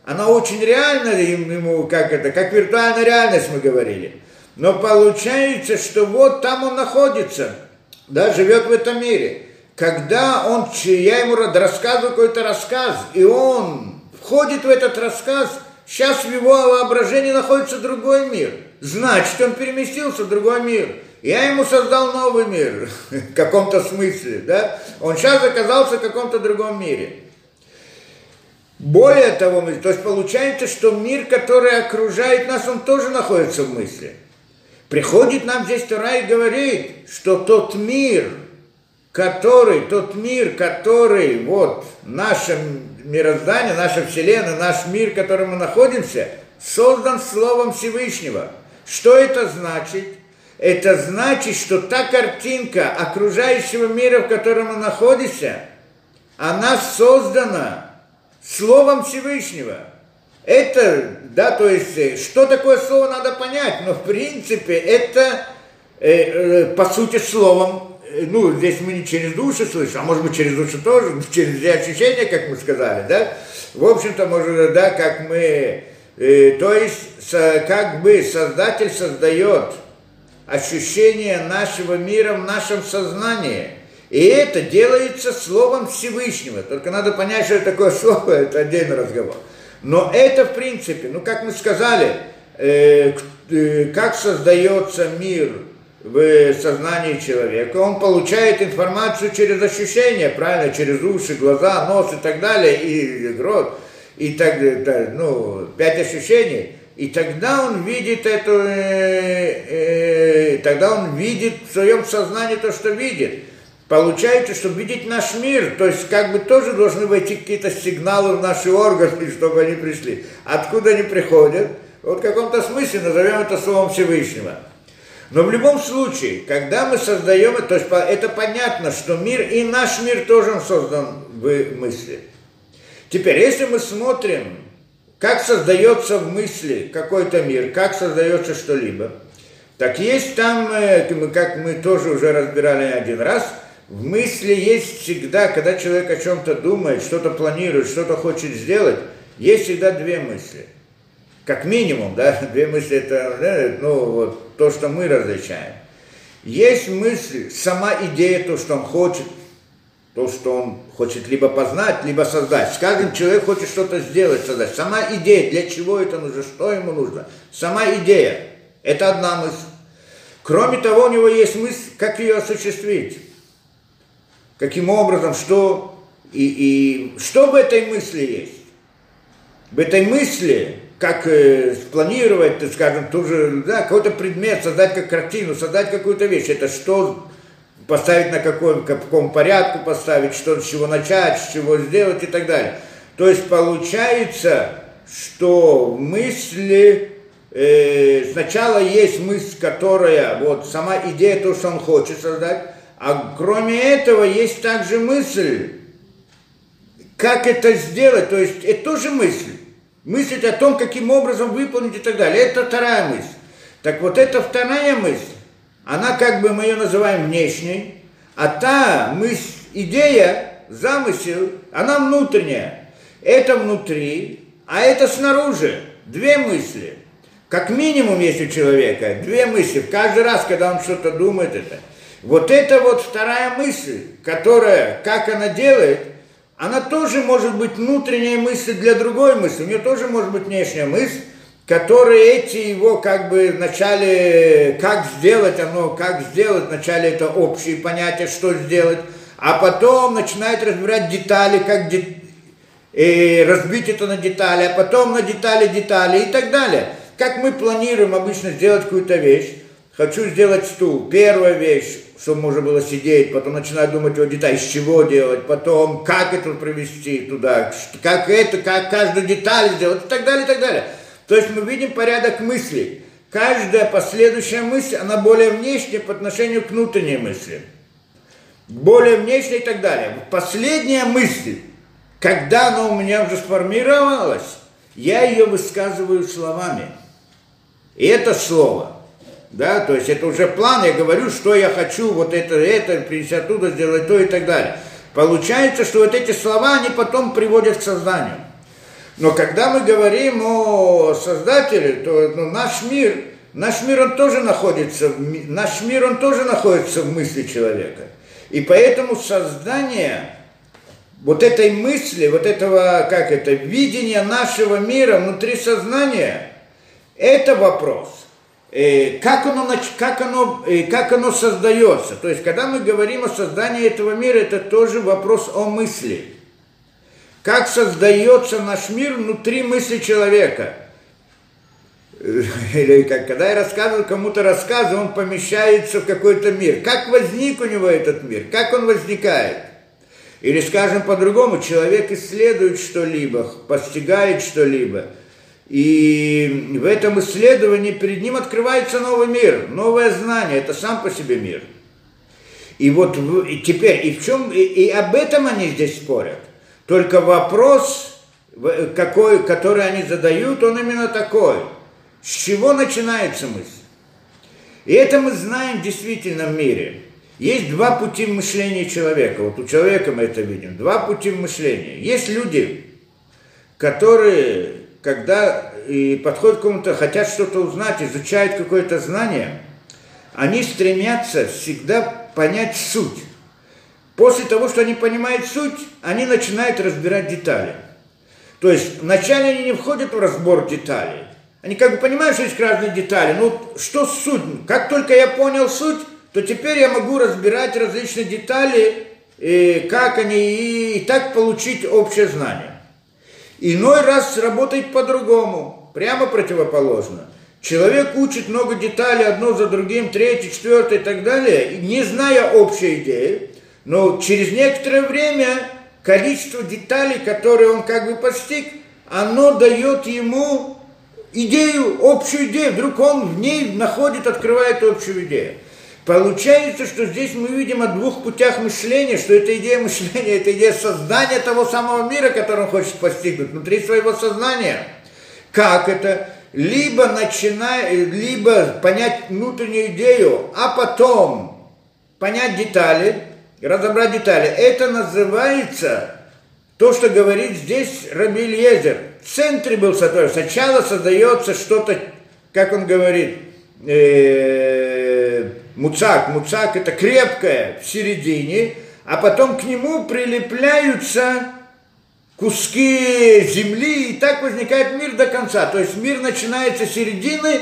Speaker 2: Она очень реальна ему, как это, как виртуальная реальность мы говорили. Но получается, что вот там он находится, да, живет в этом мире. Когда он, я ему рассказываю какой-то рассказ, и он входит в этот рассказ, сейчас в его воображении находится другой мир. Значит, он переместился в другой мир. Я ему создал новый мир, в каком-то смысле, да? Он сейчас оказался в каком-то другом мире. Более того, то есть получается, что мир, который окружает нас, он тоже находится в мысли. Приходит нам здесь Тора и говорит, что тот мир, который, тот мир, который, вот, наше мироздание, наша Вселенная, наш мир, в котором мы находимся, создан Словом Всевышнего. Что это значит? это значит, что та картинка окружающего мира, в котором мы находимся, она создана Словом Всевышнего. Это, да, то есть, э, что такое слово, надо понять, но в принципе это, э, э, по сути, словом, э, ну, здесь мы не через душу слышим, а может быть через душу тоже, через ощущения, как мы сказали, да, в общем-то, может, да, как мы, э, то есть, со, как бы Создатель создает ощущение нашего мира в нашем сознании. И это делается словом Всевышнего. Только надо понять, что это такое слово, это отдельный разговор. Но это, в принципе, ну, как мы сказали, э, э, как создается мир в сознании человека, он получает информацию через ощущения, правильно, через уши, глаза, нос и так далее, и рот, и так далее, ну, пять ощущений – и тогда он видит эту, э, э, тогда он видит в своем сознании то, что видит. Получается, чтобы видеть наш мир, то есть как бы тоже должны войти какие-то сигналы в наши органы, чтобы они пришли. Откуда они приходят? Вот в каком-то смысле назовем это словом Всевышнего. Но в любом случае, когда мы создаем, то есть это понятно, что мир и наш мир тоже создан в мысли. Теперь, если мы смотрим как создается в мысли какой-то мир, как создается что-либо. Так есть там, э, как мы тоже уже разбирали один раз, В мысли есть всегда, когда человек о чем-то думает, что-то планирует, что-то хочет сделать, есть всегда две мысли. Как минимум, да, две мысли это, ну, вот, то, что мы различаем. Есть мысль, сама идея, то, что он хочет, то, что он хочет либо познать, либо создать. Скажем, человек хочет что-то сделать, создать. Сама идея, для чего это нужно, что ему нужно. Сама идея, это одна мысль. Кроме того, у него есть мысль, как ее осуществить. Каким образом, что и, и что в этой мысли есть. В этой мысли, как э, спланировать, скажем, ту же, да, какой-то предмет, создать как картину, создать какую-то вещь. Это что поставить на каком, каком порядку поставить, что, с чего начать, с чего сделать и так далее. То есть получается, что мысли, э, сначала есть мысль, которая, вот сама идея, то, что он хочет создать, а кроме этого есть также мысль, как это сделать, то есть это тоже мысль. Мыслить о том, каким образом выполнить и так далее. Это вторая мысль. Так вот, эта вторая мысль, она как бы мы ее называем внешней, а та мысль, идея, замысел, она внутренняя. Это внутри, а это снаружи. Две мысли. Как минимум есть у человека две мысли. Каждый раз, когда он что-то думает, это. Вот это вот вторая мысль, которая, как она делает, она тоже может быть внутренняя мысль для другой мысли. У нее тоже может быть внешняя мысль, которые эти его как бы вначале, как сделать оно, как сделать, вначале это общие понятия, что сделать, а потом начинает разбирать детали, как де, и разбить это на детали, а потом на детали детали и так далее. Как мы планируем обычно сделать какую-то вещь, хочу сделать стул, первая вещь, чтобы можно было сидеть, потом начинаю думать о деталях, из чего делать, потом как это привести туда, как это, как каждую деталь сделать и так далее, и так далее. То есть мы видим порядок мыслей. Каждая последующая мысль, она более внешняя по отношению к внутренней мысли. Более внешняя и так далее. Последняя мысль, когда она у меня уже сформировалась, я ее высказываю словами. И это слово. Да, то есть это уже план, я говорю, что я хочу, вот это, это, принести оттуда, сделать то и так далее. Получается, что вот эти слова, они потом приводят к созданию. Но когда мы говорим о Создателе, то ну, наш мир, наш мир он тоже находится, наш мир он тоже находится в мысли человека. И поэтому создание вот этой мысли, вот этого, как это, видения нашего мира внутри сознания, это вопрос. Э, как оно, как, оно, э, как оно создается. То есть, когда мы говорим о создании этого мира, это тоже вопрос о мысли как создается наш мир внутри мысли человека. Или как, когда я рассказываю кому-то рассказы, он помещается в какой-то мир. Как возник у него этот мир? Как он возникает? Или, скажем по-другому, человек исследует что-либо, постигает что-либо. И в этом исследовании перед ним открывается новый мир, новое знание. Это сам по себе мир. И вот и теперь, и в чем, и, и об этом они здесь спорят. Только вопрос, какой, который они задают, он именно такой. С чего начинается мысль? И это мы знаем действительно в мире. Есть два пути мышления человека. Вот у человека мы это видим. Два пути мышления. Есть люди, которые, когда и подходят к кому-то, хотят что-то узнать, изучают какое-то знание, они стремятся всегда понять суть. После того, что они понимают суть, они начинают разбирать детали. То есть вначале они не входят в разбор деталей. Они как бы понимают, что есть разные детали. Ну, что суть? Как только я понял суть, то теперь я могу разбирать различные детали, и как они, и, и так получить общее знание. Иной раз работает по-другому, прямо противоположно. Человек учит много деталей одно за другим, третье, четвертое и так далее, не зная общей идеи, но через некоторое время количество деталей, которые он как бы постиг, оно дает ему идею, общую идею. Вдруг он в ней находит, открывает общую идею. Получается, что здесь мы видим о двух путях мышления, что это идея мышления, это идея создания того самого мира, который он хочет постигнуть внутри своего сознания. Как это? Либо начиная, либо понять внутреннюю идею, а потом понять детали, разобрать детали. Это называется то, что говорит здесь Раби Ильезер. В центре был сотворен. Сначала создается что-то, как он говорит, э, муцак. Муцак это крепкое в середине, а потом к нему прилепляются куски земли, и так возникает мир до конца. То есть мир начинается с середины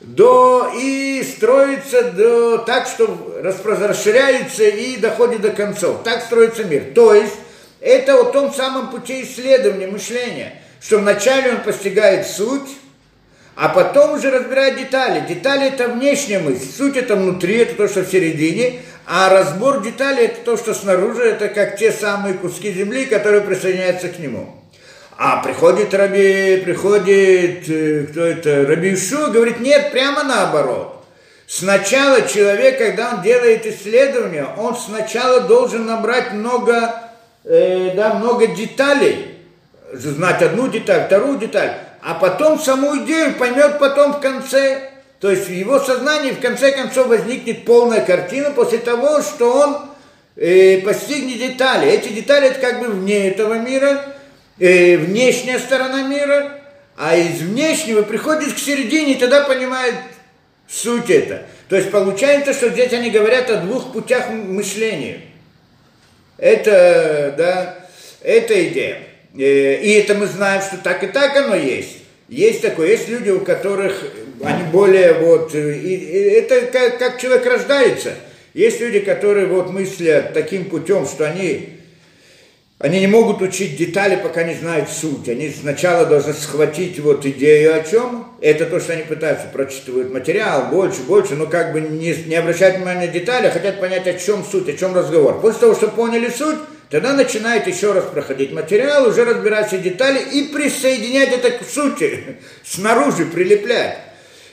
Speaker 2: до, и строится до, так, что расширяется и доходит до концов. Так строится мир. То есть это о том самом пути исследования, мышления, что вначале он постигает суть, а потом уже разбирает детали. Детали это внешняя мысль, суть это внутри, это то, что в середине, а разбор деталей это то, что снаружи, это как те самые куски земли, которые присоединяются к нему. А приходит Раби, приходит, э, кто это, Раби Ишу, говорит, нет, прямо наоборот. Сначала человек, когда он делает исследование, он сначала должен набрать много, э, да, много деталей, знать одну деталь, вторую деталь, а потом саму идею поймет потом в конце. То есть в его сознании в конце концов возникнет полная картина после того, что он э, постигнет детали. Эти детали это как бы вне этого мира, э, внешняя сторона мира, а из внешнего приходит к середине и тогда понимает суть это. То есть получается, что здесь они говорят о двух путях мышления. Это, да, это идея. Э, и это мы знаем, что так и так оно есть. Есть такое, есть люди, у которых они более вот, и, и это как, как человек рождается. Есть люди, которые вот мыслят таким путем, что они они не могут учить детали, пока не знают суть. Они сначала должны схватить вот идею о чем. Это то, что они пытаются, прочитывают материал, больше, больше, но как бы не, не обращать внимания на детали, а хотят понять, о чем суть, о чем разговор. После того, что поняли суть, тогда начинает еще раз проходить материал, уже разбирать все детали и присоединять это к сути, снаружи прилеплять.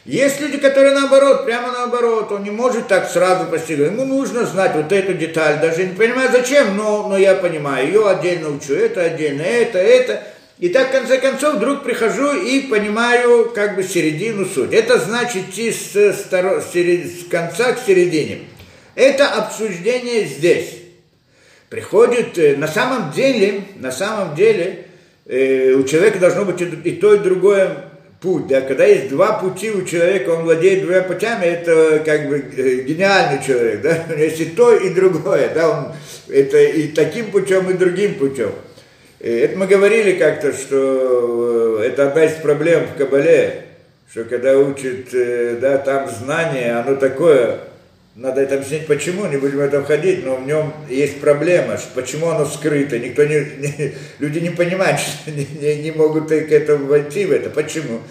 Speaker 2: Есть люди, которые наоборот, прямо наоборот, он не может так сразу постигнуть. Ему нужно знать вот эту деталь, даже не понимаю зачем, но, но я понимаю, ее отдельно учу, это отдельно, это, это. И так, в конце концов, вдруг прихожу и понимаю как бы середину суть. Это значит идти с, с, с конца к середине. Это обсуждение здесь. Приходит, э, на самом деле, на самом деле, э, у человека должно быть и то, и другое путь, да, когда есть два пути у человека, он владеет двумя путями, это как бы э, гениальный человек, да, есть то, и другое, да, он, это и таким путем, и другим путем. Это мы говорили как-то, что это одна из проблем в Кабале, что когда учат, да, там знание, оно такое, надо это объяснить почему, не будем в это входить, но в нем есть проблема, почему оно скрыто, никто не, не люди не понимают, что не, не, не могут к этому войти в это. Почему?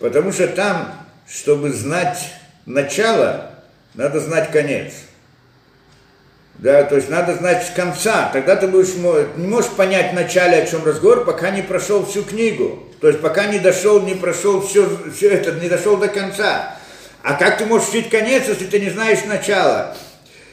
Speaker 2: Потому что там, чтобы знать начало, надо знать конец. Да, то есть надо знать с конца. Тогда ты будешь, не можешь понять начале, о чем разговор, пока не прошел всю книгу. То есть пока не дошел, не прошел все, все это, не дошел до конца. А как ты можешь учить конец, если ты не знаешь начала?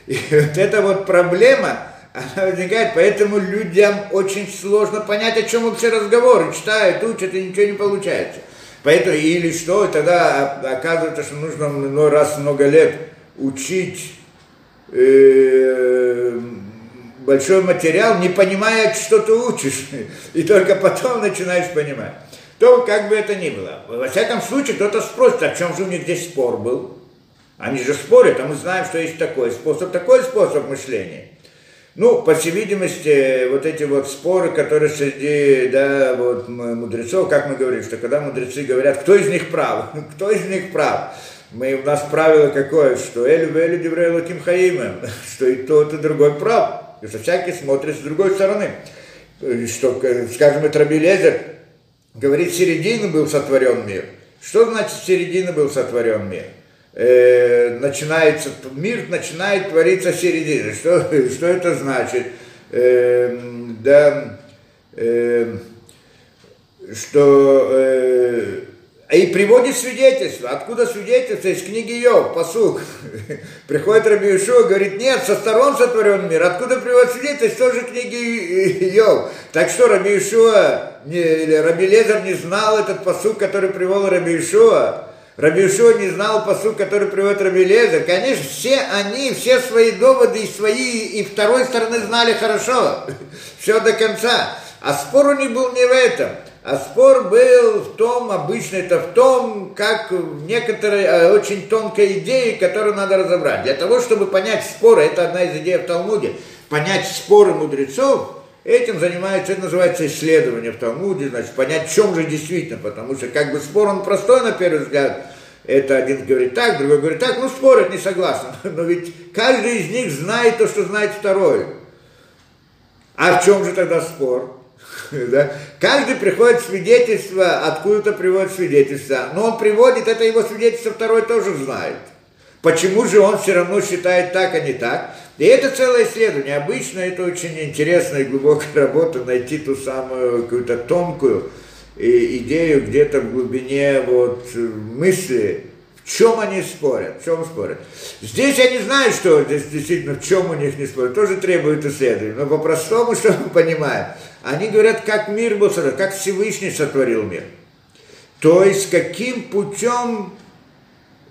Speaker 2: И вот эта вот проблема, она возникает, поэтому людям очень сложно понять, о чем вообще разговор. Читают, учат, и ничего не получается. Поэтому или что, тогда оказывается, что нужно ну, раз много лет учить э, большой материал, не понимая, что ты учишь, и только потом начинаешь понимать то как бы это ни было. Во всяком случае, кто-то спросит, о чем же у них здесь спор был. Они же спорят, а мы знаем, что есть такой способ, такой способ мышления. Ну, по всей видимости, вот эти вот споры, которые среди да, вот, мудрецов, как мы говорим, что когда мудрецы говорят, кто из них прав, кто из них прав, мы, у нас правило какое, что Элю Велю Деврей Луким Хаимем, что и тот, и другой прав, и что всякий смотрит с другой стороны. Что, скажем, это Раби Лезер, говорит, середины был сотворен мир. Что значит середины был сотворен мир? Э, начинается, мир начинает твориться середины. Что, что это значит? Э, да, э, что э, и приводит свидетельство. Откуда свидетельство? Из книги Йов, посук. Приходит Раби Ишуа, говорит, нет, со сторон сотворен мир. Откуда приводит свидетельство? Тоже книги Йов. Так что Раби Ишуа, или Раби Лезер не знал этот посук, который привел Раби Ишуа. Рабишо не знал посуд, который приводит Рабелеза. Конечно, все они, все свои доводы и свои, и второй стороны знали хорошо. Все до конца. А спор у них был не в этом. А спор был в том, обычно это в том, как некоторые э, очень тонкая идея, которую надо разобрать. Для того, чтобы понять споры, это одна из идей в Талмуде, понять споры мудрецов, этим занимается, это называется исследование в Талмуде, значит, понять, в чем же действительно, потому что как бы спор, он простой на первый взгляд, это один говорит так, другой говорит так, ну спорят, не согласен, но ведь каждый из них знает то, что знает второй. А в чем же тогда спор? Да? Каждый приходит свидетельство, откуда-то приводит свидетельство. Но он приводит, это его свидетельство второй тоже знает. Почему же он все равно считает так, а не так? И это целое исследование. Обычно это очень интересная и глубокая работа, найти ту самую какую-то тонкую идею где-то в глубине вот, мысли, в чем они спорят, в чем спорят. Здесь я не знаю, что здесь действительно, в чем у них не спорят, тоже требует исследования, но по-простому, что мы понимаем, они говорят, как мир был сотворен, как Всевышний сотворил мир. То есть, каким путем,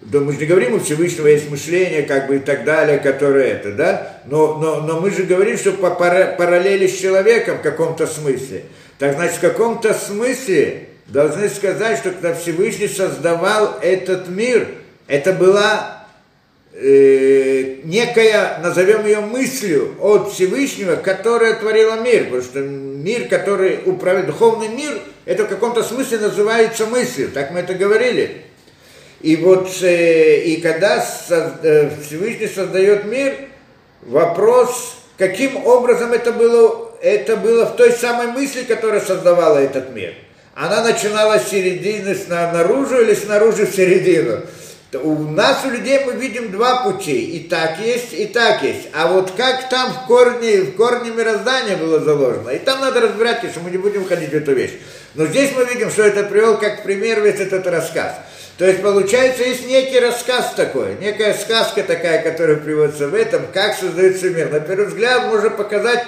Speaker 2: да мы же не говорим, у Всевышнего есть мышление, как бы и так далее, которое это, да, но, но, но мы же говорим, что по параллели с человеком в каком-то смысле. Так значит, в каком-то смысле должны сказать, что когда Всевышний создавал этот мир, это была э, некая, назовем ее мыслью от Всевышнего, которая творила мир, потому что мир, который управляет, духовный мир, это в каком-то смысле называется мыслью, так мы это говорили. И вот, э, и когда со, э, Всевышний создает мир, вопрос, каким образом это было, это было в той самой мысли, которая создавала этот мир – она начинала с середины снаружи или снаружи в середину. У нас, у людей, мы видим два пути. И так есть, и так есть. А вот как там в корне, в корне мироздания было заложено, и там надо разбирать, что мы не будем ходить в эту вещь. Но здесь мы видим, что это привел как пример весь этот рассказ. То есть, получается, есть некий рассказ такой, некая сказка такая, которая приводится в этом, как создается мир. На первый взгляд можно показать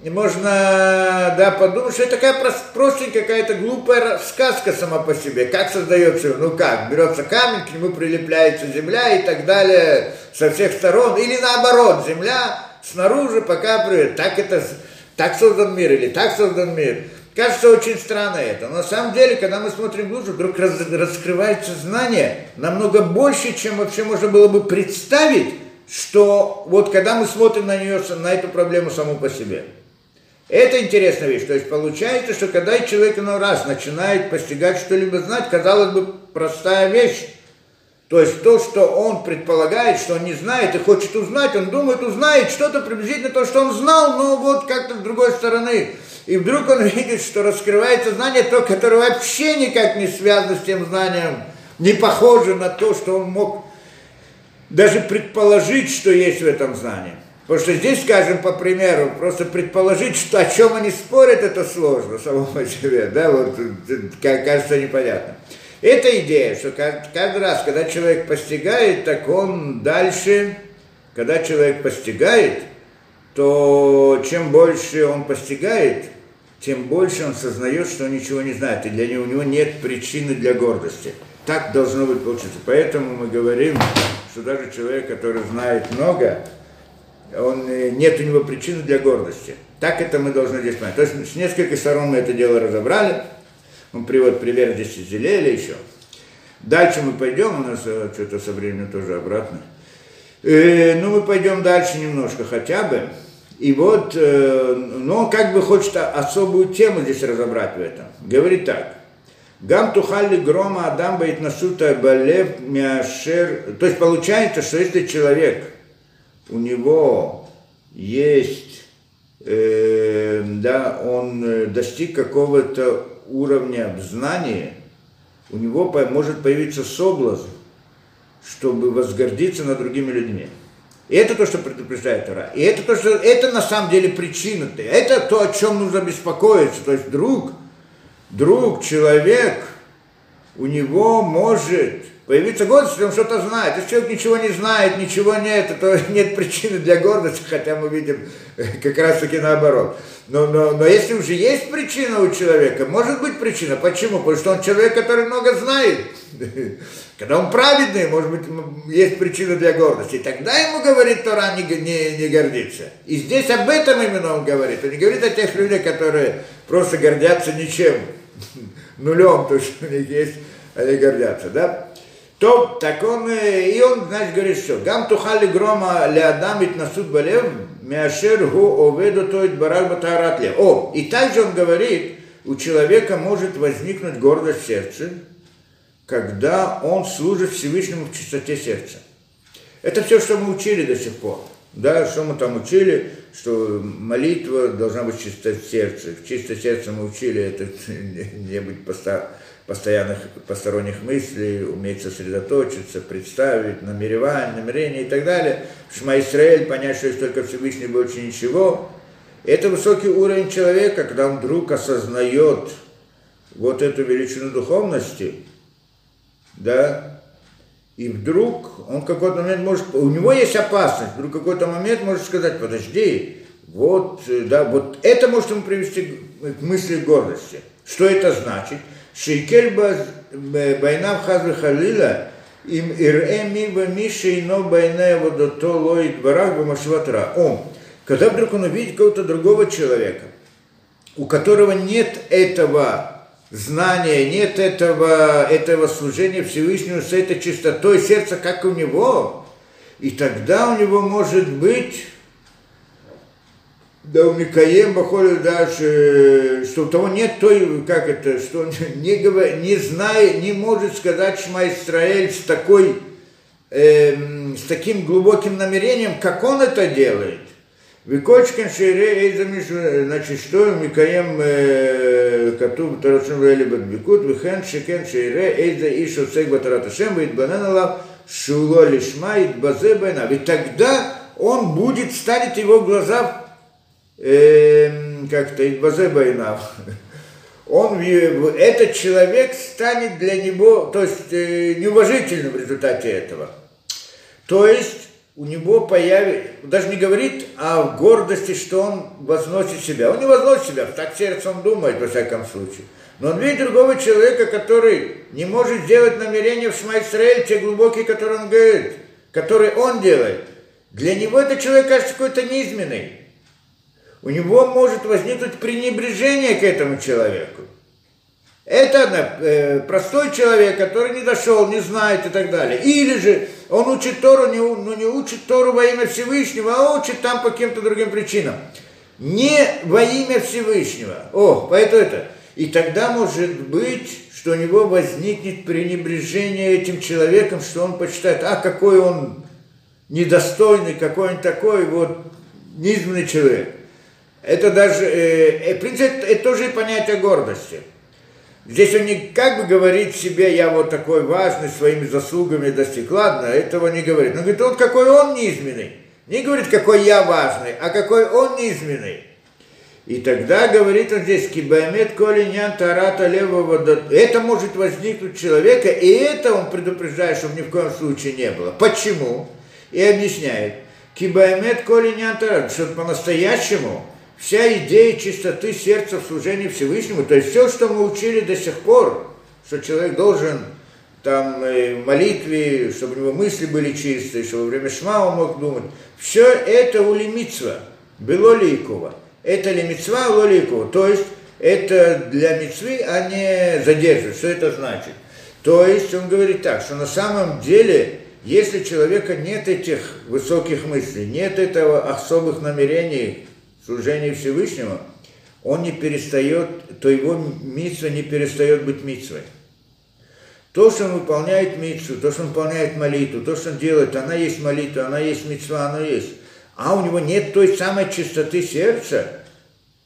Speaker 2: и можно, да, подумать, что это такая простенькая какая-то глупая сказка сама по себе. Как создается, ну как, берется камень, к нему прилепляется земля и так далее со всех сторон. Или наоборот, земля снаружи пока так это, так создан мир или так создан мир. Кажется очень странно это, но на самом деле, когда мы смотрим глубже, вдруг раз, раскрывается знание намного больше, чем вообще можно было бы представить, что вот когда мы смотрим на нее, на эту проблему саму по себе. Это интересная вещь. То есть получается, что когда человек иной раз начинает постигать что-либо знать, казалось бы, простая вещь. То есть то, что он предполагает, что он не знает и хочет узнать, он думает, узнает что-то приблизительно то, что он знал, но вот как-то с другой стороны. И вдруг он видит, что раскрывается знание, то, которое вообще никак не связано с тем знанием, не похоже на то, что он мог даже предположить, что есть в этом знании. Потому что здесь, скажем, по примеру, просто предположить, что, о чем они спорят, это сложно само по себе, да, вот, кажется непонятно. Это идея, что каждый раз, когда человек постигает, так он дальше, когда человек постигает, то чем больше он постигает, тем больше он сознает, что он ничего не знает, и для него, у него нет причины для гордости. Так должно быть получиться. Поэтому мы говорим, что даже человек, который знает много, он, э, нет у него причины для гордости. Так это мы должны здесь понять. То есть с нескольких сторон мы это дело разобрали. Он приводит пример здесь из Зелеля еще. Дальше мы пойдем, у нас э, что-то со временем тоже обратно. Э, ну, мы пойдем дальше немножко хотя бы. И вот, э, но он как бы хочет особую тему здесь разобрать в этом. Говорит так. Гам тухали грома адам бает насута балев мяшер. То есть получается, что если человек – у него есть, э, да, он э, достиг какого-то уровня знания, у него может появиться соблазн, чтобы возгордиться над другими людьми. И это то, что предупреждает Тора. И это то, что это на самом деле причина. -то. Это то, о чем нужно беспокоиться. То есть друг, друг, человек, у него может Появиться гордость, он что-то знает. Если человек ничего не знает, ничего нет, то нет причины для гордости, хотя мы видим как раз таки наоборот. Но, но, но если уже есть причина у человека, может быть причина. Почему? Потому что он человек, который много знает. Когда он праведный, может быть, есть причина для гордости. И тогда ему говорит Тора не, не, не гордиться. И здесь об этом именно он говорит. Он не говорит о тех людях, которые просто гордятся ничем, нулем, то, что у них есть, они гордятся, да? То, так он, и он, значит, говорит, что гам тухали грома леадамит на суд балев, мяшер гу оведу тоит барак батарат О, и также он говорит, у человека может возникнуть гордость в сердце, когда он служит Всевышнему в чистоте сердца. Это все, что мы учили до сих пор. Да, что мы там учили, что молитва должна быть чисто в сердце. В чисто сердце мы учили это не быть постоянно постоянных посторонних мыслей, уметь сосредоточиться, представить, намеревание, намерение и так далее. Шма Исраэль, понять, что есть только Всевышний, больше ничего. Это высокий уровень человека, когда он вдруг осознает вот эту величину духовности, да, и вдруг он какой-то момент может, у него есть опасность, вдруг какой-то момент может сказать, подожди, вот, да, вот это может ему привести к мысли гордости. Что это значит? שיקל בעיניו חס וחלילה אם יראה מי ומי שאינו בעיני עבודתו לא יתברך במחשבת רע. О, когда вдруг он увидит какого-то другого человека, у которого нет этого знания, нет этого, этого служения Всевышнему с этой чистотой сердца, как у него, и тогда у него может быть да у Микаем Бахоля дальше, что у того нет той, как это, что он не, говор, не знает, не может сказать Шма Исраэль с такой, э, с таким глубоким намерением, как он это делает. Викочкин шире эйзамиш, значит, что Микаем э, Катуб Тарашим Вели Бадбикут, Вихен Шикен шире эйза Ишу Цег Батараташем, Витбананала Шуло Лишма, Итбазе Байна. Ведь тогда он будет, станет его глаза э, как-то Идбазе Байнав, он, этот человек станет для него, то есть э, неуважительным в результате этого. То есть у него появится, даже не говорит о гордости, что он возносит себя. Он не возносит себя, так сердце он думает, во всяком случае. Но он видит другого человека, который не может сделать намерения в Шмайсраэль, те глубокие, которые он говорит, которые он делает. Для него этот человек кажется какой-то низменный у него может возникнуть пренебрежение к этому человеку. Это э, простой человек, который не дошел, не знает и так далее. Или же он учит Тору, не, ну, не учит Тору во имя Всевышнего, а учит там по каким-то другим причинам. Не во имя Всевышнего. О, поэтому это. И тогда может быть, что у него возникнет пренебрежение этим человеком, что он почитает, а какой он недостойный, какой он такой, вот, низменный человек. Это даже, э, в принципе, это, это тоже понятие гордости. Здесь он не как бы говорит себе, я вот такой важный, своими заслугами достиг. Ладно, этого не говорит. Он говорит, вот какой он низменный. Не говорит, какой я важный, а какой он низменный. И тогда говорит он здесь, кибаймет колинян тарата левого, это может возникнуть у человека, и это он предупреждает, чтобы ни в коем случае не было. Почему? И объясняет, кибаймет колинян тарата, что по-настоящему вся идея чистоты сердца в служении Всевышнему, то есть все, что мы учили до сих пор, что человек должен там э, молитве, чтобы у него мысли были чистые, чтобы во время шма он мог думать, все это у лимитсва, было лейкова. Это лимитсва, у лейкова. То есть это для мецвы, а не задерживать. Что это значит? То есть он говорит так, что на самом деле, если человека нет этих высоких мыслей, нет этого особых намерений, служении Всевышнему, он не перестает, то его митсва не перестает быть митсвой. То, что он выполняет митсу, то, что он выполняет молитву, то, что он делает, она есть молитва, она есть митсва, она есть. А у него нет той самой чистоты сердца,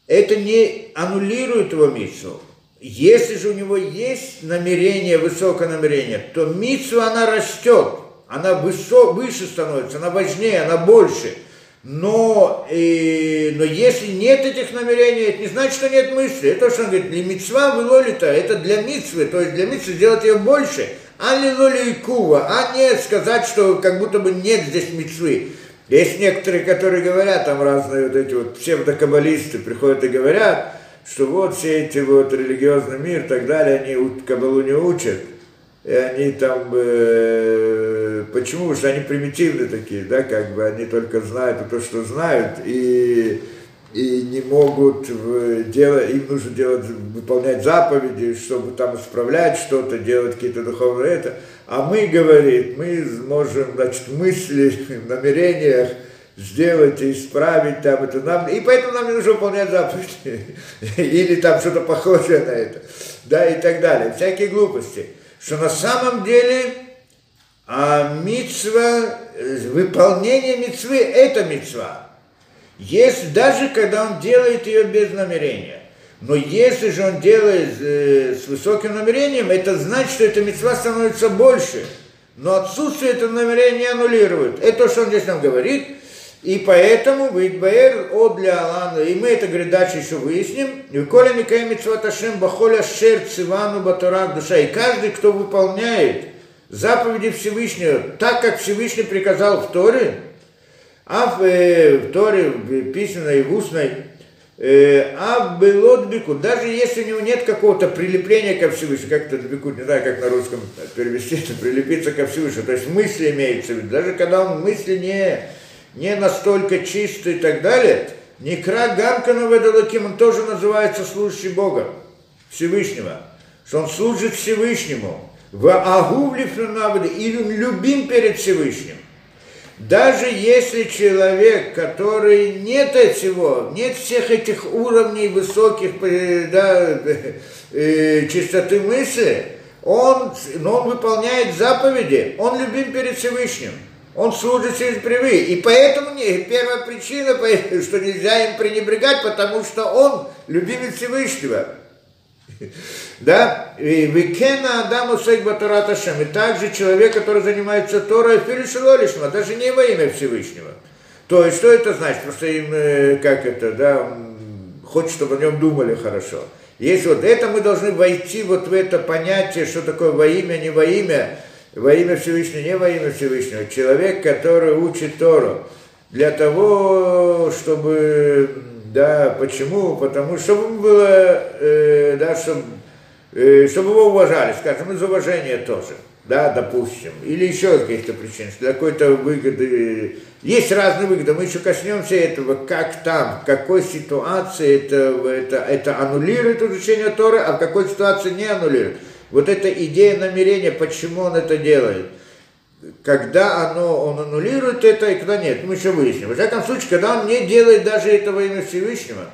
Speaker 2: это не аннулирует его митсу. Если же у него есть намерение, высокое намерение, то митсу она растет, она высо, выше становится, она важнее, она больше – Но, и, но если нет этих намерений, это не значит, что нет мысли. Это что он говорит, для митцва вылолита, это для митцвы, то есть для митцвы сделать ее больше, а не лоли кува, а не сказать, что как будто бы нет здесь митцвы. Есть некоторые, которые говорят, там разные вот эти вот псевдокаббалисты приходят и говорят, что вот все эти вот религиозный мир и так далее, они кабалу не учат и они там, э, почему? Что они примитивны такие, да, как бы они только знают то, что знают, и, и не могут делать, им нужно делать, выполнять заповеди, чтобы там исправлять что-то, делать какие-то духовные это. А мы, говорит, мы можем, значит, мысли, в намерениях сделать и исправить там это нам, и поэтому нам не нужно выполнять заповеди, или там что-то похожее на это, да, и так далее, всякие глупости что на самом деле а мицва, выполнение мицвы – это мицва. Если, даже когда он делает ее без намерения. Но если же он делает э, с высоким намерением, это значит, что эта мецва становится больше. Но отсутствие этого намерения аннулирует. Это то, что он здесь нам говорит. И поэтому Витбаэр о для Алана, и мы это, говорит, дальше еще выясним. И коля Микаем Митцваташем Бахоля Шер Цивану Батурак Душа. И каждый, кто выполняет заповеди Всевышнего так, как Всевышний приказал в Торе, а в, э, в Торе, в письменной и в устной, э, а белот бикут, даже если у него нет какого-то прилепления ко Всевышнему, как это бикут, не знаю, как на русском перевести, прилепиться ко Всевышнему, то есть мысли имеется в виду, даже когда он мысли не не настолько чистый и так далее, Некра Гамкану Ведалаким, он тоже называется служащий Бога, Всевышнего, что он служит Всевышнему, в Агувли и любим перед Всевышним. Даже если человек, который нет всего, нет всех этих уровней высоких э, да, э, чистоты мысли, он, но он выполняет заповеди, он любим перед Всевышним. Он служит через привы. И поэтому не, первая причина, что нельзя им пренебрегать, потому что он любимец Всевышнего. Да? И Викена Адаму Батараташем. И также человек, который занимается Торой, Филишилолишма, даже не во имя Всевышнего. То есть, что это значит? Просто им, э, как это, да, хочет, чтобы о нем думали хорошо. Если вот это мы должны войти вот в это понятие, что такое во имя, не во имя, во имя Всевышнего, не во имя Всевышнего, человек, который учит Тору, для того, чтобы, да, почему? Потому что чтобы было, э, да, чтобы, э, чтобы его уважали, скажем, из уважения тоже, да, допустим, или еще каких-то причин, для какой-то выгоды. Есть разные выгоды, мы еще коснемся этого, как там, в какой ситуации это, это, это аннулирует изучение Торы, а в какой ситуации не аннулирует. Вот эта идея намерения, почему он это делает. Когда оно, он аннулирует это и когда нет, мы еще выясним. В всяком случае, когда он не делает даже этого имя Всевышнего,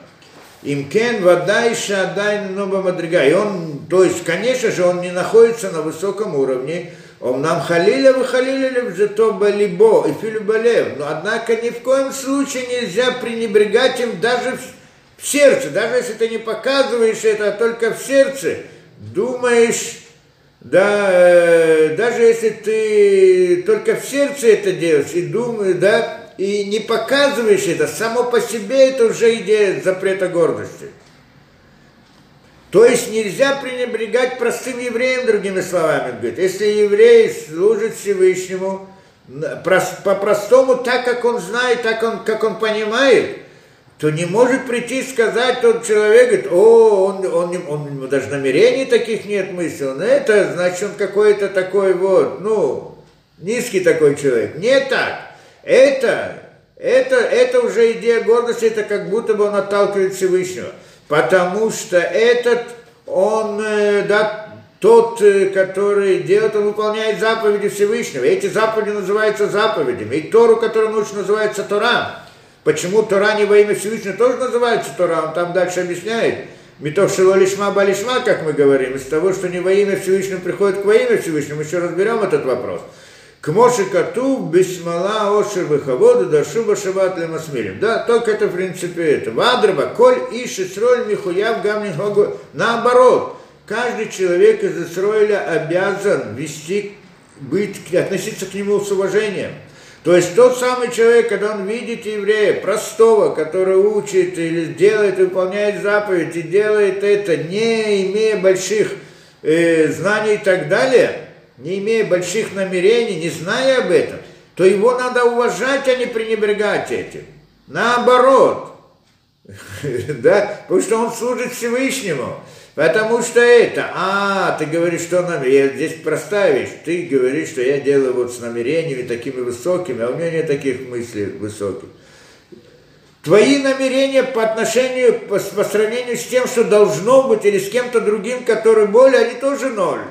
Speaker 2: Имкен вода и шадай ноба мадрига. И он, то есть, конечно же, он не находится на высоком уровне. Он нам халиля вы халиля зато балибо и филибалев. Но однако ни в коем случае нельзя пренебрегать им даже в сердце. Даже если ты не показываешь это, а только в сердце думаешь, да, э, даже если ты только в сердце это делаешь и думаешь, да, и не показываешь это, само по себе это уже идея запрета гордости. То есть нельзя пренебрегать простым евреям, другими словами, говорит. Если еврей служит Всевышнему по-простому, так как он знает, так он, как он понимает, то не может прийти и сказать тот человек, говорит, о, он, он, он, он даже намерений таких нет мысли, он это, значит, он какой-то такой вот, ну, низкий такой человек. Не так. Это, это, это уже идея гордости, это как будто бы он отталкивает Всевышнего. Потому что этот, он, э, да, тот, э, который делает, он выполняет заповеди Всевышнего. Эти заповеди называются заповедями. И Тору, которую он учит, называется Тора. Почему Тора не во имя Всевышнего тоже называется Тора, он там дальше объясняет. Митов шило лишма балишма, как мы говорим, из того, что не во имя Всевышнего приходит к во имя Всевышнему, еще разберем этот вопрос. К Моше Кату, Бисмала, Ошер, Вахаводу, Дашуба, Шабат, Лемасмилим. Да, только это в принципе это. Вадраба, Коль, Ишисроль, Михуяв, Гамнин, Хогу. Наоборот, каждый человек из Исроиля обязан вести, быть, относиться к нему с уважением – То есть тот самый человек, когда он видит еврея, простого, который учит или делает, выполняет заповедь и делает это, не имея больших э, знаний и так далее, не имея больших намерений, не зная об этом, то его надо уважать, а не пренебрегать этим. Наоборот. да, потому что он служит Всевышнему. Потому что это, а, ты говоришь, что нам, я здесь простая ты говоришь, что я делаю вот с намерениями такими высокими, а у меня нет таких мыслей высоких. Твои намерения по отношению, по, по сравнению с тем, что должно быть, или с кем-то другим, который более, они тоже ноль.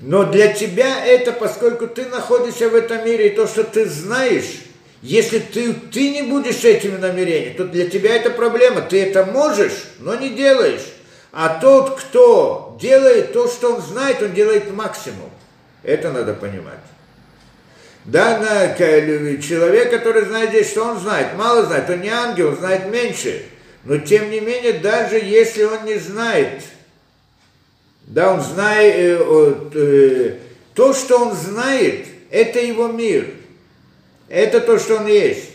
Speaker 2: Но для тебя это, поскольку ты находишься в этом мире, и то, что ты знаешь, если ты, ты не будешь этими намерениями, то для тебя это проблема. Ты это можешь, но не делаешь. А тот, кто делает то, что он знает, он делает максимум. Это надо понимать. Да, на, человек, который знает здесь, что он знает, мало знает, он не ангел, он знает меньше. Но тем не менее, даже если он не знает, да, он знает, э, э, то, что он знает, это его мир. Это то, что он есть.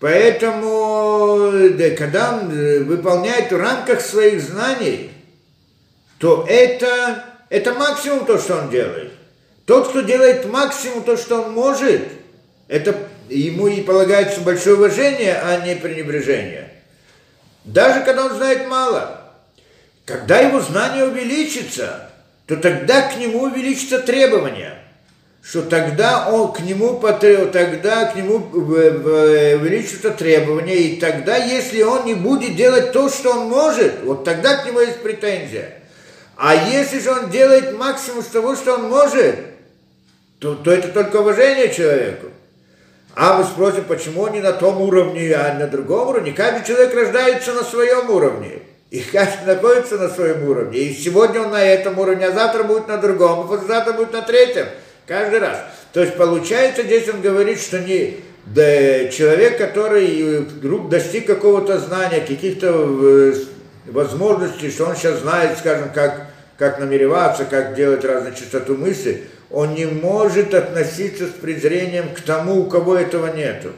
Speaker 2: Поэтому, да, когда он э, выполняет в рамках своих знаний, то это, это максимум то, что он делает. Тот, кто делает максимум то, что он может, это ему и полагается большое уважение, а не пренебрежение. Даже когда он знает мало. Когда его знание увеличится, то тогда к нему увеличится требования что тогда он к нему тогда к нему увеличиваются требования, и тогда, если он не будет делать то, что он может, вот тогда к нему есть претензия. А если же он делает максимум того, что он может, то, то это только уважение человеку. А мы спросим, почему не на том уровне, а на другом уровне? Каждый человек рождается на своем уровне. И каждый находится на своем уровне. И сегодня он на этом уровне, а завтра будет на другом, а послезавтра будет на третьем. Каждый раз. То есть получается, здесь он говорит, что не да, человек, который вдруг достиг какого-то знания, каких-то э, возможностей, что он сейчас знает, скажем, как, как намереваться, как делать разную частоту мысли, он не может относиться с презрением к тому, у кого этого нету.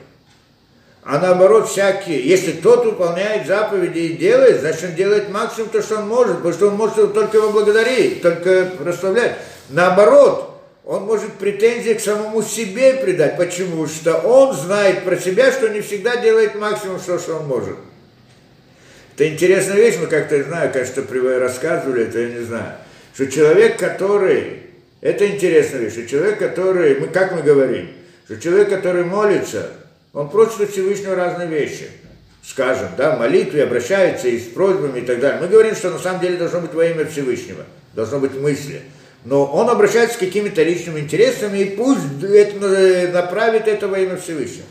Speaker 2: А наоборот, всякие, если тот выполняет заповеди и делает, значит, он делает максимум то, что он может, потому что он может только его благодарить, только прославлять. Наоборот, он может претензии к самому себе придать. Почему? Что он знает про себя, что не всегда делает максимум, что, что он может. Это интересная вещь, мы как-то, знаю, кажется, рассказывали, это я не знаю, что человек, который, это интересная вещь, что человек, который, мы, как мы говорим, что человек, который молится, он просит у Всевышнего разные вещи. Скажем, да, молитвы, обращается и с просьбами и так далее. Мы говорим, что на самом деле должно быть во имя Всевышнего, должно быть мысли но он обращается с какими-то личными интересами, и пусть это, направит это во имя Всевышнего.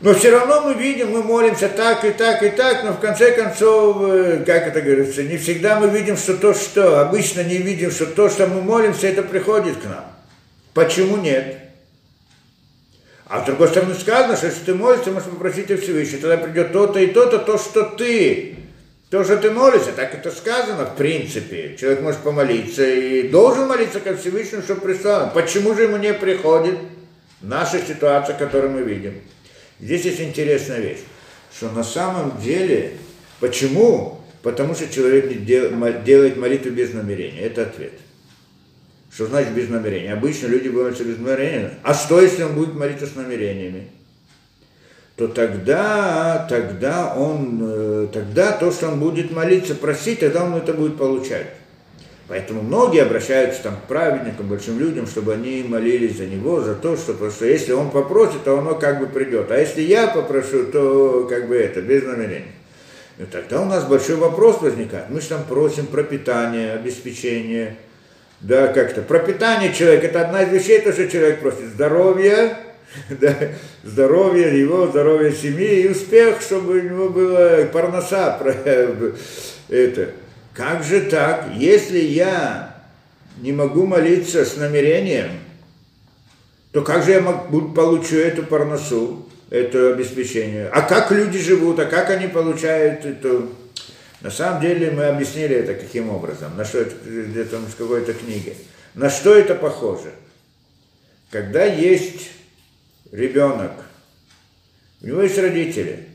Speaker 2: Но все равно мы видим, мы молимся так и так и так, но в конце концов, э, как это говорится, не всегда мы видим, что то, что обычно не видим, что то, что мы молимся, это приходит к нам. Почему нет? А с другой стороны сказано, что если ты молишься, можешь попросить Всевышнего, тогда придет то-то и то-то, то, что ты то, что ты молишься, так это сказано в принципе. Человек может помолиться и должен молиться ко Всевышнему, чтобы прислал. Почему же ему не приходит наша ситуация, которую мы видим? Здесь есть интересная вещь, что на самом деле, почему? Потому что человек не делает молитву без намерения. Это ответ. Что значит без намерения? Обычно люди молятся без намерения. А что, если он будет молиться с намерениями? То тогда, тогда он, э, тогда то, что он будет молиться, просить, тогда он это будет получать. Поэтому многие обращаются там, к праведникам, большим людям, чтобы они молились за него, за то, что, потому что если он попросит, то оно как бы придет. А если я попрошу, то как бы это, без намерения. И тогда у нас большой вопрос возникает. Мы же там просим про питание, обеспечение, да, как-то. Про питание человека, это одна из вещей, то, что человек просит. Здоровье, да, здоровье его, здоровье семьи и успех, чтобы у него было парноса. Это. Как же так? Если я не могу молиться с намерением, то как же я могу, получу эту парносу, это обеспечение? А как люди живут, а как они получают это? На самом деле мы объяснили это каким образом, на что это, где-то в какой-то книге. На что это похоже? когда есть ребенок, у него есть родители,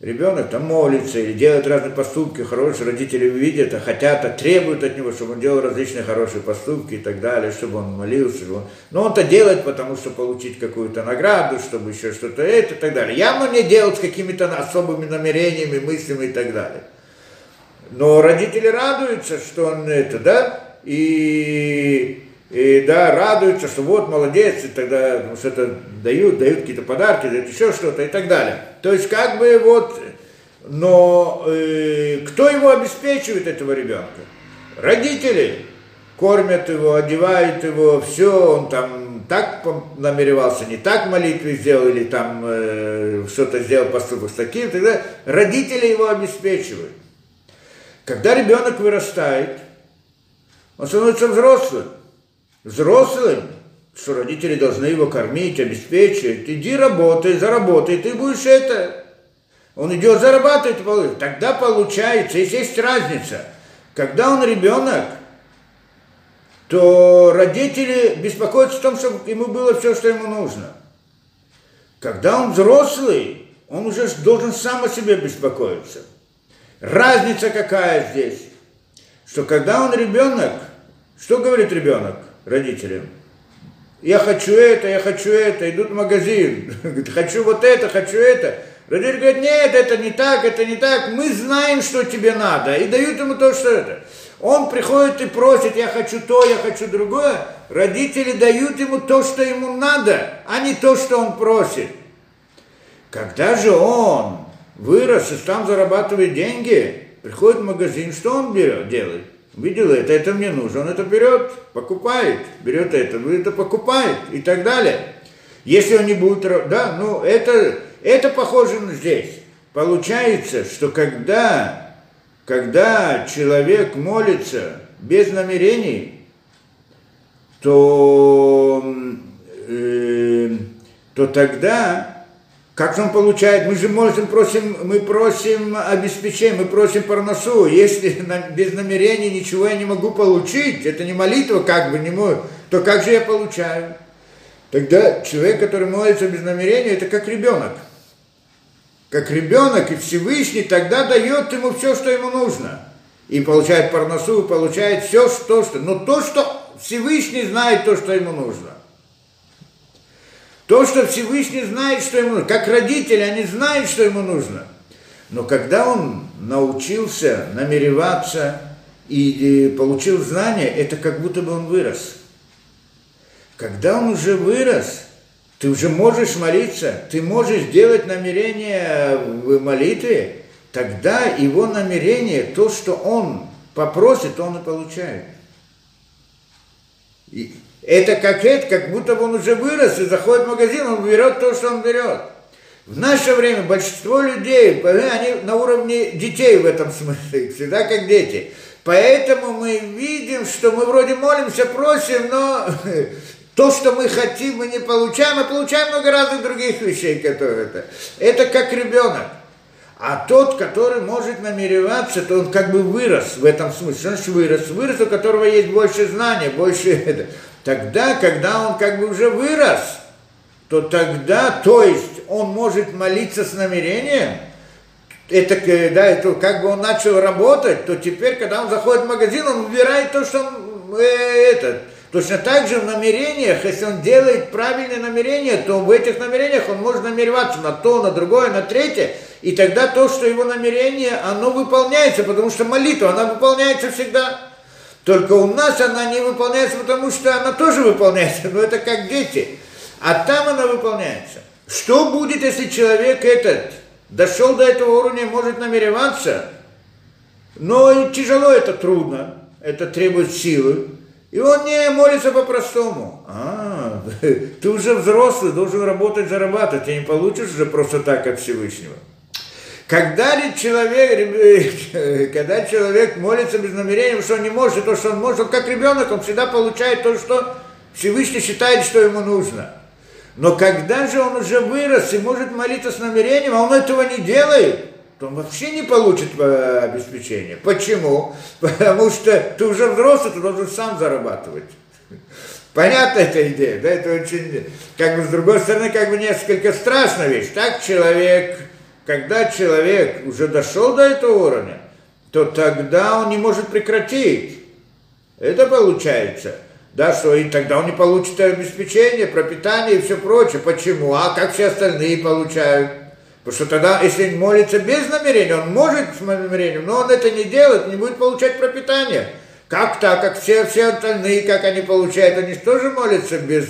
Speaker 2: ребенок там молится или делает разные поступки, хорошие родители видят, а хотят, а требуют от него, чтобы он делал различные хорошие поступки и так далее, чтобы он молился. Чтобы он... Но он это делает, потому что получить какую-то награду, чтобы еще что-то это и так далее. Явно не делать с какими-то особыми намерениями, мыслями и так далее. Но родители радуются, что он это, да, и и да, радуются, что вот молодец, и тогда ну, что-то дают, дают какие-то подарки, дают еще что-то и так далее. То есть как бы вот, но э, кто его обеспечивает, этого ребенка? Родители кормят его, одевают его, все, он там так намеревался, не так молитвы сделал, или там э, что-то сделал поступок с таким, тогда родители его обеспечивают. Когда ребенок вырастает, он становится взрослым, взрослым, что родители должны его кормить, обеспечивать. Иди работай, заработай, ты будешь это. Он идет зарабатывать, тогда получается, если есть разница. Когда он ребенок, то родители беспокоятся о том, чтобы ему было все, что ему нужно. Когда он взрослый, он уже должен сам о себе беспокоиться. Разница какая здесь? Что когда он ребенок, что говорит ребенок? Родителям. Я хочу это, я хочу это, идут в магазин, говорит, хочу вот это, хочу это. Родители говорят, нет, это не так, это не так, мы знаем, что тебе надо, и дают ему то, что это. Он приходит и просит, я хочу то, я хочу другое. Родители дают ему то, что ему надо, а не то, что он просит. Когда же он вырос и там зарабатывает деньги, приходит в магазин, что он делает? Видел это, это мне нужно, он это берет, покупает, берет это, это покупает и так далее. Если он не будет, да, ну это, это похоже на здесь. Получается, что когда, когда человек молится без намерений, то, э, то тогда как же он получает? Мы же можем просим, мы просим обеспечения, мы просим парносу. Если без намерения ничего я не могу получить, это не молитва, как бы не мой, то как же я получаю? Тогда человек, который молится без намерения, это как ребенок. Как ребенок, и Всевышний тогда дает ему все, что ему нужно. И получает парносу, и получает все, что, что. Но то, что Всевышний знает, то, что ему нужно. То, что Всевышний знает, что ему нужно. Как родители, они знают, что ему нужно. Но когда он научился намереваться и, получил знания, это как будто бы он вырос. Когда он уже вырос, ты уже можешь молиться, ты можешь делать намерение в молитве, тогда его намерение, то, что он попросит, он и получает. И, это как это, как будто он уже вырос и заходит в магазин, он берет то, что он берет. В наше время большинство людей, они на уровне детей в этом смысле, всегда как дети. Поэтому мы видим, что мы вроде молимся, просим, но то, что мы хотим, мы не получаем, мы получаем много разных других вещей, которые это. Это как ребенок. А тот, который может намереваться, то он как бы вырос в этом смысле. Значит вырос? Вырос, у которого есть больше знания, больше это. Тогда, когда он как бы уже вырос, то тогда, то есть он может молиться с намерением, это, да, это как бы он начал работать, то теперь, когда он заходит в магазин, он выбирает то, что он, э, этот, Точно так же в намерениях, если он делает правильные намерения, то в этих намерениях он может намереваться на то, на другое, на третье, и тогда то, что его намерение, оно выполняется, потому что молитва, она выполняется всегда. Только у нас она не выполняется, потому что она тоже выполняется, но это как дети. А там она выполняется. Что будет, если человек этот дошел до этого уровня, может намереваться, но тяжело это трудно, это требует силы, и он не молится по-простому. А, ты уже взрослый, должен работать, зарабатывать, ты не получишь уже просто так от Всевышнего. Когда человек, когда человек молится без намерения, что он не может, то, что он может, он как ребенок, он всегда получает то, что Всевышний считает, что ему нужно. Но когда же он уже вырос и может молиться с намерением, а он этого не делает, то он вообще не получит э, обеспечение. Почему? Потому что ты уже взрослый, ты должен сам зарабатывать. Понятна эта идея, да, это очень, как бы, с другой стороны, как бы несколько страшная вещь. Так человек, когда человек уже дошел до этого уровня, то тогда он не может прекратить. Это получается. Да, что и тогда он не получит обеспечение, пропитание и все прочее. Почему? А как все остальные получают? Потому что тогда, если молится без намерения, он может с намерением, но он это не делает, не будет получать пропитание. Как так, как все, все остальные, как они получают, они тоже молятся без,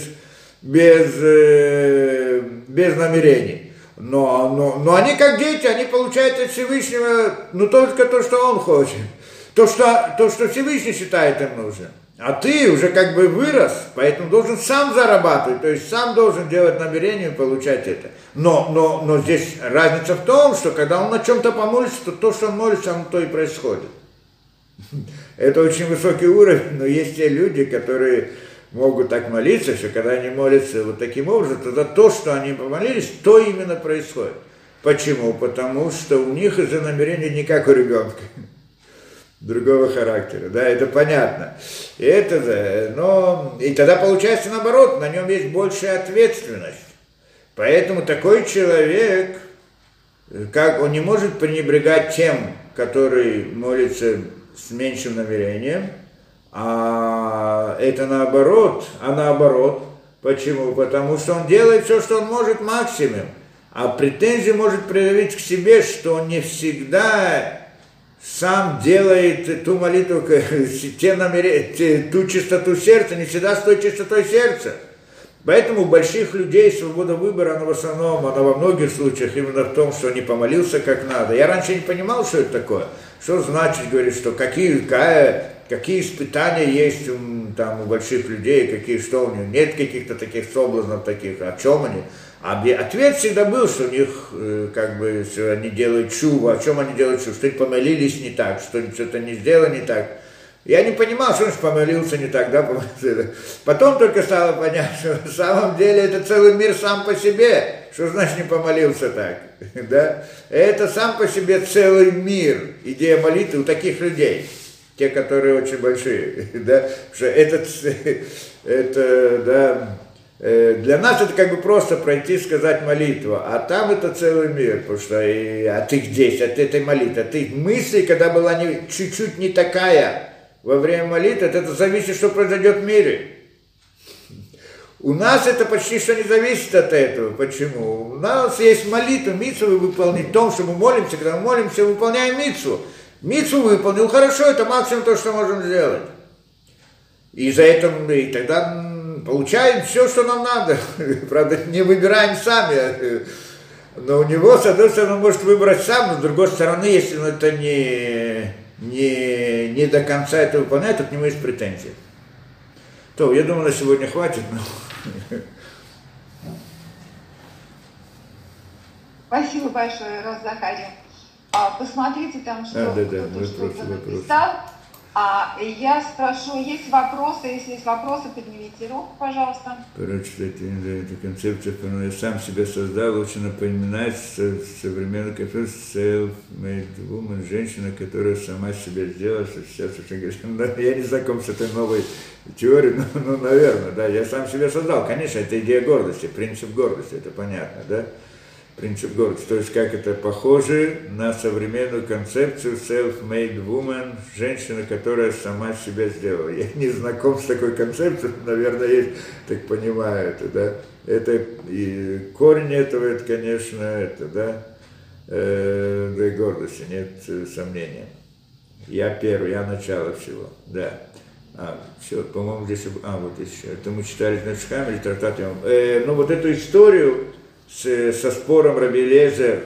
Speaker 2: без, э, без намерений. Но, но, но они как дети, они получают от Всевышнего, ну только то, что он хочет. То, что, то, что Всевышний считает им нужным. А ты уже как бы вырос, поэтому должен сам зарабатывать, то есть сам должен делать намерение и получать это. Но, но, но здесь разница в том, что когда он на чем-то помолится, то то, что он молится, оно то и происходит. Это очень высокий уровень, но есть те люди, которые могут так молиться, что когда они молятся вот таким образом, тогда то, что они помолились, то именно происходит. Почему? Потому что у них из-за намерения не как у ребенка другого характера, да, это понятно. И это, да, но, и тогда получается наоборот, на нем есть большая ответственность. Поэтому такой человек, как он не может пренебрегать тем, который молится с меньшим намерением, а это наоборот, а наоборот. Почему? Потому что он делает все, что он может максимум, а претензии может проявить к себе, что он не всегда сам делает ту молитву, те намерения, ту чистоту сердца, не всегда с той чистотой сердца. Поэтому у больших людей свобода выбора, она в основном, она во многих случаях именно в том, что не помолился как надо. Я раньше не понимал, что это такое. Что значит, говорит, что какие, какая, какие испытания есть у, там, у больших людей, какие что у них, нет каких-то таких соблазнов таких, о чем они. А ответ всегда был, что у них, э, как бы, что они делают чуву, о чем они делают чуву, что они помолились не так, что что-то не сделали не так. Я не понимал, что он помолился не так, да, потом только стало понятно, что на самом деле это целый мир сам по себе, что значит не помолился так, да, это сам по себе целый мир, идея молитвы у таких людей, те, которые очень большие, да, что этот, это, да, Э, для нас это как бы просто пройти, сказать молитву, а там это целый мир, потому что и, а ты здесь, от этой молитвы, а ты мысли, когда была не, чуть-чуть не такая во время молитвы, это зависит, что произойдет в мире. У нас это почти что не зависит от этого. Почему? У нас есть молитва, митцу выполнить в том, что мы молимся, когда мы молимся, выполняем митцу. Митцу выполнил, хорошо, это максимум то, что можем сделать. И за это, и тогда получаем все, что нам надо. Правда, не выбираем сами. Но у него, с одной стороны, он может выбрать сам, но с другой стороны, если он это не, не, не до конца это выполняет, то к нему есть претензии. То, я думаю, на сегодня хватит. Но...
Speaker 1: Спасибо большое, Розахари. А, посмотрите там, что
Speaker 2: а, да, да, кто-то что-то
Speaker 1: написал. А я спрошу, есть вопросы? Если есть вопросы, поднимите руку, пожалуйста.
Speaker 2: Короче, эта, эта концепция, которую я сам себя создал, очень напоминает современную концепцию self-made woman, женщина, которая сама себя сделала, что сейчас очень говорит, ну, я не знаком с этой новой теорией, но, ну, наверное, да, я сам себя создал. Конечно, это идея гордости, принцип гордости, это понятно, да принцип гордости. То есть как это похоже на современную концепцию self-made woman, женщина, которая сама себя сделала. Я не знаком с такой концепцией, наверное, есть, так понимаю это, да. Это и корень этого, это, конечно, это, да, э, да и гордости, нет сомнения. Я первый, я начало всего, да. А, все, по-моему, здесь, а, вот еще, это мы читали в Нецхаме, трактат, э, ну, вот эту историю, с, со спором Раби Лезер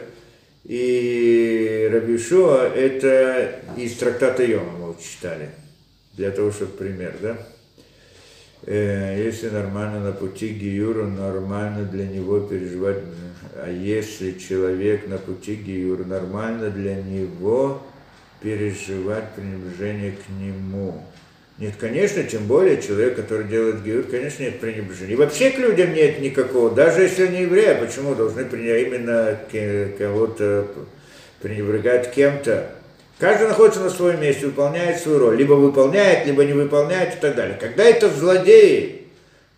Speaker 2: и Раби Шуа, это из трактата Йома мы читали, для того, чтобы пример, да? Э, если нормально на пути к Гиюру, нормально для него переживать, а если человек на пути к Гиюру, нормально для него переживать пренебрежение к нему. Нет, конечно, тем более человек, который делает гиюр, конечно, нет пренебрежения. И вообще к людям нет никакого, даже если они евреи, почему должны именно кого-то пренебрегать кем-то? Каждый находится на своем месте, выполняет свою роль. Либо выполняет, либо не выполняет и так далее. Когда это злодеи,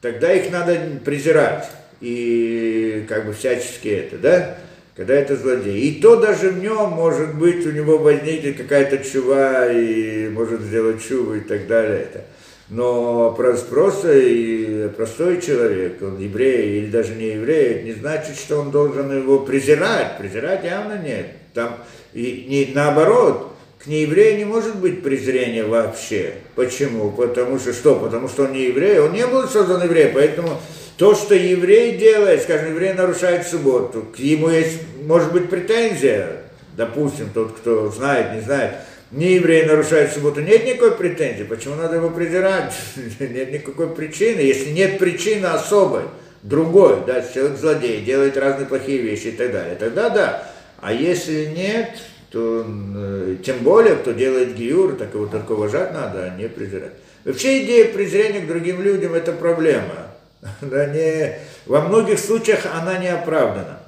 Speaker 2: тогда их надо презирать и как бы всячески это, да? Когда это злодей. И то даже в нем, может быть, у него возникнет какая-то чува, и может сделать чуву и так далее. Это. Но и простой человек, он еврей или даже не еврей, это не значит, что он должен его презирать. Презирать явно нет. Там, и не, наоборот, к нееврею не может быть презрения вообще. Почему? Потому что что? Потому что он не еврей, он не был создан евреем, поэтому то, что еврей делает, скажем, еврей нарушает субботу, к ему есть, может быть, претензия, допустим, тот, кто знает, не знает, не еврей нарушает субботу, нет никакой претензии. Почему надо его презирать? нет никакой причины. Если нет причины особой, другой, да, человек злодей, делает разные плохие вещи и так далее, тогда да. А если нет, то э, тем более, кто делает гиюр, так его только уважать надо, а не презирать. Вообще идея презрения к другим людям – это проблема. Да, не, во многих случаях она не оправдана.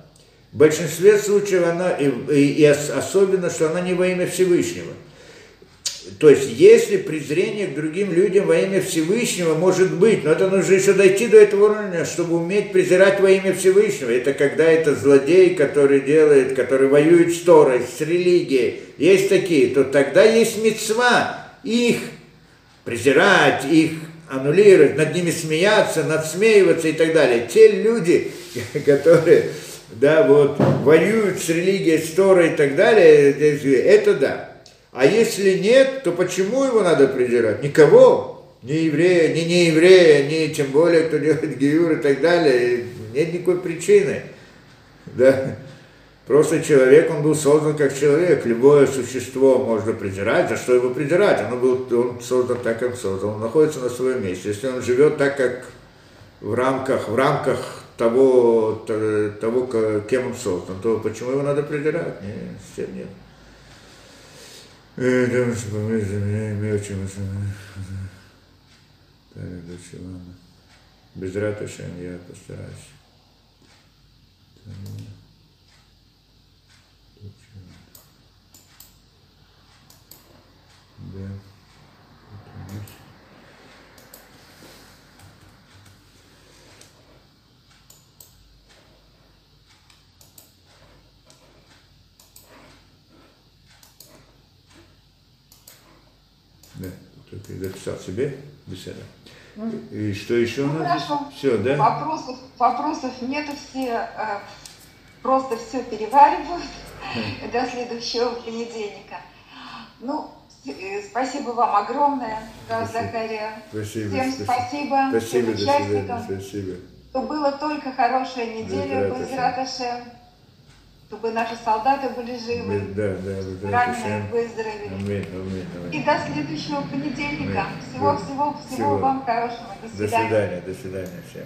Speaker 2: В большинстве случаев она, и, и, и особенно, что она не во имя Всевышнего. То есть, если презрение к другим людям во имя Всевышнего может быть, но это нужно еще дойти до этого уровня, чтобы уметь презирать во имя Всевышнего. Это когда это злодей, который делает, который воюет с Торой, с религией, есть такие, то тогда есть мецва их презирать, их аннулировать, над ними смеяться, надсмеиваться и так далее. Те люди, которые да, вот, воюют с религией, с Торой и так далее, это да. А если нет, то почему его надо придирать? Никого, ни еврея, ни не еврея, ни тем более, кто делает гиюр и так далее. Нет никакой причины. Да. Просто человек, он был создан как человек. Любое существо можно придирать. За что его придирать? Он, был, он создан так, как создан. Он находится на своем месте. Если он живет так, как в рамках, в рамках того, того, кем он создан, то почему его надо придирать? Нет, всем нет. Э, Без ратуши я постараюсь. Да. Да, только записал себе беседа. И что еще
Speaker 1: ну,
Speaker 2: у нас?
Speaker 1: Хорошо.
Speaker 2: Все, да?
Speaker 1: Вопросов, вопросов нет, все э, просто все переваривают до следующего понедельника. Ну, спасибо вам огромное, Закария.
Speaker 2: Спасибо.
Speaker 1: Всем спасибо,
Speaker 2: Спасибо,
Speaker 1: всем
Speaker 2: до
Speaker 1: участникам.
Speaker 2: Спасибо.
Speaker 1: Чтобы была только хорошая неделя,
Speaker 2: Безрат
Speaker 1: Ашем. Чтобы наши солдаты были живы,
Speaker 2: Да, да,
Speaker 1: раненые выздоровели.
Speaker 2: Аминь, аминь,
Speaker 1: И
Speaker 2: аминь.
Speaker 1: до следующего понедельника.
Speaker 2: Аминь.
Speaker 1: Всего,
Speaker 2: Да.
Speaker 1: всего, всего
Speaker 2: Всего.
Speaker 1: вам хорошего. До
Speaker 2: До
Speaker 1: свидания.
Speaker 2: свидания, до свидания всем.